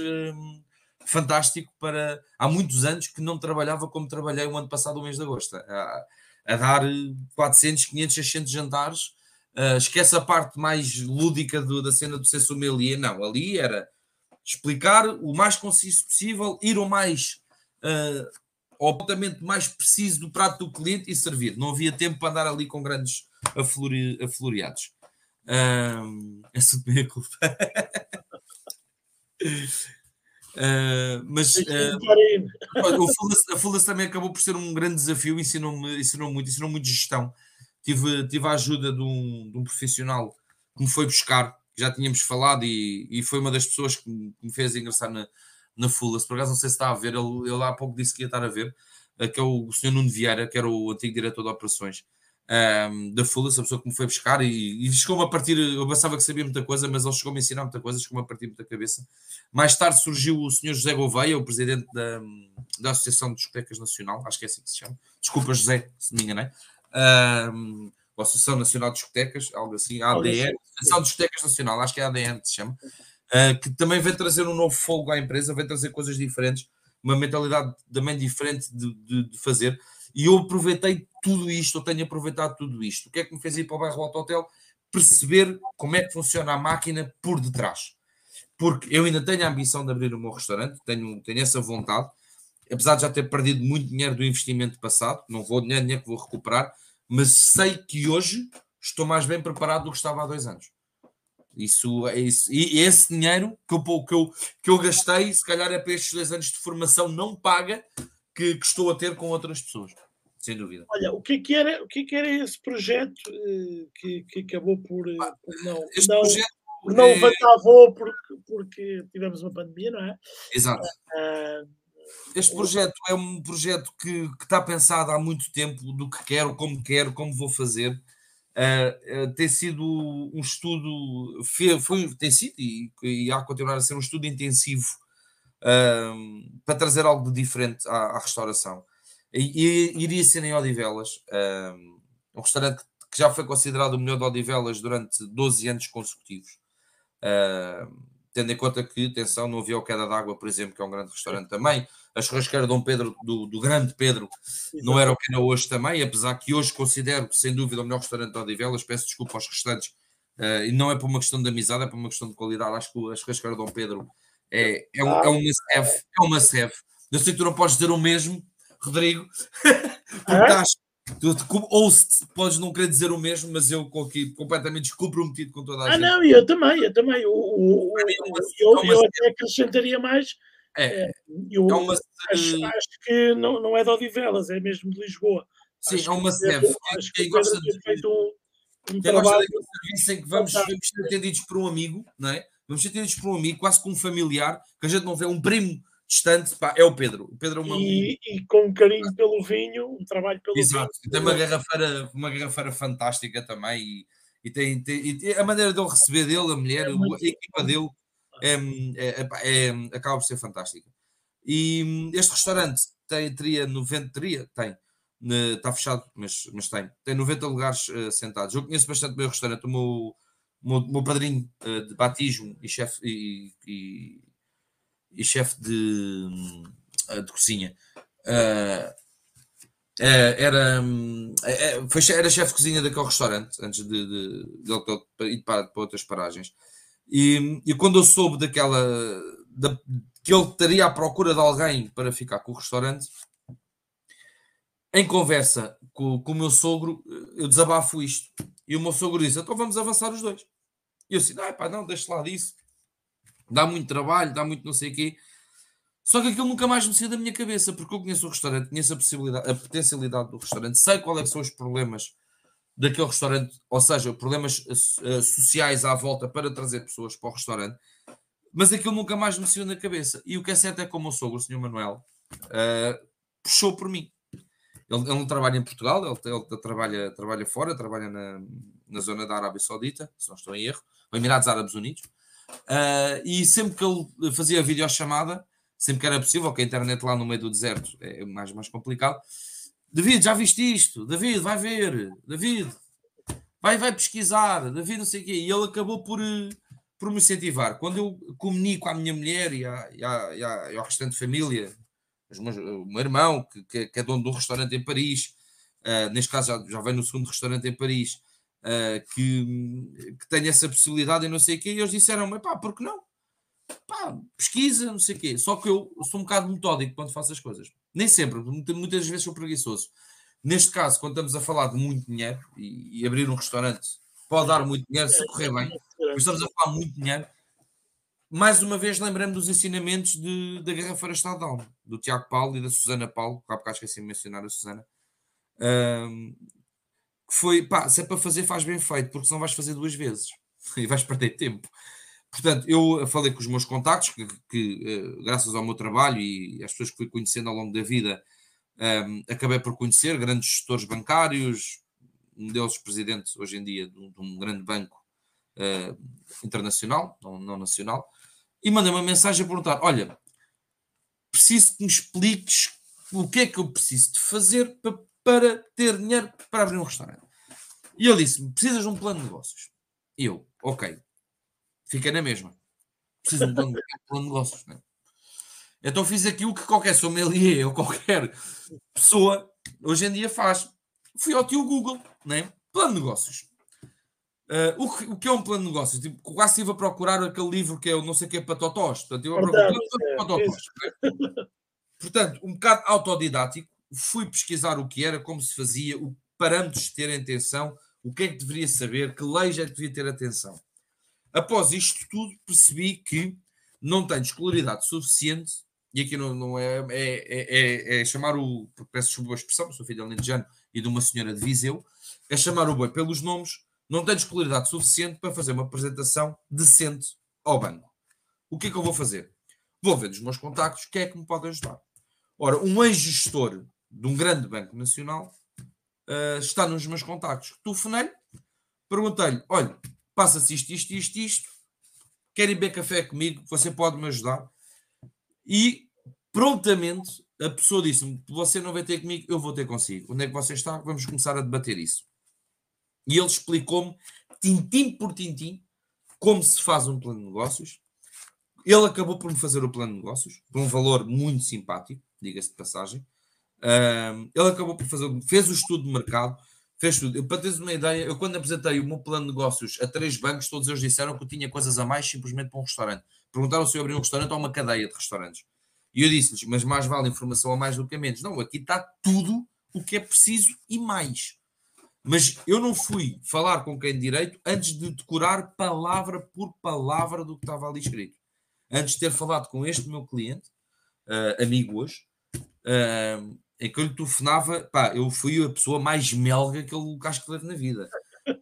fantástico para há muitos anos que não trabalhava como trabalhei o ano passado, o mês de agosto, a, a dar 400, 500, 600 jantares. Uh, esquece a parte mais lúdica do, da cena do ser sommelier, não, ali era explicar o mais conciso possível, ir o mais uh, ao mais preciso do prato do cliente e servir. Não havia tempo para andar ali com grandes aflori, afloreados. Essa é a culpa. Uh, mas uh, a Fulas também acabou por ser um grande desafio, ensinou-me ensinou muito, ensinou muito gestão. Tive, tive a ajuda de um, de um profissional que me foi buscar, já tínhamos falado, e, e foi uma das pessoas que me, que me fez ingressar na, na Fulas. Por acaso, não sei se está a ver, ele, ele há pouco disse que ia estar a ver, uh, que é o, o senhor Nuno Vieira, que era o antigo diretor de operações um, da Fulas, a pessoa que me foi buscar, e, e chegou-me a partir. Eu pensava que sabia muita coisa, mas ele chegou-me a ensinar muita coisa, chegou-me a partir muita cabeça. Mais tarde surgiu o senhor José Gouveia, o presidente da, da Associação de Discotecas Nacional, acho que é assim que se chama. Desculpa, José, se me enganei. Um, a Associação Nacional de Discotecas, algo assim, ADN, Associação de Discotecas Nacional, acho que é a ADN que se chama, uh, que também vem trazer um novo fogo à empresa, vem trazer coisas diferentes, uma mentalidade também diferente de, de, de fazer. E eu aproveitei tudo isto, eu tenho aproveitado tudo isto. O que é que me fez ir para o bairro Alto Hotel? Perceber como é que funciona a máquina por detrás. Porque eu ainda tenho a ambição de abrir o meu restaurante, tenho, tenho essa vontade. apesar de já ter perdido muito dinheiro do investimento passado, não vou dinheiro, dinheiro que vou recuperar, mas sei que hoje estou mais bem preparado do que estava há dois anos. Isso é isso. E esse dinheiro que eu, que, eu, que eu gastei, se calhar é para estes dois anos de formação não paga que, que estou a ter com outras pessoas. Sem dúvida. Olha, o que é que era, o que é que era esse projeto uh, que, que acabou por, uh, por não, não, por não é... levantar voo porque, porque tivemos uma pandemia, não é? Exato. Uh, este projeto é um projeto que, que, está pensado há muito tempo do que quero, como quero, como vou fazer. Uh, uh, tem sido um estudo, foi, foi tem sido e, e há continuar a ser um estudo intensivo uh, para trazer algo de diferente à, à restauração. E, e, iria ser em Odivelas, um restaurante que já foi considerado o melhor de Odivelas durante 12 anos consecutivos. tendo em conta que, atenção, não havia o Queda d'Água, por exemplo, que é um grande restaurante também a churrasqueira Dom Pedro, do, do grande Pedro, Exato. não era o que era hoje também, apesar que hoje considero, sem dúvida, o melhor restaurante de Odivelas, peço desculpa aos restantes, uh, e não é por uma questão de amizade, é por uma questão de qualidade, acho que a churrasqueira Dom Pedro é, é, um, é uma seve, é uma seve. Eu sei que tu não podes dizer o mesmo, Rodrigo, estás Tu, ou se podes não querer dizer o mesmo, mas eu aqui completamente descomprometido com toda a ah, gente. Ah, não, eu também, eu também. O, o, o, eu, eu até acrescentaria mais é, é eu é uma... acho, acho, que não, não é de Odivelas, é mesmo de Lisboa. Sim, acho é uma SEV. Acho que quem gosta de feito um, um trabalho. serviço em que vamos, vamos ser atendidos por um amigo, não é? Vamos ser atendidos por um amigo, quase com um familiar, que a gente não vê, um primo distante, pá, é o Pedro. O Pedro é uma... e, e com carinho pelo vinho, um trabalho pelo Exato. vinho. Tem uma garrafeira, uma garrafeira fantástica também e, e tem, tem e a maneira de ele receber dele, a mulher, é a equipa dele é, é, é, acaba por ser fantástica. E este restaurante tem, teria 90, teria, tem, está fechado, mas, mas tem, tem 90 lugares uh, sentados. Eu conheço bastante bem o restaurante, o meu, meu, meu padrinho uh, de batismo e chefe e, e, e chefe de, uh, de cozinha. era, hum, foi, era chefe de cozinha daquele restaurante antes de, de, de, ir para, para outras paragens. E, e quando eu soube daquela da, que ele estaria à procura de alguém para ficar com o restaurante, em conversa com, com o meu sogro, eu desabafo isto. E o meu sogro disse: então vamos avançar os dois. E eu disse: não, pá, não, deixa lá disso. Dá muito trabalho, dá muito não sei o quê. Só que aquilo nunca mais me saiu da minha cabeça, porque eu conheço o restaurante, conheço a, possibilidade, a potencialidade do restaurante, sei quais é são os problemas daquele restaurante, ou seja, problemas uh, sociais à volta para trazer pessoas para o restaurante, mas aquilo nunca mais me saiu na cabeça. E o que é certo é que o meu sogro, o senhor Manuel, uh, puxou por mim. Ele, ele, não trabalha em Portugal, ele, ele, trabalha, trabalha fora, trabalha na, na zona da Arábia Saudita, se não estou em erro, ou Emirados Árabes Unidos. Uh, e sempre que ele fazia videochamada, sempre que era possível, que a internet lá no meio do deserto é mais, mais complicado, David, já viste isto? David, vai ver. David, vai, vai pesquisar. David, não sei o quê. E ele acabou por, eh, por me incentivar. Quando eu comunico à minha mulher e, à, e, à, e, à, e ao restante família, meus, o meu irmão, que, que, é dono de um restaurante em Paris, uh, neste caso já, já vem no segundo restaurante em Paris, uh, que, que tem essa possibilidade e não sei o quê, e eles disseram-me, pá, por que não? Pá, pesquisa, não sei o quê. Só que eu sou um bocado metódico quando faço as coisas. Nem sempre, muitas vezes sou preguiçoso. Neste caso, quando estamos a falar de muito dinheiro e, e abrir um restaurante pode dar muito dinheiro se correr bem, mas estamos a falar muito dinheiro. Mais uma vez, lembrando dos ensinamentos de, da Garrafeira Estadão, do Tiago Paulo e da Susana Paulo, que há bocado esqueci de mencionar a Susana. Um, que foi, pá, se é para fazer, faz bem feito, porque senão vais fazer duas vezes e vais perder tempo. Portanto, eu falei com os meus contactos, que, que uh, graças ao meu trabalho e às pessoas que fui conhecendo ao longo da vida, um, ehm, acabei por conhecer grandes gestores bancários, um deles presidente hoje em dia de um, de um grande banco uh, internacional, não, não, nacional, e mandei uma mensagem a perguntar: Olha, preciso que me expliques o que é que eu preciso de fazer para, para ter dinheiro para abrir um restaurante. E ele disse: Precisas de um plano de negócios. E eu, ok, fica na mesma. Precisa de um plano, de negócios, né? Então fiz aquilo que qualquer sommelier ou qualquer pessoa hoje em dia faz. Fui ao tio Google, né? Plano de negócios. Uh, o, que, o, que, é um plano de negócios? Tipo, quase estive a procurar aquele livro que é o não sei o que é para totós. Portanto, eu patotós. portanto, um bocado autodidático, fui pesquisar o que era, como se fazia, o parâmetros de ter atenção, o que é que deveria saber, que leis é que devia ter atenção. Após isto tudo, percebi que não tenho escolaridade suficiente, e aqui não, não é, é, é, é, chamar o, peço desculpa a expressão, sou filho de Alentejano e de uma senhora de Viseu, é chamar o boi pelos nomes, não tenho escolaridade suficiente para fazer uma apresentação decente ao banco. O que é que eu vou fazer? Vou ver dos meus contactos quem é que me pode ajudar. Ora, um ex-gestor de um grande banco nacional uh, está nos meus contactos. Telefonei-lhe, perguntei-lhe: olha, passa-se isto, isto, isto, isto, querem beber café comigo, você pode me ajudar? E prontamente a pessoa disse-me: você não vai ter comigo, eu vou ter consigo. Onde é que você está? Vamos começar a debater isso. E ele explicou-me, tintim por tintim, como se faz um plano de negócios. Ele acabou por me fazer o plano de negócios, por um valor muito simpático, diga-se de passagem. Ele acabou por fazer, fez o estudo de mercado, fez tudo. Eu, para teres uma ideia, eu quando apresentei o meu plano de negócios a três bancos, todos eles disseram que eu tinha coisas a mais simplesmente para um restaurante. Perguntaram se eu abri um restaurante ou uma cadeia de restaurantes. E eu disse-lhes, mas mais vale informação a mais do que a menos. Não, aqui está tudo o que é preciso e mais. Mas eu não fui falar com quem de direito antes de decorar palavra por palavra do que estava ali escrito. Antes de ter falado com este meu cliente, uh, amigo hoje, uh, em que eu lhe telefonava, pá, eu fui a pessoa mais melga que ele acho que teve na vida.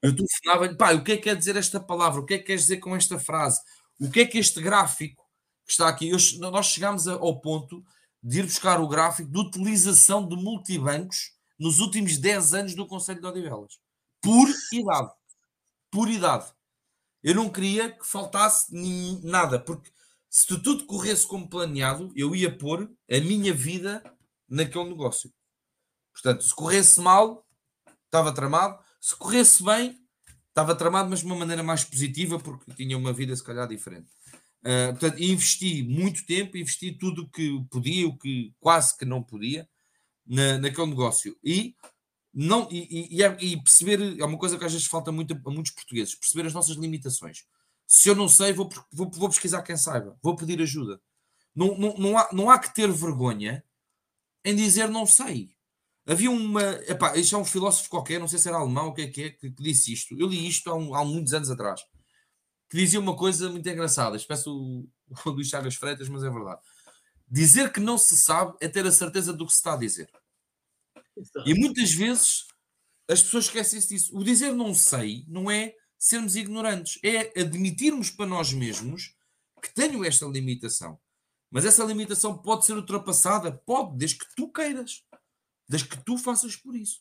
Eu telefonava-lhe, pá, o que é que quer dizer esta palavra? O que é que queres dizer com esta frase? O que é que este gráfico que está aqui? Eu, nós chegámos ao ponto de ir buscar o gráfico de utilização de multibancos nos últimos 10 anos do Conselho de Odivelas. Por idade. Por idade. Eu não queria que faltasse nada, porque se tudo corresse como planeado, eu ia pôr a minha vida naquele negócio. Portanto, se corresse mal, estava tramado. Se corresse bem, estava tramado, mas de uma maneira mais positiva, porque tinha uma vida se calhar diferente. Uh, portanto, investi muito tempo, investi tudo o que podia, o que quase que não podia, na, naquele negócio. E, não, e, e, e, perceber, é uma coisa que às vezes falta muito a muitos portugueses, perceber as nossas limitações. Se eu não sei, vou, vou, vou pesquisar quem saiba, vou pedir ajuda. Não, não, não, há, não há que ter vergonha em dizer não sei. Havia uma. Epá, isto é um filósofo qualquer, não sei se era alemão, o que é que é, que, que disse isto. Eu li isto há, um, há muitos anos atrás. Que dizia uma coisa muito engraçada. Peço o, o Luís Chagas Freitas, mas é verdade. Dizer que não se sabe é ter a certeza do que se está a dizer. Exato. E muitas vezes as pessoas esquecem-se disso. O dizer não sei não é sermos ignorantes, é admitirmos para nós mesmos que tenho esta limitação. Mas essa limitação pode ser ultrapassada? Pode, desde que tu queiras. Desde que tu faças por isso.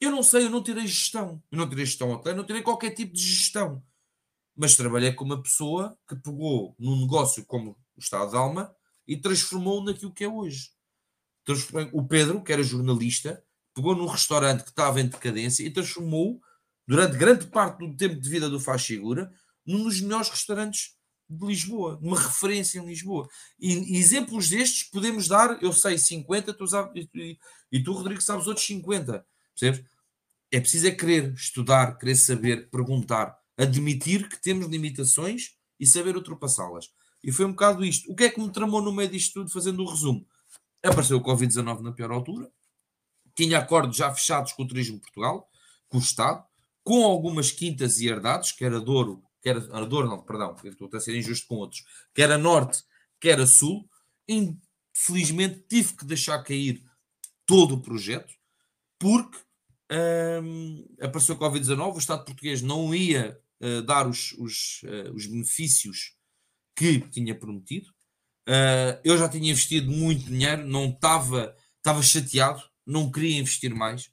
Eu não sei, eu não tirei gestão. Eu não tirei gestão hotel, não tirei qualquer tipo de gestão. Mas trabalhei com uma pessoa que pegou num negócio como o Estado de Alma e transformou naquilo que é hoje. O Pedro, que era jornalista, pegou num restaurante que estava em decadência e transformou, durante grande parte do tempo de vida do Faz Figura, num dos melhores restaurantes de Lisboa, uma referência em Lisboa. E, exemplos destes podemos dar, eu sei 50, tu sabes, e, e tu, Rodrigo, sabes outros 50. Percebes? É preciso é querer estudar, querer saber, perguntar, admitir que temos limitações e saber ultrapassá-las. E foi um bocado isto. O que é que me tramou no meio disto tudo, fazendo o um resumo? Apareceu o Covid-19 na pior altura, tinha acordos já fechados com o Turismo Portugal, com o Estado, com algumas quintas e herdades, que era Douro, quer a dor, não, perdão, estou a ser injusto com outros, quer a norte, quer a sul. Infelizmente tive que deixar cair todo o projeto porque hum, apareceu a Covid-19, o Estado português não ia uh, dar os, os, uh, os, benefícios que tinha prometido. Uh, eu já tinha investido muito dinheiro, não estava, estava chateado, não queria investir mais,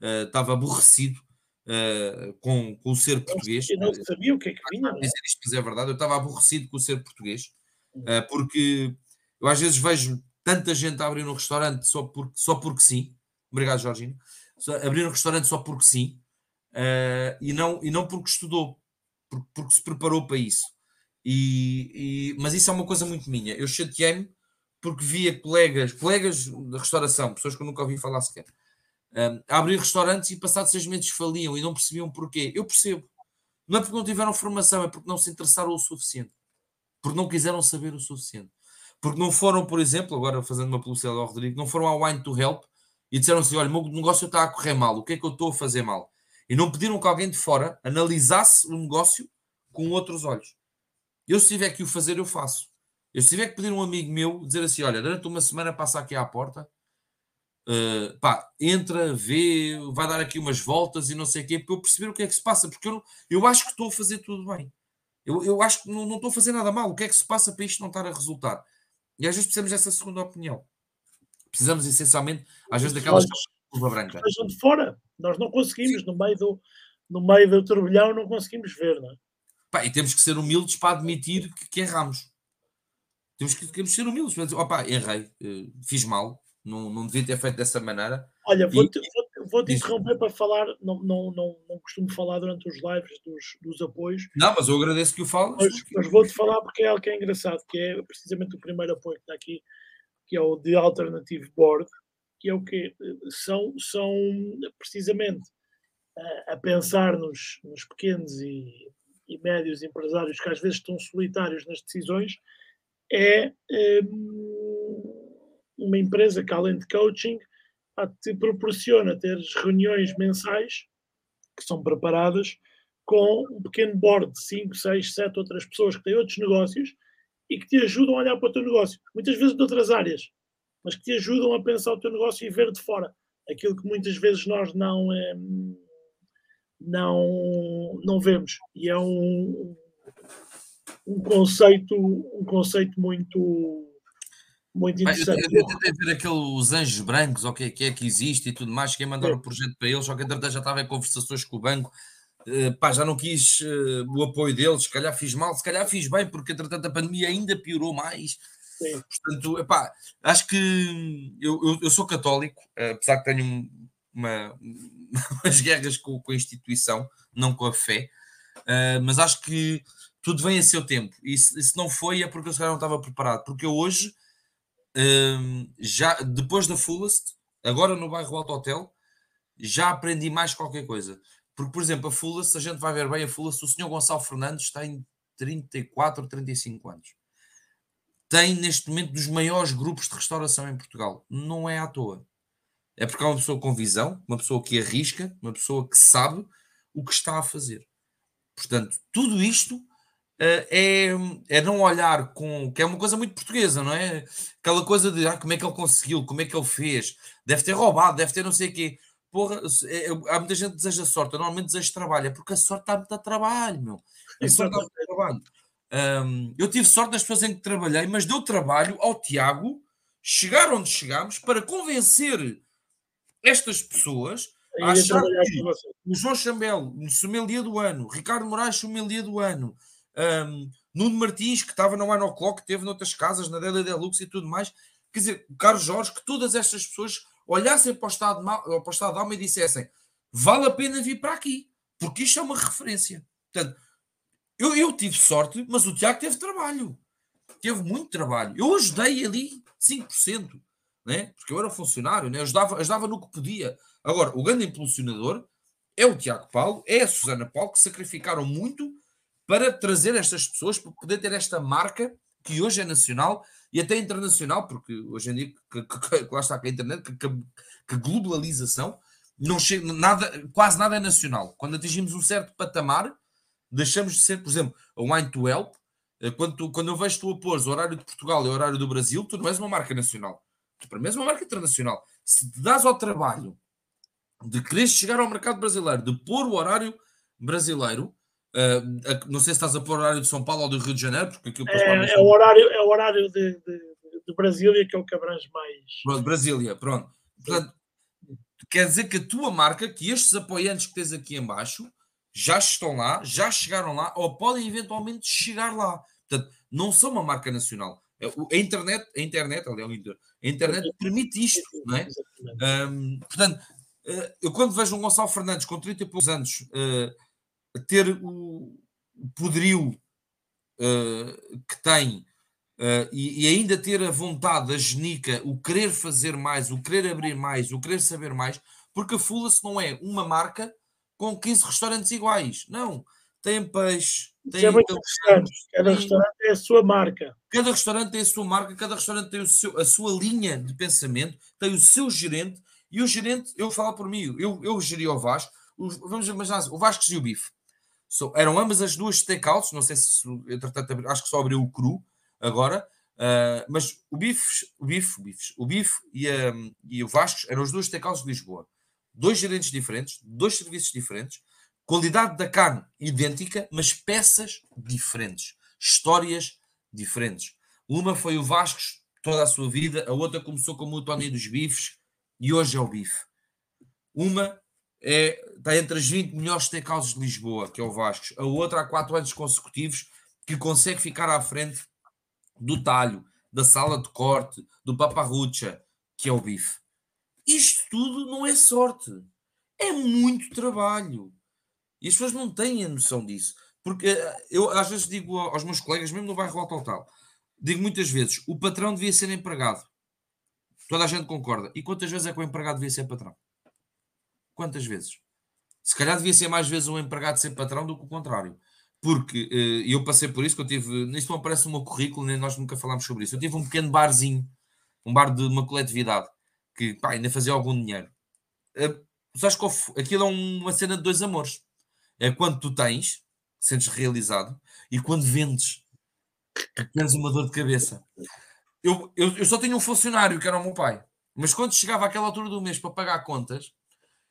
estava aborrecido uh, com, com o ser português. Eu não sabia o que é que vinha. Dizer isto, mas é verdade, eu estava aborrecido com o ser português, uh, porque eu às vezes vejo tanta gente a abrir um restaurante só porque, só porque sim. Obrigado, Jorginho. Abrir um restaurante só porque sim, uh, e, não, e não porque estudou, porque, porque se preparou para isso. E, e, mas isso é uma coisa muito minha. Eu chateei-me porque via colegas, colegas da restauração, pessoas que eu nunca ouvi falar sequer, a abrir restaurantes e passados seis meses faliam e não percebiam porquê. Eu percebo. Não é porque não tiveram formação, é porque não se interessaram o suficiente. Porque não quiseram saber o suficiente. Porque não foram, por exemplo, agora fazendo uma publicidade ao Rodrigo, não foram ao Wine to Help e disseram assim: olha, o meu negócio está a correr mal, o que é que eu estou a fazer mal? E não pediram que alguém de fora analisasse o negócio com outros olhos. Eu, se tiver que o fazer, eu faço. Eu, se tiver que pedir um amigo meu, dizer assim: olha, durante uma semana passa aqui à porta, uh, pá, entra, vê, vai dar aqui umas voltas e não sei o quê, para eu perceber o que é que se passa, porque eu, eu acho que estou a fazer tudo bem. Eu, eu acho que não, não estou a fazer nada mal. O que é que se passa para isto não estar a resultar? E às vezes precisamos dessa segunda opinião. Precisamos essencialmente, às vezes, daquelas curva branca. Estejam de fora. Nós não conseguimos, no meio, do, no meio do turbilhão, não conseguimos ver, não é? Pá, e temos que ser humildes para admitir que, que erramos. Temos que, temos que ser humildes para dizer, opá, errei, uh, fiz mal, não, não devia ter feito dessa maneira. Olha, vou-te vou, vou interromper para falar, não, não, não, não costumo falar durante os lives dos, dos apoios. Não, mas eu agradeço que o fales. Mas, mas vou-te falar porque é algo que é engraçado, que é precisamente o primeiro apoio que está aqui, que é o The Alternative Board, que é o que são, são precisamente a, a pensar nos, nos pequenos e, e, médios empresários que às vezes estão solitários nas decisões, é um, uma empresa que além de coaching te proporciona ter reuniões mensais que são preparadas com um pequeno board de 5, 6, 7 outras pessoas que têm outros negócios e que te ajudam a olhar para o teu negócio, muitas vezes de outras áreas, mas que te ajudam a pensar o teu negócio e ver de fora. Aquilo que muitas vezes nós não é, não não vemos. E é um um conceito um conceito muito muito interessante. Eu, eu, eu tentei ver aqueles anjos brancos, o que é que é que existe e tudo mais, quem mandar o um projeto para eles, só que entretanto já estava em conversações com o banco, uh, pá, já não quis uh, o apoio deles, se calhar fiz mal, se calhar fiz bem, porque entretanto a pandemia ainda piorou mais. Sim. Portanto, epá, acho que eu, eu, eu sou católico, apesar que tenho uma, umas guerras com, com, a instituição, não com a fé, uh, mas acho que tudo vem a seu tempo. E se, se não foi, é porque eu se calhar não estava preparado. Porque eu hoje, já depois da Fullest, agora no bairro Alto Hotel, já aprendi mais qualquer coisa. Porque, por exemplo, a Fullest, a gente vai ver bem a Fullest, o senhor Gonçalo Fernandes está em 34, 35 anos tem neste momento dos maiores grupos de restauração em Portugal. Não é à toa. É porque é uma pessoa com visão, uma pessoa que arrisca, uma pessoa que sabe o que está a fazer. Portanto, tudo isto é, é não olhar com. que é uma coisa muito portuguesa, não é? Aquela coisa de ah, como é que ele conseguiu, como é que ele fez, deve ter roubado, deve ter não sei o quê. Porra, é, há muita gente que deseja sorte, eu normalmente desejo trabalho, é porque a sorte está muito a trabalho, meu. A sorte está muito a trabalho. Um, eu tive sorte nas pessoas em que trabalhei, mas deu trabalho ao Tiago chegar onde chegámos para convencer estas pessoas a achar que o João Chambel, no sommelier do ano, Ricardo Moraes, sommelier do ano, um, Nuno Martins, que estava no One teve noutras casas, na Dela Deluxe e tudo mais, quer dizer, Carlos Jorge, que todas estas pessoas olhassem para o estado de, mal, para o estado de alma e dissessem vale a pena vir para aqui, porque isto é uma referência. Portanto, eu, eu tive sorte, mas o Tiago teve trabalho. Teve muito trabalho. Eu ajudei ali 5%, né? porque eu era funcionário, né? ajudava, ajudava no que podia. Agora, o grande impulsionador é o Tiago Paulo, é a Susana Paulo, que sacrificaram muito para trazer estas pessoas, para poder ter esta marca que hoje é nacional e até internacional, porque hoje em dia, que, que, que lá está com a internet, que, que, que globalização, não chega, nada, quase nada é nacional. Quando atingimos um certo patamar, deixamos de ser, por exemplo, a Wine to Help. Eh, quando, tu, quando eu vejo tu a pôr o horário de Portugal e o horário do Brasil, tu não és uma marca nacional. Tu para mim és uma marca internacional. Se te dás ao trabalho de querer chegar ao mercado brasileiro, de pôr o horário brasileiro, uh, não sei se estás a pôr o horário de São Paulo ou do Rio de Janeiro, porque aquilo é, é, o horário, é o horário de, de, de Brasília que é o que abrange mais. Brasília, pronto. Portanto, quer dizer que a tua marca, que estes apoiantes que tens aqui embaixo, já estão lá, já chegaram lá ou podem eventualmente chegar lá. Portanto, não são uma marca nacional. É a internet, a internet, aliás, a internet permite isto, não é? Um, portanto, eh, eu quando vejo um Gonçalo Fernandes com 30 e poucos anos uh, ter o poderio uh, que tem uh, e, e, ainda ter a vontade, a genica, o querer fazer mais, o querer abrir mais, o querer saber mais, porque a Fulas não é uma marca com 15 restaurantes iguais. Não. tem peixe. Tem, é. Cada restaurante é a sua marca. Cada restaurante tem a sua marca, cada restaurante tem o seu, a sua linha de pensamento, tem o seu gerente, e o gerente, eu falo por mim, eu, eu geri o Vasco, vamos imaginar, o Vasco e o bife. So, eram ambas as duas steakouts, não sei se, entretanto, acho que só abriu o cru agora, uh, mas o bife, o bife, o bife, o bife e, um, e o Vasco eram os dois steakouts de Lisboa. Dois gerentes diferentes, dois serviços diferentes, Qualidade da carne idêntica, mas peças diferentes, histórias diferentes. Uma foi o Vascos toda a sua vida, a outra começou como o Tony dos Bifes e hoje é o bife. Uma é, está entre as 20 melhores steakhouses de Lisboa, que é o Vascos. A outra há 4 anos consecutivos que consegue ficar à frente do talho, da sala de corte, do paparrucha, que é o bife. Isto tudo não é sorte. É muito trabalho. E as pessoas não têm a noção disso. Porque eh, eu às vezes digo aos meus colegas, mesmo no bairro Alto Tal, digo muitas vezes: o patrão devia ser empregado. Toda a gente concorda. E quantas vezes é que o empregado devia ser patrão? Quantas vezes? Se calhar devia ser mais vezes um empregado ser patrão do que o contrário. Porque uh, eu passei por isso, que eu tive. Isto não aparece no meu currículo, nem nós nunca falámos sobre isso. Eu tive um pequeno barzinho, um bar de uma coletividade, que pá, ainda fazia algum dinheiro. Uh, sabes qual Aquilo é uma cena de dois amores é quando tu tens, sentes realizado, e quando vendes, tens uma dor de cabeça. Eu, eu, eu só tinha um funcionário que era o meu pai, mas quando chegava àquela altura do mês para pagar contas,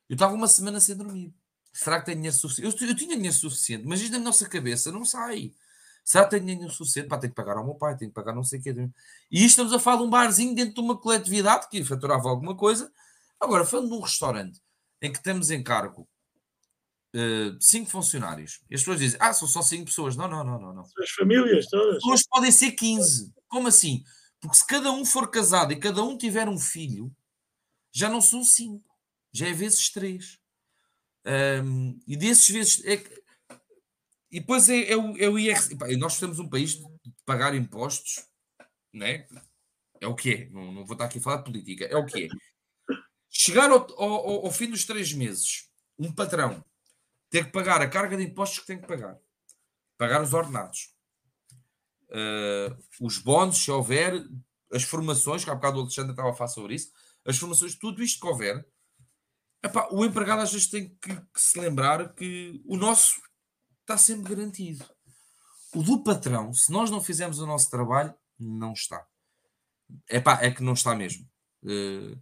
eu estava uma semana sem dormir. Será que tenho dinheiro suficiente? Eu, eu tinha dinheiro suficiente, mas isto na nossa cabeça não sai. Será que tenho dinheiro suficiente? para ter que pagar ao meu pai, tenho que pagar não sei o quê. E isto estamos a falar de um barzinho dentro de uma coletividade que faturava alguma coisa. Agora, falando de um restaurante em que temos encargo uh, cinco funcionários. E as pessoas dizem, ah, são só cinco pessoas. Não, não, não, não. não. As famílias todas. As pessoas podem ser 15. Como assim? Porque se cada um for casado e cada um tiver um filho, já não são cinco. Já é vezes três. Um, e desses vezes. É... E depois é, é, o, é o IRC. Nós temos um país de pagar impostos, né? É o que é. Não, não vou estar aqui a falar de política. É o que é. Chegar ao, ao, ao fim dos três meses, um patrão ter que pagar a carga de impostos que tem que pagar, pagar os ordenados, uh, os bónus, se houver, as formações, que há bocado o Alexandre estava a falar sobre isso, as formações, tudo isto que houver, epá, o empregado às vezes tem que, que, se lembrar que o nosso está sempre garantido. O do patrão, se nós não fizermos o nosso trabalho, não está. Epá, é que não está mesmo. Uh,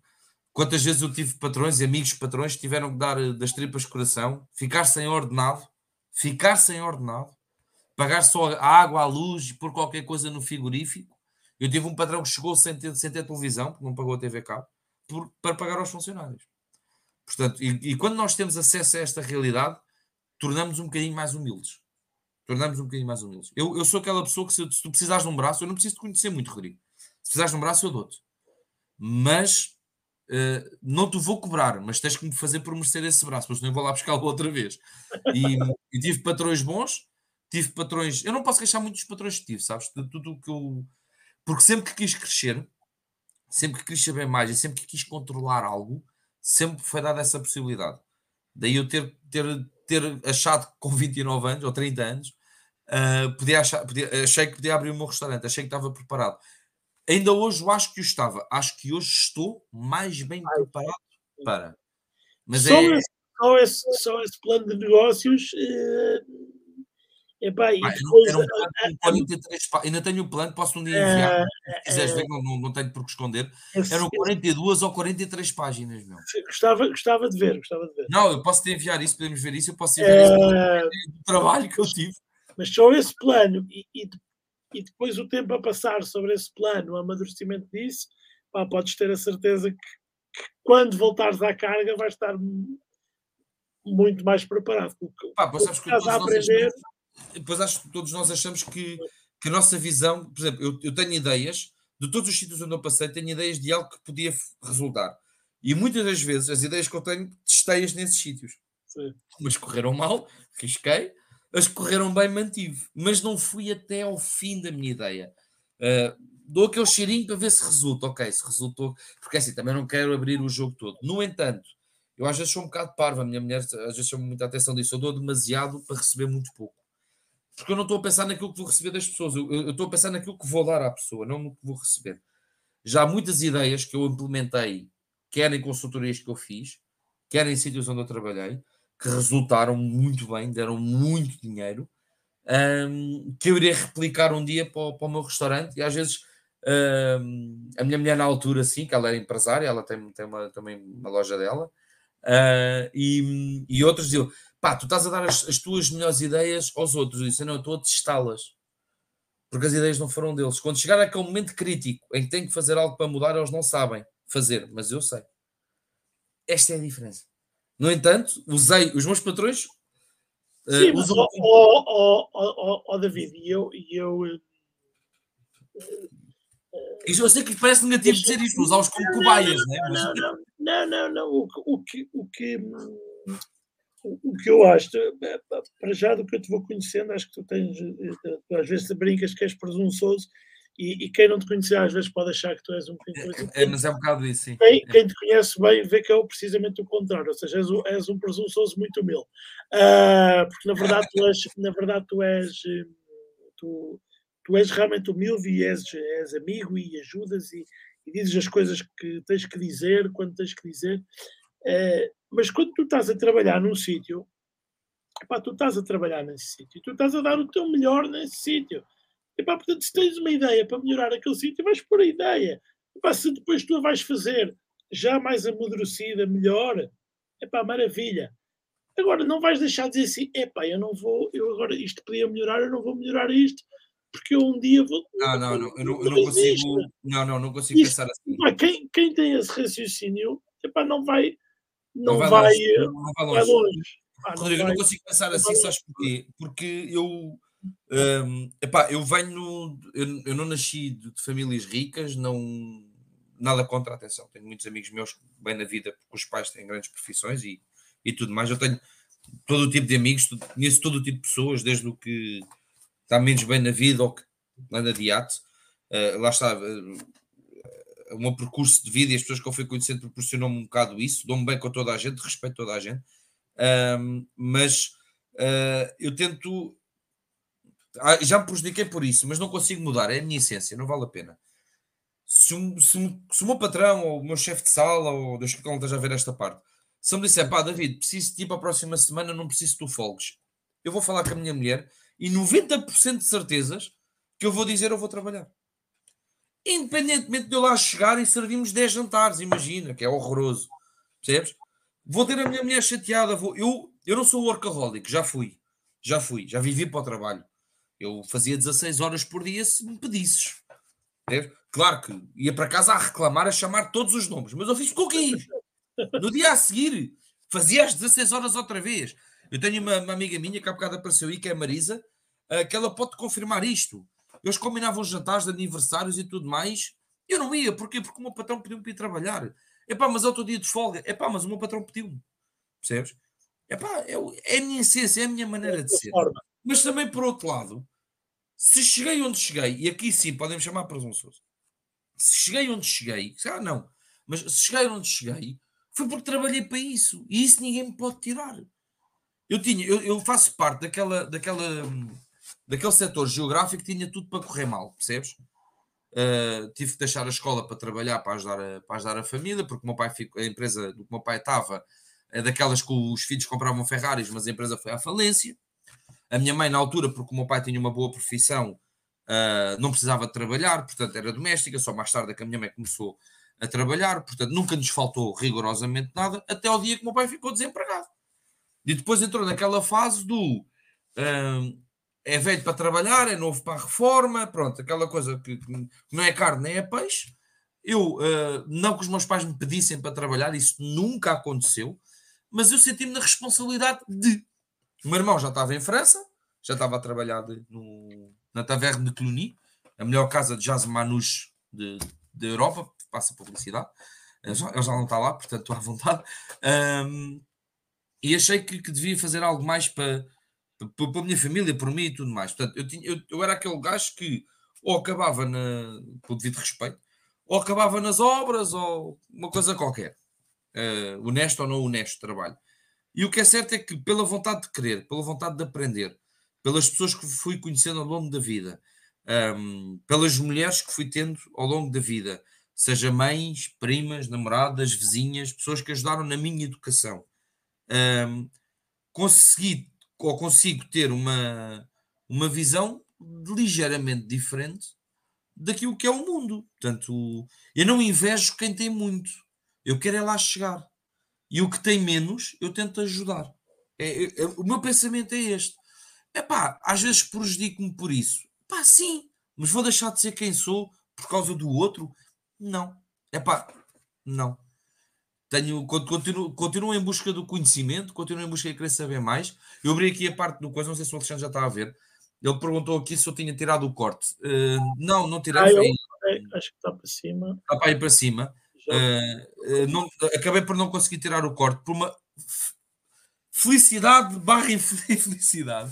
Quantas vezes eu tive patrões e amigos patrões que tiveram que dar eh, das tripas de coração, ficar sem ordenado, ficar sem ordenado, pagar só a água, a luz, por qualquer coisa no frigorífico. Eu tive um patrão que chegou sem ter, sem ter televisão, porque não pagou a TV cabo, por, para pagar aos funcionários. Portanto, e, e, quando nós temos acesso a esta realidade, tornamos um bocadinho mais humildes. Tornamos um bocadinho mais humildes. Eu, eu sou aquela pessoa que, se, se tu precisares de um braço, eu não preciso te conhecer muito, Rodrigo. Se precisares de um braço, eu dou-te. Mas Uh, não te vou cobrar, mas tens que me fazer por merecer esse braço, mas não vou lá buscá-lo outra vez. E, e, tive patrões bons, tive patrões. Eu não posso queixar muito dos patrões que tive, sabes? De tudo o que eu. Porque sempre que quis crescer, sempre que quis saber mais e sempre que quis controlar algo, sempre foi dada essa possibilidade. Daí eu ter, ter, ter achado que com 29 anos ou 30 anos, uh, podia achar, podia, achei que podia abrir o meu restaurante, achei que estava preparado. Ainda hoje eu acho que eu estava. Acho que hoje estou mais bem preparado para. Mas só, é... esse, só, esse, só esse plano de negócios. Uh... Epá, e depois, um plano 43, ainda tenho o plano, posso um dia enviar. Uh, se quiseres uh, ver, não, não tenho por que esconder. Eram 42 ou 43 páginas, meu. Gostava, gostava de ver, gostava de ver. Não, eu posso te enviar isso, podemos ver isso, eu posso enviar uh, isso do trabalho que eu tive. Mas só esse plano e, e e depois o tempo a passar sobre esse plano, o amadurecimento disso, pá, podes ter a certeza que, que, quando voltares à carga vais estar muito mais preparado. Pá, sabes que todos a aprender. Pois acho que todos nós achamos que, que a nossa visão, por exemplo, eu, eu tenho ideias de todos os sítios onde eu passei, tenho ideias de algo que podia resultar. E muitas das vezes as ideias que eu tenho testei-as nesses sítios. Sim. Mas correram mal, risquei, as que correram bem mantive, mas não fui até ao fim da minha ideia. Uh, dou aquele cheirinho para ver se resulta. Ok, se resultou, porque assim também não quero abrir o jogo todo. No entanto, eu às vezes sou um bocado parvo, a minha mulher às vezes chama muita atenção disso. Eu dou demasiado para receber muito pouco. Porque eu não estou a pensar naquilo que vou receber das pessoas, eu, estou a pensar naquilo que vou dar à pessoa, não no que vou receber. Já há muitas ideias que eu implementei, quer em consultorias que eu fiz, quer em sítios onde eu trabalhei, que resultaram muito bem, deram muito dinheiro, um, que eu iria replicar um dia para o, para o meu restaurante, e às vezes um, a minha mulher na altura, sim, que ela era empresária, ela tem, tem uma, também uma loja dela, uh, e, e outros diziam, pá, tu estás a dar as, as tuas melhores ideias aos outros. Eu disse, não, eu estou a testá-las. Porque as ideias não foram deles. Quando chegar aquele momento crítico em que tem que fazer algo para mudar, eles não sabem fazer, mas eu sei. Esta é a diferença. No entanto, usei os meus patrões. Eh, Sim, uh, usam... oh, oh, oh, oh, David, e eu, eu isso eu sei que parece negativo dizer isto, usá-los como cobaias, não, é? Não, não, não, o, que, o, que, o que eu acho, é, para já do que eu te vou conhecendo, acho que tu tens, tu às vezes brincas que és presunçoso e, e, quem não te conhecer às vezes pode achar que tu és um bocadinho. É, é, mas é um bocado isso, sim. Quem, quem, te conhece bem vê que é precisamente o contrário, ou seja, és, és um presunçoso muito humilde. Uh, porque na verdade tu és, na verdade tu és, tu, tu és realmente humilde e és, és amigo e ajudas e, e, dizes as coisas que tens que dizer quando tens que dizer. Uh, mas quando tu estás a trabalhar num sítio, tu estás a trabalhar nesse sítio, tu estás a dar o teu melhor nesse sítio. Epá, portanto, se tens uma ideia para melhorar aquele sítio, vais por a ideia. Epá, se depois tu a vais fazer já mais amadurecida, melhor, epá, maravilha. Agora, não vais deixar de dizer assim, epá, eu não vou, eu agora isto podia melhorar, eu não vou melhorar isto, porque eu um dia vou... Não, não, não, eu não, eu não consigo, não, não, não consigo isto, pensar assim. Epá, quem, quem tem esse raciocínio, epá, não vai, não, não vai, vai, longe, não, não vai longe. Vai longe. Ah, Rodrigo, eu não consigo pensar assim, sabes porquê? Porque eu um, epá, eu venho, eu, eu não nasci de, de, famílias ricas, não nada contra a atenção. Tenho muitos amigos meus bem na vida, porque os pais têm grandes profissões e, e tudo mais. Eu tenho todo o tipo de amigos, conheço todo o tipo de pessoas, desde o que está menos bem na vida ou que anda de iate. Uh, lá está, uh, o meu percurso de vida e as pessoas que eu fui conhecendo proporcionam-me um bocado isso. Dou-me bem com toda a gente, respeito toda a gente, um, mas uh, eu tento ah, já me prejudiquei por isso, mas não consigo mudar, é a minha essência, não vale a pena. Se, um, se, um, se o meu patrão ou o meu chefe de sala, ou Deus que não esteja a ver esta parte, se me disser, pá, David, preciso de ti para a próxima semana, não preciso que tu folgues, eu vou falar com a minha mulher e 90% de certezas que eu vou dizer eu vou trabalhar. Independentemente de eu lá chegar e servimos 10 jantares, imagina, que é horroroso, percebes? Vou ter a minha mulher chateada, vou, eu, eu não sou workaholic, já fui, já fui, já vivi para o trabalho eu fazia 16 horas por dia se me pedisses. É? Claro que ia para casa a reclamar, a chamar todos os nomes, mas eu fiz o que. No dia a seguir, fazia as 16 horas outra vez. Eu tenho uma, uma amiga minha que há bocado apareceu aí, que é a Marisa, uh, que ela pode confirmar isto. Eles combinavam jantares de aniversários e tudo mais. Eu não ia, porquê? Porque o meu patrão pediu-me para ir trabalhar. Epá, mas é outro dia de folga. Epá, mas o meu patrão pediu-me. Percebes? Epá, é, é a minha essência, é a minha maneira de ser. Mas também, por outro lado, se cheguei onde cheguei, e aqui sim podemos chamar presunçoso, se cheguei onde cheguei, ah, não, mas se cheguei onde cheguei, foi porque trabalhei para isso, e isso ninguém me pode tirar. Eu tinha, eu, eu faço parte daquela, daquela, daquele setor geográfico tinha tudo para correr mal, percebes? Uh, tive que deixar a escola para trabalhar, para ajudar a, para ajudar a família, porque o meu pai ficou, a empresa do que o meu pai estava é daquelas que os filhos compravam Ferraris, mas a empresa foi à falência. A minha mãe, na altura, porque o meu pai tinha uma boa profissão, uh, não precisava de trabalhar, portanto era doméstica. Só mais tarde é que a minha mãe começou a trabalhar, portanto nunca nos faltou rigorosamente nada, até o dia que o meu pai ficou desempregado. E depois entrou naquela fase do uh, é velho para trabalhar, é novo para a reforma, pronto, aquela coisa que, não é carne nem é peixe. Eu, uh, não que os meus pais me pedissem para trabalhar, isso nunca aconteceu, mas eu senti-me na responsabilidade de. O meu irmão já estava em França, já estava a trabalhar de, no, na Taverne de Cluny, a melhor casa de jazz manouche da Europa, passa publicidade. Ele já, ele já, não está lá, portanto estou à vontade. Um, e achei que, que, devia fazer algo mais para, para, para, a minha família, por mim e tudo mais. Portanto, eu, tinha, eu, eu era aquele gajo que ou acabava na, por devido respeito, ou acabava nas obras, ou uma coisa qualquer. Uh, honesto ou não honesto trabalho. E o que é certo é que, pela vontade de querer, pela vontade de aprender, pelas pessoas que fui conhecendo ao longo da vida, um, pelas mulheres que fui tendo ao longo da vida, seja mães, primas, namoradas, vizinhas, pessoas que ajudaram na minha educação. Um, consegui ou consigo ter uma, uma visão ligeiramente diferente daquilo que é o mundo. Portanto, eu não invejo quem tem muito. Eu quero é lá chegar. E o que tem menos, eu tento ajudar. É, é, o meu pensamento é este. É pá, às vezes prejudico-me por isso. Pá, sim, mas vou deixar de ser quem sou por causa do outro? Não. É pá, não. Tenho, continuo, continuo em busca do conhecimento, continuo em busca de querer saber mais. Eu abri aqui a parte do coisa, não sei se o Alexandre já está a ver. Ele perguntou aqui se eu tinha tirado o corte. Uh, não, não tirei. Ah, eu, acho que está para cima. Está para ir para cima. Uh, não, acabei por não conseguir tirar o corte por uma felicidade barra infelicidade.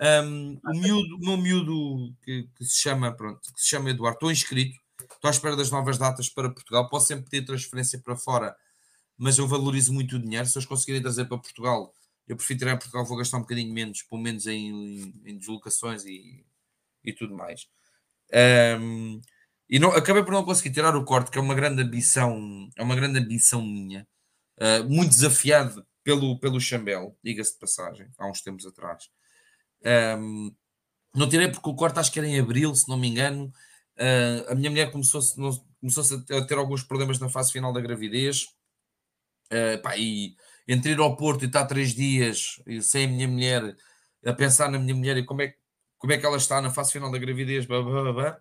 Um, o miúdo, o meu miúdo que, que, se chama, pronto, que se chama Eduardo, estou inscrito, estou à espera das novas datas para Portugal. Posso sempre pedir transferência para fora, mas eu valorizo muito o dinheiro. Se eles conseguirem trazer para Portugal, eu prefiro tirar em Portugal, vou gastar um bocadinho menos, pelo menos em, em, em deslocações e, e tudo mais. Um, e não, acabei por não conseguir tirar o corte, que é uma grande ambição, é uma grande ambição minha, uh, muito desafiado pelo, pelo Chambel, diga-se de passagem, há uns tempos atrás. Um, não tirei porque o corte acho que era em abril, se não me engano. Uh, a minha mulher começou-se começou a ter alguns problemas na fase final da gravidez. Uh, pá, e entre ir ao Porto e estar três dias sem a minha mulher, a pensar na minha mulher e como é, como é que ela está na fase final da gravidez, blá, blá, blá, blá.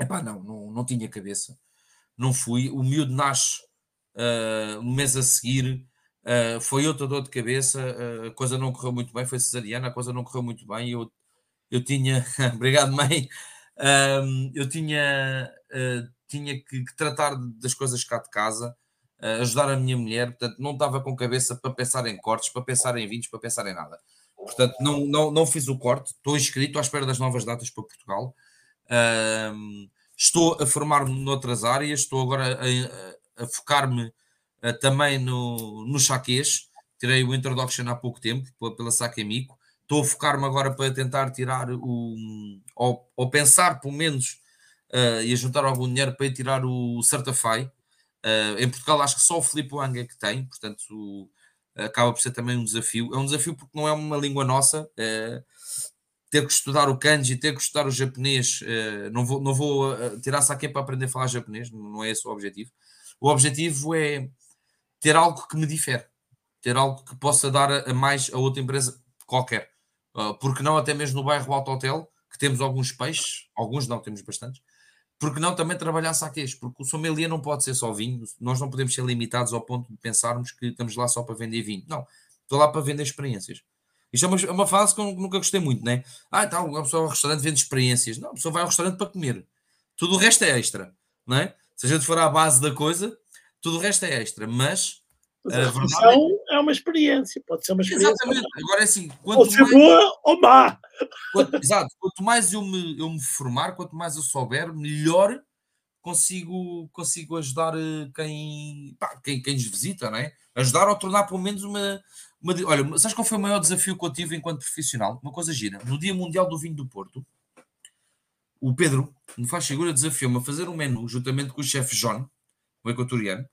Epá, não, não, não tinha cabeça. Não fui. O miúdo nasce uh, um mês a seguir. Uh, foi outra dor de cabeça, uh, a coisa não correu muito bem, foi cesariana, a coisa não correu muito bem. Eu, eu tinha, obrigado, mãe, uh, eu tinha, tinha que, que, tratar das coisas cá de casa, ajudar a minha mulher, portanto, não estava com cabeça para pensar em cortes, para pensar em vinhos, para pensar em nada. Portanto, não, não, não fiz o corte, estou inscrito à espera das novas datas para Portugal. estou a formar-me noutras áreas, estou agora a, a, focar-me uh, também no, no chaquês. Tirei o Introduction há pouco tempo, pela, pela Sakemico. Estou a focar-me agora para tentar tirar o. ou, ou pensar, pelo menos, uh, e a juntar algum dinheiro para tirar o Certify. Uh, em Portugal, acho que só o Filipe Wang é que tem, portanto, o, acaba por ser também um desafio. É um desafio porque não é uma língua nossa. ter que estudar o kanji, ter que estudar o japonês, não vou, não vou tirar saque para aprender a falar japonês, não é esse o objetivo. O objetivo é ter algo que me difere, ter algo que possa dar a, a mais a outra empresa qualquer. Uh, porque não, até mesmo no bairro Alto Hotel, que temos alguns peixes, alguns não, temos bastantes, porque não também trabalhar saquês, porque o sommelier não pode ser só vinho, nós não podemos ser limitados ao ponto de pensarmos que estamos lá só para vender vinho. Não, estou lá para vender experiências. Isto é uma, é uma fase que eu nunca gostei muito, né? Ah, então, a pessoa ao restaurante vende experiências. Não, a pessoa vai ao restaurante para comer. Tudo o resto é extra, não é? Se a gente for à base da coisa, tudo o resto é extra, mas. Mas a, a verdade é... é uma experiência, pode ser uma experiência. Exatamente, agora é assim. Quanto ser mais... boa ou má. Quanto, exato, quanto mais eu me, eu me formar, quanto mais eu souber, melhor consigo, consigo ajudar eh, quem, pá, quem, quem nos visita, não é? Ajudar ou tornar pelo menos uma, uma. Olha, sabes qual foi o maior desafio que eu tive enquanto profissional? Uma coisa gira. No Dia Mundial do Vinho do Porto, o Pedro me faz figura desafiou-me a fazer um menu juntamente com o chefe John, o equatoriano,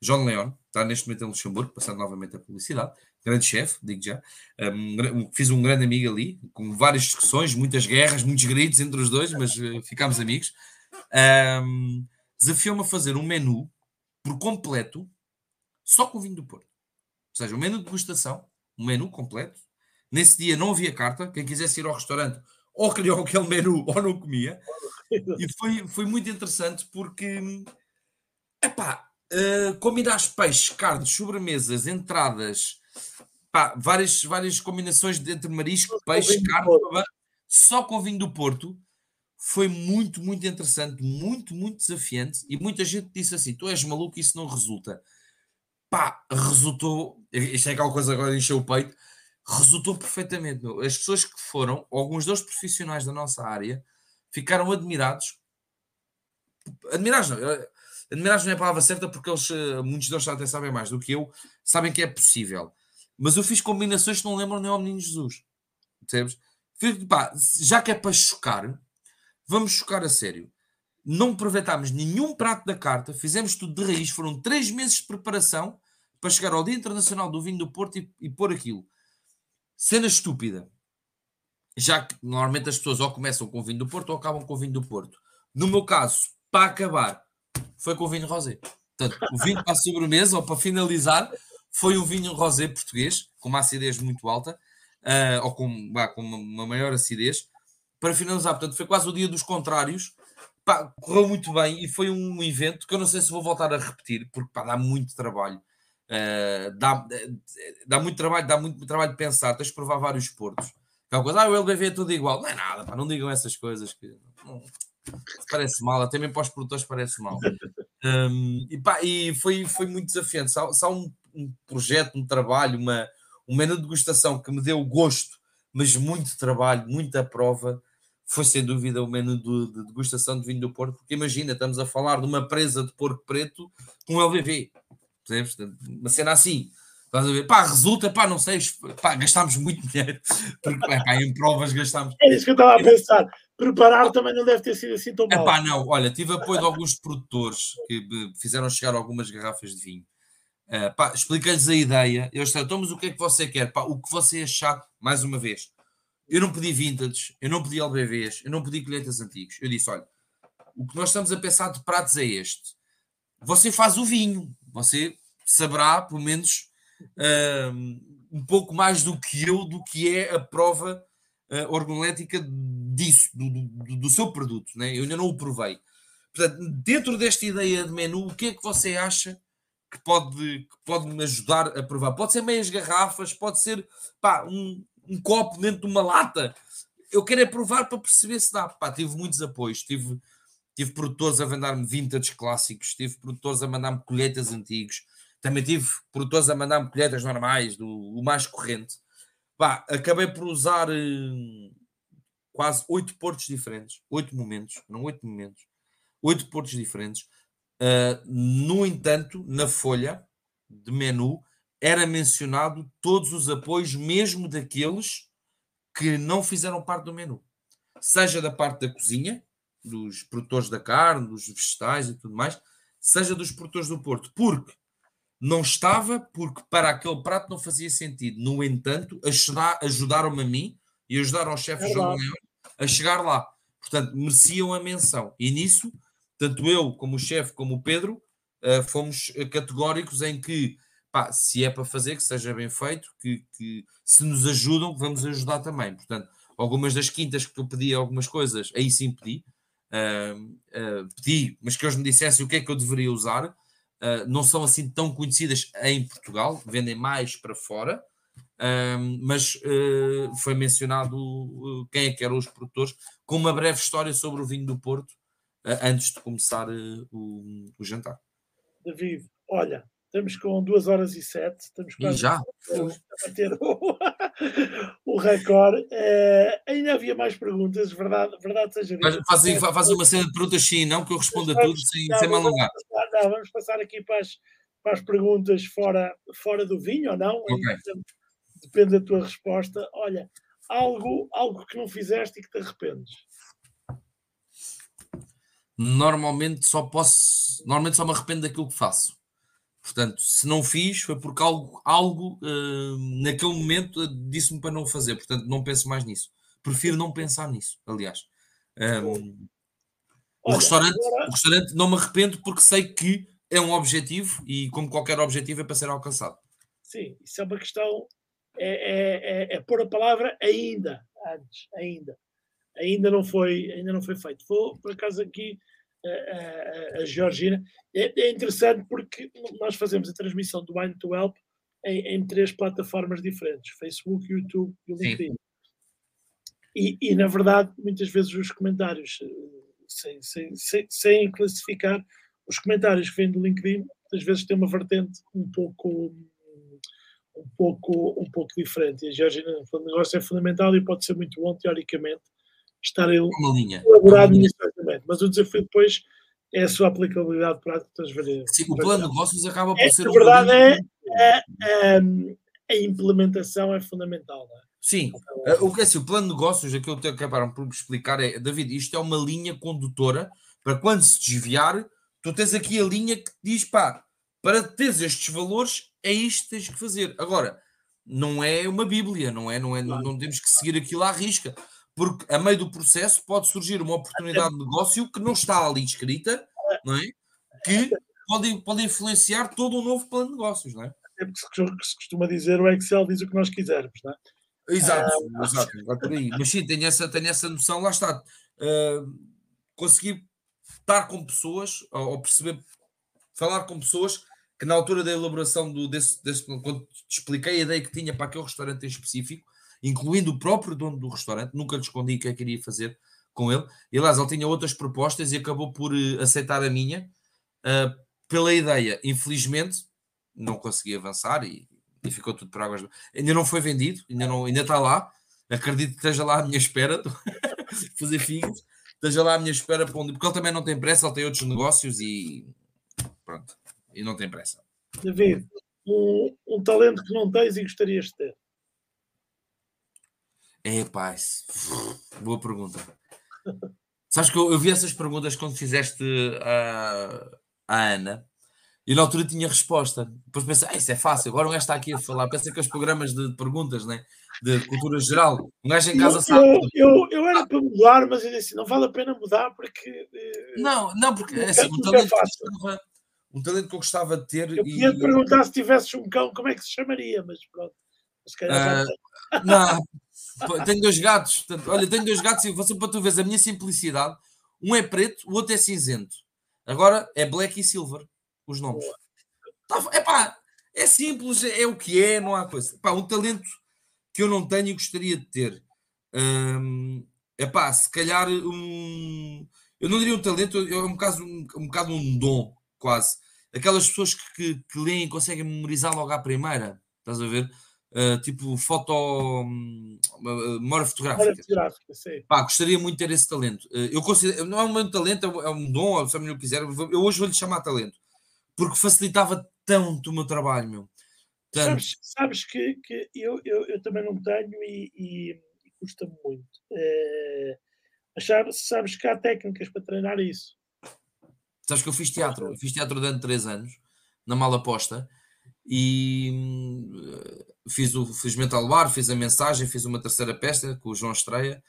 João Leão, está neste momento em Luxemburgo, passando novamente a publicidade, grande chefe, digo já. Um, fiz um grande amigo ali, com várias discussões, muitas guerras, muitos gritos entre os dois, mas uh, ficámos amigos. Um, Desafiou-me a fazer um menu por completo, só com o vinho do Porto. Ou seja, um menu de degustação, um menu completo. Nesse dia não havia carta, quem quisesse ir ao restaurante ou queria aquele menu ou não comia. E foi, foi muito interessante porque Epá, uh, combinar peixes, carnes, sobremesas, entradas, pá, várias, várias combinações entre marisco, peixe, carne, só com vinho do Porto, foi muito, muito interessante, muito, muito desafiante. E muita gente disse assim: tu és maluco, isso não resulta. Pá, resultou. Isto é aquela coisa agora encheu o peito. Resultou perfeitamente. Meu. As pessoas que foram, alguns dos profissionais da nossa área, ficaram admirados. Admirados, não Admirados não é a palavra certa porque eles, eh, muitos deles até sabem mais do que eu, sabem que é possível. Mas eu fiz combinações que não lembram nem ao Menino Jesus. Percebes? Pá, já que é para chocar, vamos chocar a sério. Não aproveitámos nenhum prato da carta, fizemos tudo de raiz, foram três meses de preparação para chegar ao Dia Internacional do Vinho do Porto e, e pôr aquilo. Cena estúpida. Já que normalmente as pessoas ou começam com o vinho do Porto ou acabam com o vinho do Porto. No meu caso, para acabar, foi com o vinho rosé. Portanto, o vinho para a sobremesa ou para finalizar foi um vinho rosé português, com uma acidez muito alta, uh, ou com, bah, com uma, uma, maior acidez, para finalizar. Portanto, foi quase o dia dos contrários. Pá, correu muito bem e foi um evento que eu não sei se vou voltar a repetir, porque pá, dá muito trabalho. Uh, dá, dá muito trabalho, dá muito trabalho pensar, tens de provar vários portos. Aquela coisa, ah, o LBV é tudo igual. Não é nada, pá, não digam essas coisas que não, parece mal, até mesmo para os produtores parece mal. Um, e, pá, e foi, foi muito desafiante. Só, só um, um, projeto, um trabalho, uma, um menu de degustação que me deu gosto, mas muito trabalho, muita prova. Foi sem dúvida o menu de, de degustação de vinho do Porto, porque imagina, estamos a falar de uma presa de porco preto com LVV. Percebes? Uma cena assim. Estás a ver? Pá, resulta, pá, não sei, pá, gastámos muito dinheiro. Porque, pá, em provas gastámos. É isso que eu estava a pensar. Preparar também não deve ter sido assim tão mal. Não, olha, tive apoio de alguns produtores que fizeram chegar algumas garrafas de vinho. Uh, pá, expliquei-lhes a ideia. Eles disseram, então, mas o que é que você quer? Pá, o que você achar, mais uma vez. Eu não pedi vintage, eu não pedi LBVs, eu não pedi colheitas antigos. Eu disse, olha, o que nós estamos a pensar de pratos é este. Você faz o vinho, você saberá, pelo menos, uh, um pouco mais do que eu, do que é a prova uh, organolética disso, do, do, do, seu produto, né? eu ainda não o provei. Portanto, dentro desta ideia de menu, o que é que você acha que pode, que pode me ajudar a provar? Pode ser meias garrafas, pode ser pá, um, um copo dentro de uma lata. Eu quero é provar para perceber se dá. Pá, tive muitos apoios, tive, tive produtores a mandar-me vintage clássicos, tive produtores a mandar-me colheitas antigos, também tive produtores a mandar-me colheitas normais, do o mais corrente. Pá, acabei por usar uh, quase oito portos diferentes, oito momentos, não oito momentos, oito portos diferentes. Uh, no entanto, na folha de menu era mencionado todos os apoios, mesmo daqueles que não fizeram parte do menu, seja da parte da cozinha, dos produtores da carne, dos vegetais e tudo mais, seja dos produtores do Porto, porque não estava porque para aquele prato não fazia sentido. No entanto, ajudaram-me a mim e ajudaram o chefe é João Leão a chegar lá. Portanto, mereciam a menção. E nisso, tanto eu como o chefe, como o Pedro, uh, fomos categóricos em que, pá, se é para fazer, que seja bem feito, que, que se nos ajudam, vamos ajudar também. Portanto, algumas das quintas que eu pedi algumas coisas, aí sim pedi, uh, uh, pedi, mas que eles me dissessem o que é que eu deveria usar uh, não são assim tão conhecidas em Portugal, vendem mais para fora, uh, mas uh, foi mencionado quem é que eram os produtores, com uma breve história sobre o vinho do Porto, antes de começar o, o jantar. David, olha, Estamos com 2 horas e 7. Estamos quase e já? a bater o, o recorde. Uh, ainda havia mais perguntas, verdade, verdade seja dita. Faz, faz uma série de perguntas sim, não, que eu respondo a tudo sem, não, sem me alongar. Não, vamos passar aqui para as, para as perguntas fora, fora do vinho ou não. Okay. Depende, depende da tua resposta. Olha, algo, algo que não fizeste e que te arrependes. Normalmente só posso. Normalmente só me arrependo daquilo que faço. Portanto, se não fiz, foi porque algo, algo uh, naquele momento disse-me para não fazer. Portanto, não penso mais nisso. Prefiro não pensar nisso, aliás. Um, o, restaurante, o restaurante não me arrependo porque sei que é um objetivo e, como qualquer objetivo, é para ser alcançado. Sim, isso é uma questão. É, é, é, é pôr a palavra ainda, antes, ainda. Ainda não foi, ainda não foi feito. Vou, por acaso, aqui a, a, Georgina. É, é, interessante porque nós fazemos a transmissão do Wine to Help em, em três plataformas diferentes: Facebook, YouTube e LinkedIn. E, e, na verdade, muitas vezes os comentários, sem, sem, sem, sem, classificar, os comentários que vêm do LinkedIn, muitas vezes têm uma vertente um pouco um pouco, um pouco diferente. E a Georgina, o negócio é fundamental e pode ser muito bom, teoricamente, estar elaborado necessariamente. Mas o desafio depois é a sua aplicabilidade prática das variáveis. Sim, o plano de negócios acaba por é, ser. A verdade é, é, é, a implementação é fundamental. É? Sim, uh, o que é assim, o plano de negócios, aquilo que acabaram por me explicar é, David, isto é uma linha condutora para quando se desviar, tu tens aqui a linha que diz, pá, para teres estes valores, é isto que tens que fazer. Agora, não é uma bíblia, não é? Não, é, não, não temos que seguir aquilo à risca, porque a meio do processo pode surgir uma oportunidade de negócio que não está ali escrita, não é? Que pode, pode influenciar todo um novo plano de negócios, não é? É porque se costuma dizer o Excel diz o que nós quisermos, não é? Exato, ah, exato, vai por aí. Mas sim, tenho essa, tenho essa noção, lá está. Uh, conseguir estar com pessoas, ou, ou, perceber, falar com pessoas que na altura da elaboração do, desse, desse, quando te expliquei a ideia que tinha para aquele restaurante em específico, incluindo o próprio dono do restaurante, nunca lhe escondi o que é que queria fazer com ele. E aliás, ele tinha outras propostas e acabou por uh, aceitar a minha uh, pela ideia. Infelizmente, não consegui avançar e e ficou tudo por águas. Ainda não foi vendido, ainda, não, ainda está lá. Acredito que esteja lá à minha espera. fazer figos. Esteja lá à minha espera para onde. Porque ele também não tem pressa, ele tem outros negócios e pronto. E não tem pressa. David, um, um talento que não tens e gostarias de ter? É, paz. Boa pergunta. Sabes que eu, eu, vi essas perguntas quando fizeste a, a Ana e na altura tinha resposta. Depois pensei, ah, isso é fácil, agora um gajo está aqui a falar. Pensa que os programas de perguntas, né? de cultura geral, um gajo em casa eu, sabe. Eu, eu, era para mudar, mas eu disse, não vale a pena mudar porque. Eh, não, não, porque é assim, um, talento é gostava, um talento que eu gostava de ter. Eu podia te perguntar se tivesses um cão, como é que se chamaria, mas pronto. Mas calhar uh, não, tenho dois gatos. Olha, tenho dois gatos e você para tu veres a minha simplicidade. Um é preto, o outro é cinzento. Agora é black e silver os nomes. É pá, é simples, é o que é, não há coisa. Pá, um talento que eu não tenho e gostaria de ter. Hum, é pá, se calhar um. Eu não diria um talento, é um, caso, um, um bocado um dom, quase. Aquelas pessoas que, que, que leem e conseguem memorizar logo à primeira, estás a ver? Uh, tipo foto, hum, memória fotográfica. fotográfica. Pá, gostaria muito de ter esse talento. Uh, eu considero, não é um talento, é um dom, se a mim quiser. Eu hoje vou-lhe chamar talento porque facilitava tanto o meu trabalho, meu. Sabes, sabes, que, que eu, eu, eu, também não tenho e, e, e custa muito. É, mas sabes, que há técnicas para treinar isso. Sabes que eu fiz teatro, eu fiz teatro durante três anos, na mala posta, e uh, fiz o Felizmente ao Bar, fiz a mensagem, fiz uma terceira peça com o João Estreia,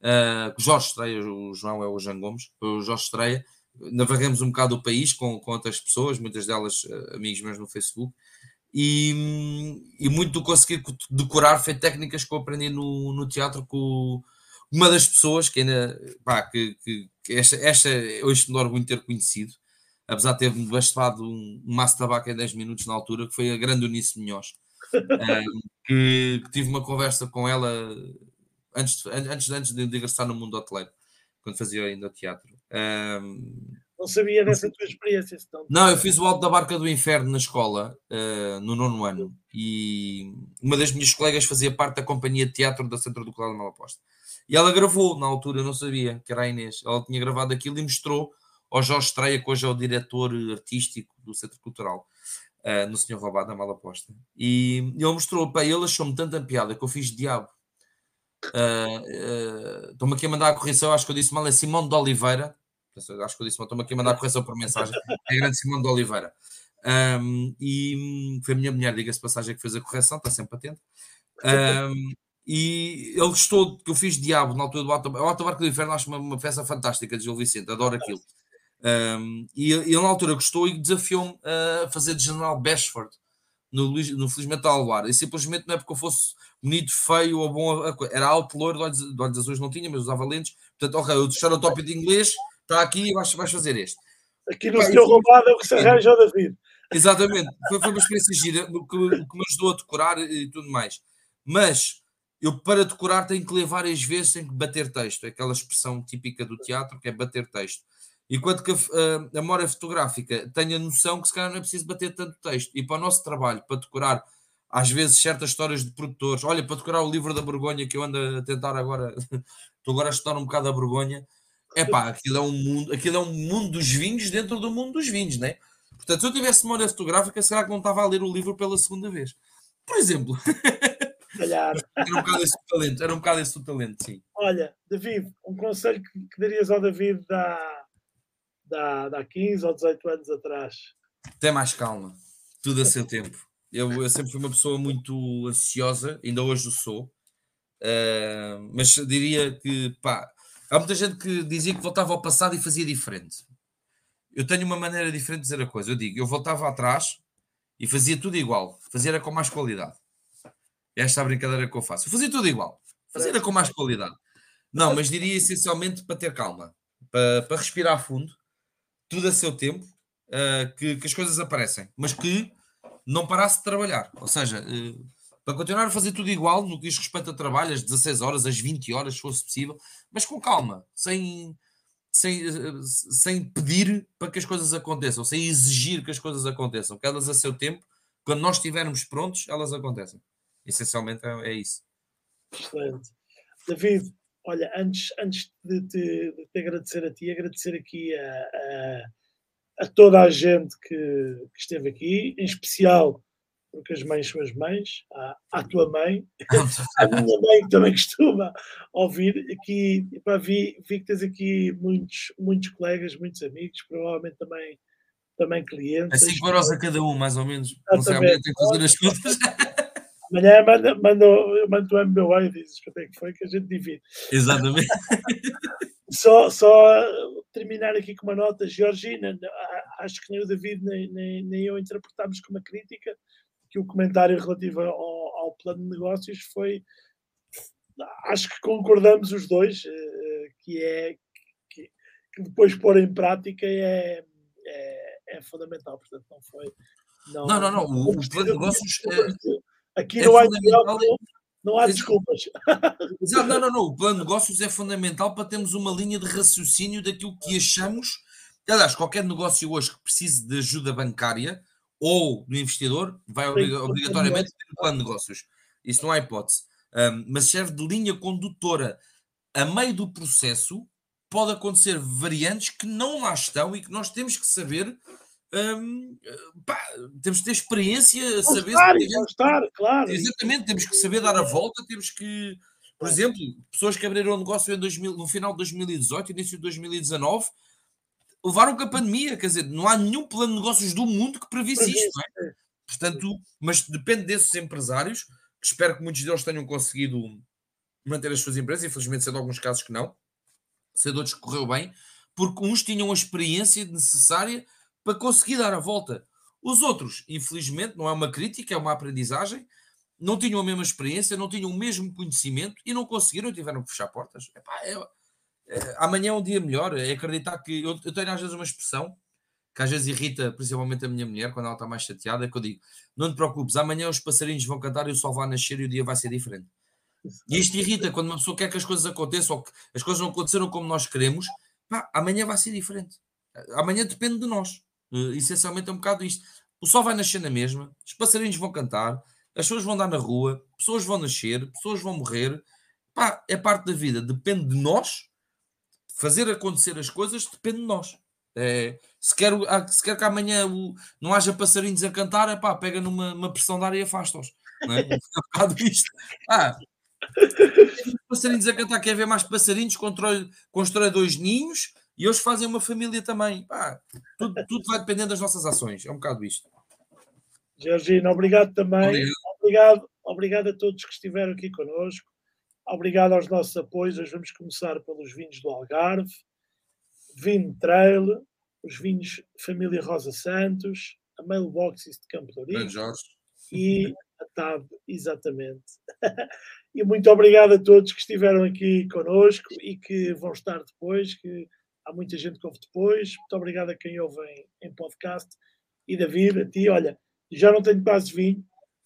uh, Jorge Estreia, o João é o Jean Gomes, o Jorge Estreia, navegamos um bocado o país com, com outras pessoas, muitas delas uh, amigos meus no Facebook, e, e muito do conseguir decorar foi técnicas que eu aprendi no, no teatro com uma das pessoas que ainda, pá, que, que, que esta, esta hoje me orgulho de ter conhecido, apesar de ter-me bastado um, um maço de tabaco em 10 minutos na altura, que foi a grande Unice Minhoz, que, que, tive uma conversa com ela antes, antes, antes de, de ingressar no mundo hoteleiro, quando fazia ainda teatro. Um, não sabia dessa tua experiência. Então. Não, eu fiz o Alto da Barca do Inferno na escola, uh, no nono ano, e uma das minhas colegas fazia parte da companhia de teatro da Centro do Claro de Malaposta. E ela gravou, na altura, eu não sabia, que era a Inês. Ela tinha gravado aquilo e mostrou ao Jorge Estreia, que hoje é o diretor artístico do Centro Cultural, uh, no Senhor Roubado, da Malaposta. E ele mostrou, pá, ele achou-me tanta piada que eu fiz diabo. Uh, uh, Estou-me aqui a mandar a correção, acho que eu disse mal, é Simão de Oliveira, acho que eu disse, estou-me aqui a mandar a correção por mensagem, é grande Simão de Oliveira. Um, e foi a minha mulher, diga-se passagem, que fez a correção, está sempre atento. Um, e ele gostou que eu fiz Diabo na altura do Alto Barco do Inferno, acho uma, uma peça fantástica de Gil Vicente, adoro aquilo. Um, e ele na altura gostou e desafiou-me a fazer de General Bashford no, no Felizmente ao ar. E simplesmente não é porque eu fosse bonito, feio ou bom, era alto, loiro, de olhos, de olhos azuis não tinha, mas usava lentes. Portanto, ok, eu deixar o top de inglês, está aqui e vais, vais fazer este. Aqui no Senhor Roubado é o que se arranja o David. Exatamente, foi, foi uma experiência gira que, que me ajudou a decorar e tudo mais. Mas eu, para decorar, tenho que ler várias vezes, tenho que bater texto. É aquela expressão típica do teatro que é bater texto. Enquanto que a, a, memória fotográfica tem a noção que se calhar não é preciso bater tanto texto. E para o nosso trabalho, para decorar às vezes certas histórias de produtores, olha, para decorar o livro da Borgonha que eu ando a tentar agora, estou agora a estudar um bocado a Borgonha, é pá, aquilo é um mundo, aquilo é um mundo dos vinhos dentro do mundo dos vinhos, né? Portanto, se eu tivesse memória fotográfica, será que não estava a ler o livro pela segunda vez? Por exemplo. calhar. Era um bocado esse o talento, era um bocado esse o talento, sim. Olha, David, um conselho que, que darias ao David da, da, da 15 ou 18 anos atrás? Tem mais calma, tudo a seu tempo. Eu, eu, sempre fui uma pessoa muito ansiosa, ainda hoje o sou, uh, mas diria que pá, há muita gente que dizia que voltava ao passado e fazia diferente. Eu tenho uma maneira diferente de dizer a coisa. Eu digo, eu voltava atrás e fazia tudo igual, fazia com mais qualidade. Esta é a brincadeira que eu faço. Eu fazia tudo igual, fazia com mais qualidade. Não, mas diria essencialmente para ter calma, para, para respirar fundo, tudo a seu tempo, uh, que, que, as coisas aparecem, mas que não parasse de trabalhar. Ou seja, uh, para continuar a fazer tudo igual no que diz respeito a trabalho, às 16 horas, às 20 horas, se fosse possível, mas com calma, sem, sem, uh, sem pedir para que as coisas aconteçam, sem exigir que as coisas aconteçam, que elas a seu tempo, quando nós estivermos prontos, elas acontecem. Essencialmente é, é isso. Excelente. David, olha, antes, antes de, te, de te agradecer a ti, agradecer aqui a, a, a toda a gente que, que, esteve aqui, em especial porque as mães são as mães, à, à tua mãe, à minha mãe que também costuma ouvir. Aqui, pá, vi, vi que tens aqui muitos, muitos colegas, muitos amigos, provavelmente também, também clientes. É 5 euros a cada um, mais ou menos. Não sei, tenho que fazer as contas. Amanhã manda, manda, eu mando o MBA e dizes quanto é que foi que a gente divide. Exatamente. só, só terminar aqui com uma nota, Georgina, acho que nem o David nem, nem, nem eu interpretámos como uma crítica, que o comentário relativo ao, ao plano de negócios foi, acho que concordamos os dois, eh, que é que, que depois pôr em prática é, é, é fundamental, portanto não foi... Não, não, não, não. O, o plano de negócios... É Aqui é não, há, não há desculpas. Exato, não, não, não. O plano de negócios é fundamental para termos uma linha de raciocínio daquilo que achamos. Aliás, qualquer negócio hoje que precise de ajuda bancária ou do investidor vai obrigatoriamente ter um plano de negócios. Isso não há hipótese. Um, mas serve de linha condutora. A meio do processo pode acontecer variantes que não lá estão e que nós temos que saber Hum, pá, temos que ter experiência a saber. Estar, se estar, claro. Exatamente, temos que saber dar a volta, temos que, por exemplo, pessoas que abriram um negócio em 2000, no final de 2018, início de 2019, levaram com a pandemia, quer dizer, não há nenhum plano de negócios do mundo que previsse isto, não é? Portanto, mas depende desses empresários, que espero que muitos deles tenham conseguido manter as suas empresas, infelizmente sendo alguns casos que não, sendo outros que correu bem, porque uns tinham a experiência necessária para conseguir dar a volta. Os outros, infelizmente, não é uma crítica, é uma aprendizagem, não tinham a mesma experiência, não tinham o mesmo conhecimento e não conseguiram e tiveram que fechar portas. Epá, é, é, amanhã é um dia melhor, é acreditar que. Eu, eu, tenho às vezes uma expressão que às vezes irrita principalmente a minha mulher quando ela está mais chateada, que eu digo: não te preocupes, amanhã os passarinhos vão cantar e o sol vai nascer e o dia vai ser diferente. E isto irrita quando uma pessoa quer que as coisas aconteçam ou que as coisas não aconteceram como nós queremos, pá, amanhã vai ser diferente. Amanhã depende de nós. Uh, essencialmente é um bocado isto. O sol vai nascer na mesma, os passarinhos vão cantar, as pessoas vão andar na rua, pessoas vão nascer, pessoas vão morrer. Pá, é parte da vida, depende de nós. Fazer acontecer as coisas depende de nós. É, se, quer, ah, se quer que amanhã o, não haja passarinhos a cantar, é pá, pega numa pressão de ar e afasta-os. Não é? é um bocado isto. Ah, passarinhos a cantar, quer ver mais passarinhos, constrói, constrói dois ninhos e eles fazem uma família também. Pá, tudo, tudo vai dependendo das nossas ações. É um bocado isto. Georgina, obrigado também. Obrigado. obrigado. Obrigado a todos que estiveram aqui connosco. Obrigado aos nossos apoios. Hoje vamos começar pelos vinhos do Algarve, Vinho Trail, os vinhos Família Rosa Santos, a Mailboxes de Campo de e a TAB, exatamente. e muito obrigado a todos que estiveram aqui connosco e que vão estar depois, que há muita gente que ouve depois. Muito obrigado a quem ouve em, em podcast. E David, a ti, olha, já não tenho quase vinho.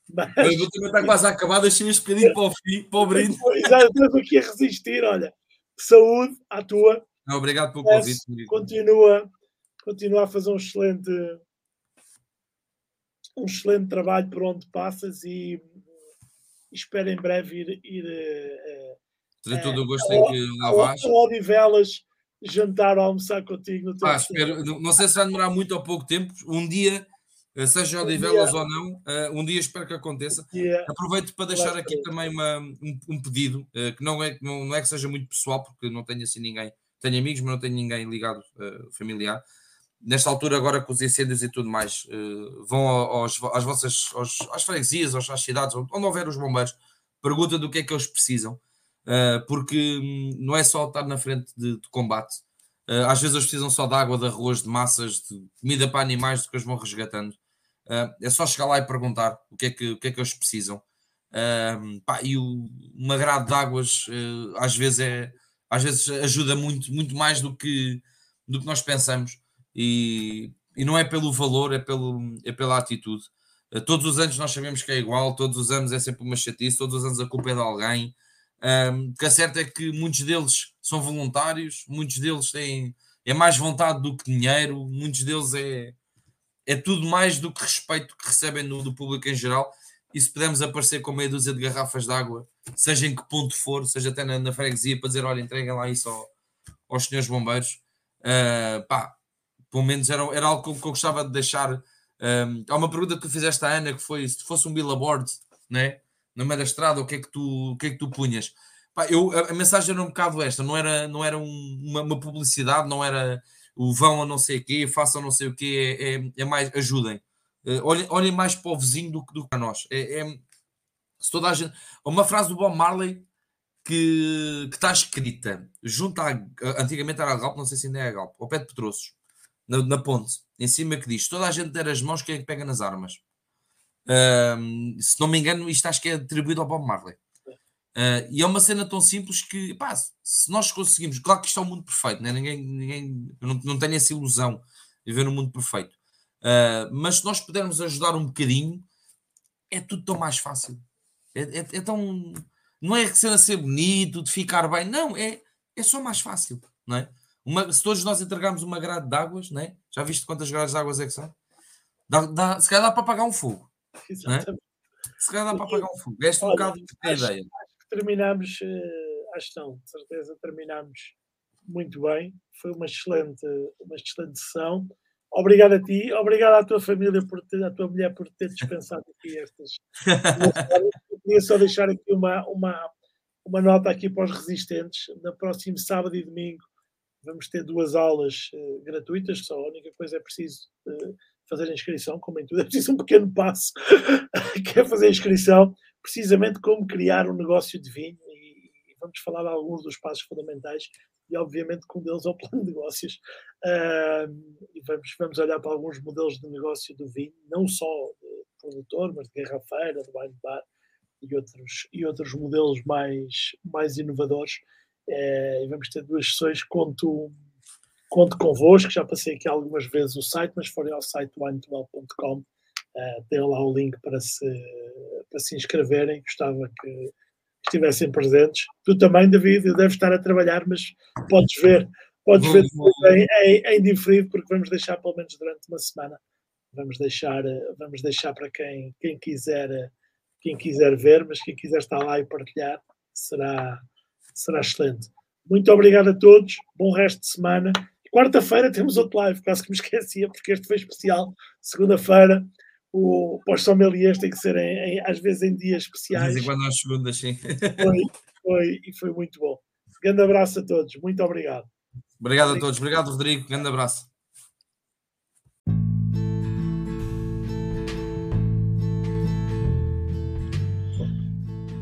Mas... Vou também estar quase a acabar, deixei este bocadinho para o fim, para o brinde. Já estou aqui a resistir, olha. Saúde à tua. Não, obrigado pelo convite. Continua, continua a fazer um excelente um excelente trabalho por onde passas e, espero em breve ir, ir uh, Terei todo o gosto em que lá vais. Odivelas jantar ou almoçar contigo no teu ah, espero, Não sei se vai demorar muito ou pouco tempo. Um dia seja Odivelas um ou não, um dia espero que aconteça. Yeah. Aproveito para deixar aqui também uma, um, um, pedido, que não é, não, é que seja muito pessoal, porque não tenho assim ninguém, tenho amigos, mas não tenho ninguém ligado familiar nesta altura, agora com os incêndios e tudo mais, uh, vão aos, às vossas aos, às freguesias, às cidades, onde houver os bombeiros, pergunta do que é que eles precisam, uh, porque hum, não é só estar na frente de, de combate. Uh, às vezes eles precisam só de água, de arroz, de massas, de comida para animais, do que eles vão resgatando. é só chegar lá e perguntar o que é que, o que, é que eles precisam. Pá, e o, uma grade de águas às vezes é às vezes ajuda muito, muito mais do que, do que nós pensamos e, e não é pelo valor, é, pelo, é pela atitude. Todos os anos nós sabemos que é igual, todos os anos é sempre uma chatice, todos os anos a culpa é de alguém. Um, que a certo é que muitos deles são voluntários, muitos deles têm é mais vontade do que dinheiro, muitos deles é, é tudo mais do que respeito que recebem do, do público em geral. E se pudermos aparecer com meia dúzia de garrafas de água, seja em que ponto for, seja até na, na freguesia, para dizer: olha, entreguem lá isso ao, aos senhores bombeiros, uh, pá, pelo menos era, era algo que eu, que eu gostava de deixar. Um, há uma pergunta que fizeste à Ana que foi se fosse um billboard, né? No meio da estrada, o que é que tu, o que é que tu punhas? Pá, eu, a, a, mensagem era um bocado esta, não era, não era um, uma, uma, publicidade, não era o vão a não sei o quê, façam não sei o quê, é, é, é mais, ajudem. Uh, olhem, olhem mais para o vizinho do, do que para nós. É, é, se toda a gente. Uma frase do Bob Marley que, que está escrita junto à. Antigamente era a Galp, não sei se ainda é a Galp, ao pé de Petroços na, na, ponte, em cima, que diz: toda a gente der as mãos, quem é que pega nas armas? Se não me engano, isto acho que é atribuído ao Bob Marley. Uh, e é uma cena tão simples que, pá, se nós conseguimos, claro que isto é um mundo perfeito, né? ninguém, ninguém não, não tenho essa ilusão de ver um mundo perfeito, uh, mas se nós pudermos ajudar um bocadinho, é tudo tão mais fácil. É, é, é tão. Não é cena ser bonito, de ficar bem, não, é, é só mais fácil, não é? Uma, se todos nós entregarmos uma grade de águas, né? já viste quantas grades de águas é que são? Dá, dá, se calhar dá para apagar um fogo. Né? Se calhar dá para apagar um fogo. Esta é um bocado a ideia. Acho que terminamos, uh, acho que não, de certeza terminamos muito bem. Foi uma excelente, uma excelente sessão. Obrigado a ti, obrigado à tua família, por ter, à tua mulher por ter dispensado aqui estas. Eu queria só deixar aqui uma, uma, uma nota aqui para os resistentes. No próximo sábado e domingo vamos ter duas aulas uh, gratuitas, só a única coisa é preciso uh, fazer a inscrição, como em tudo, é preciso um pequeno passo, que é fazer a inscrição, precisamente como criar um negócio de vinho, e, vamos falar de alguns dos passos fundamentais, e obviamente com um deles é o plano de negócios, uh, e vamos, vamos olhar para alguns modelos de negócio do vinho, não só de produtor, mas de garrafeira, de wine bar, e outros, e outros modelos mais, mais inovadores, é, e vamos ter duas sessões. Conto, conto convosco, já passei aqui algumas vezes o site, mas forem ao site one12.com, uh, eh, tem lá o link para se, para se inscreverem. Gostava que estivessem presentes. Tu também, David, deves estar a trabalhar, mas podes ver, podes ver em, em, em diferido, porque vamos deixar pelo menos durante uma semana. Vamos deixar, vamos deixar para quem, quem quiser quem quiser ver, mas quem quiser estar lá e partilhar será, será excelente. Muito obrigado a todos, bom resto de semana. Quarta-feira temos outro live, quase que me esquecia, porque este foi especial. Segunda-feira, o pós-sommeliers tem que ser, em, em, às vezes, em dias especiais. De vez em quando às segundas, sim. Foi, foi, e foi muito bom. Grande abraço a todos, muito obrigado. Obrigado a todos, obrigado Rodrigo, grande abraço.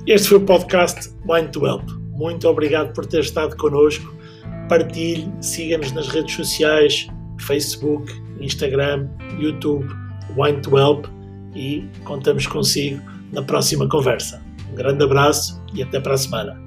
Este foi o podcast Mind to Help. Muito obrigado por ter estado connosco. Partilhe, siga-nos nas redes sociais, Facebook, Instagram, YouTube, Wine to Help e contamos consigo na próxima conversa. Um grande abraço e até para a semana.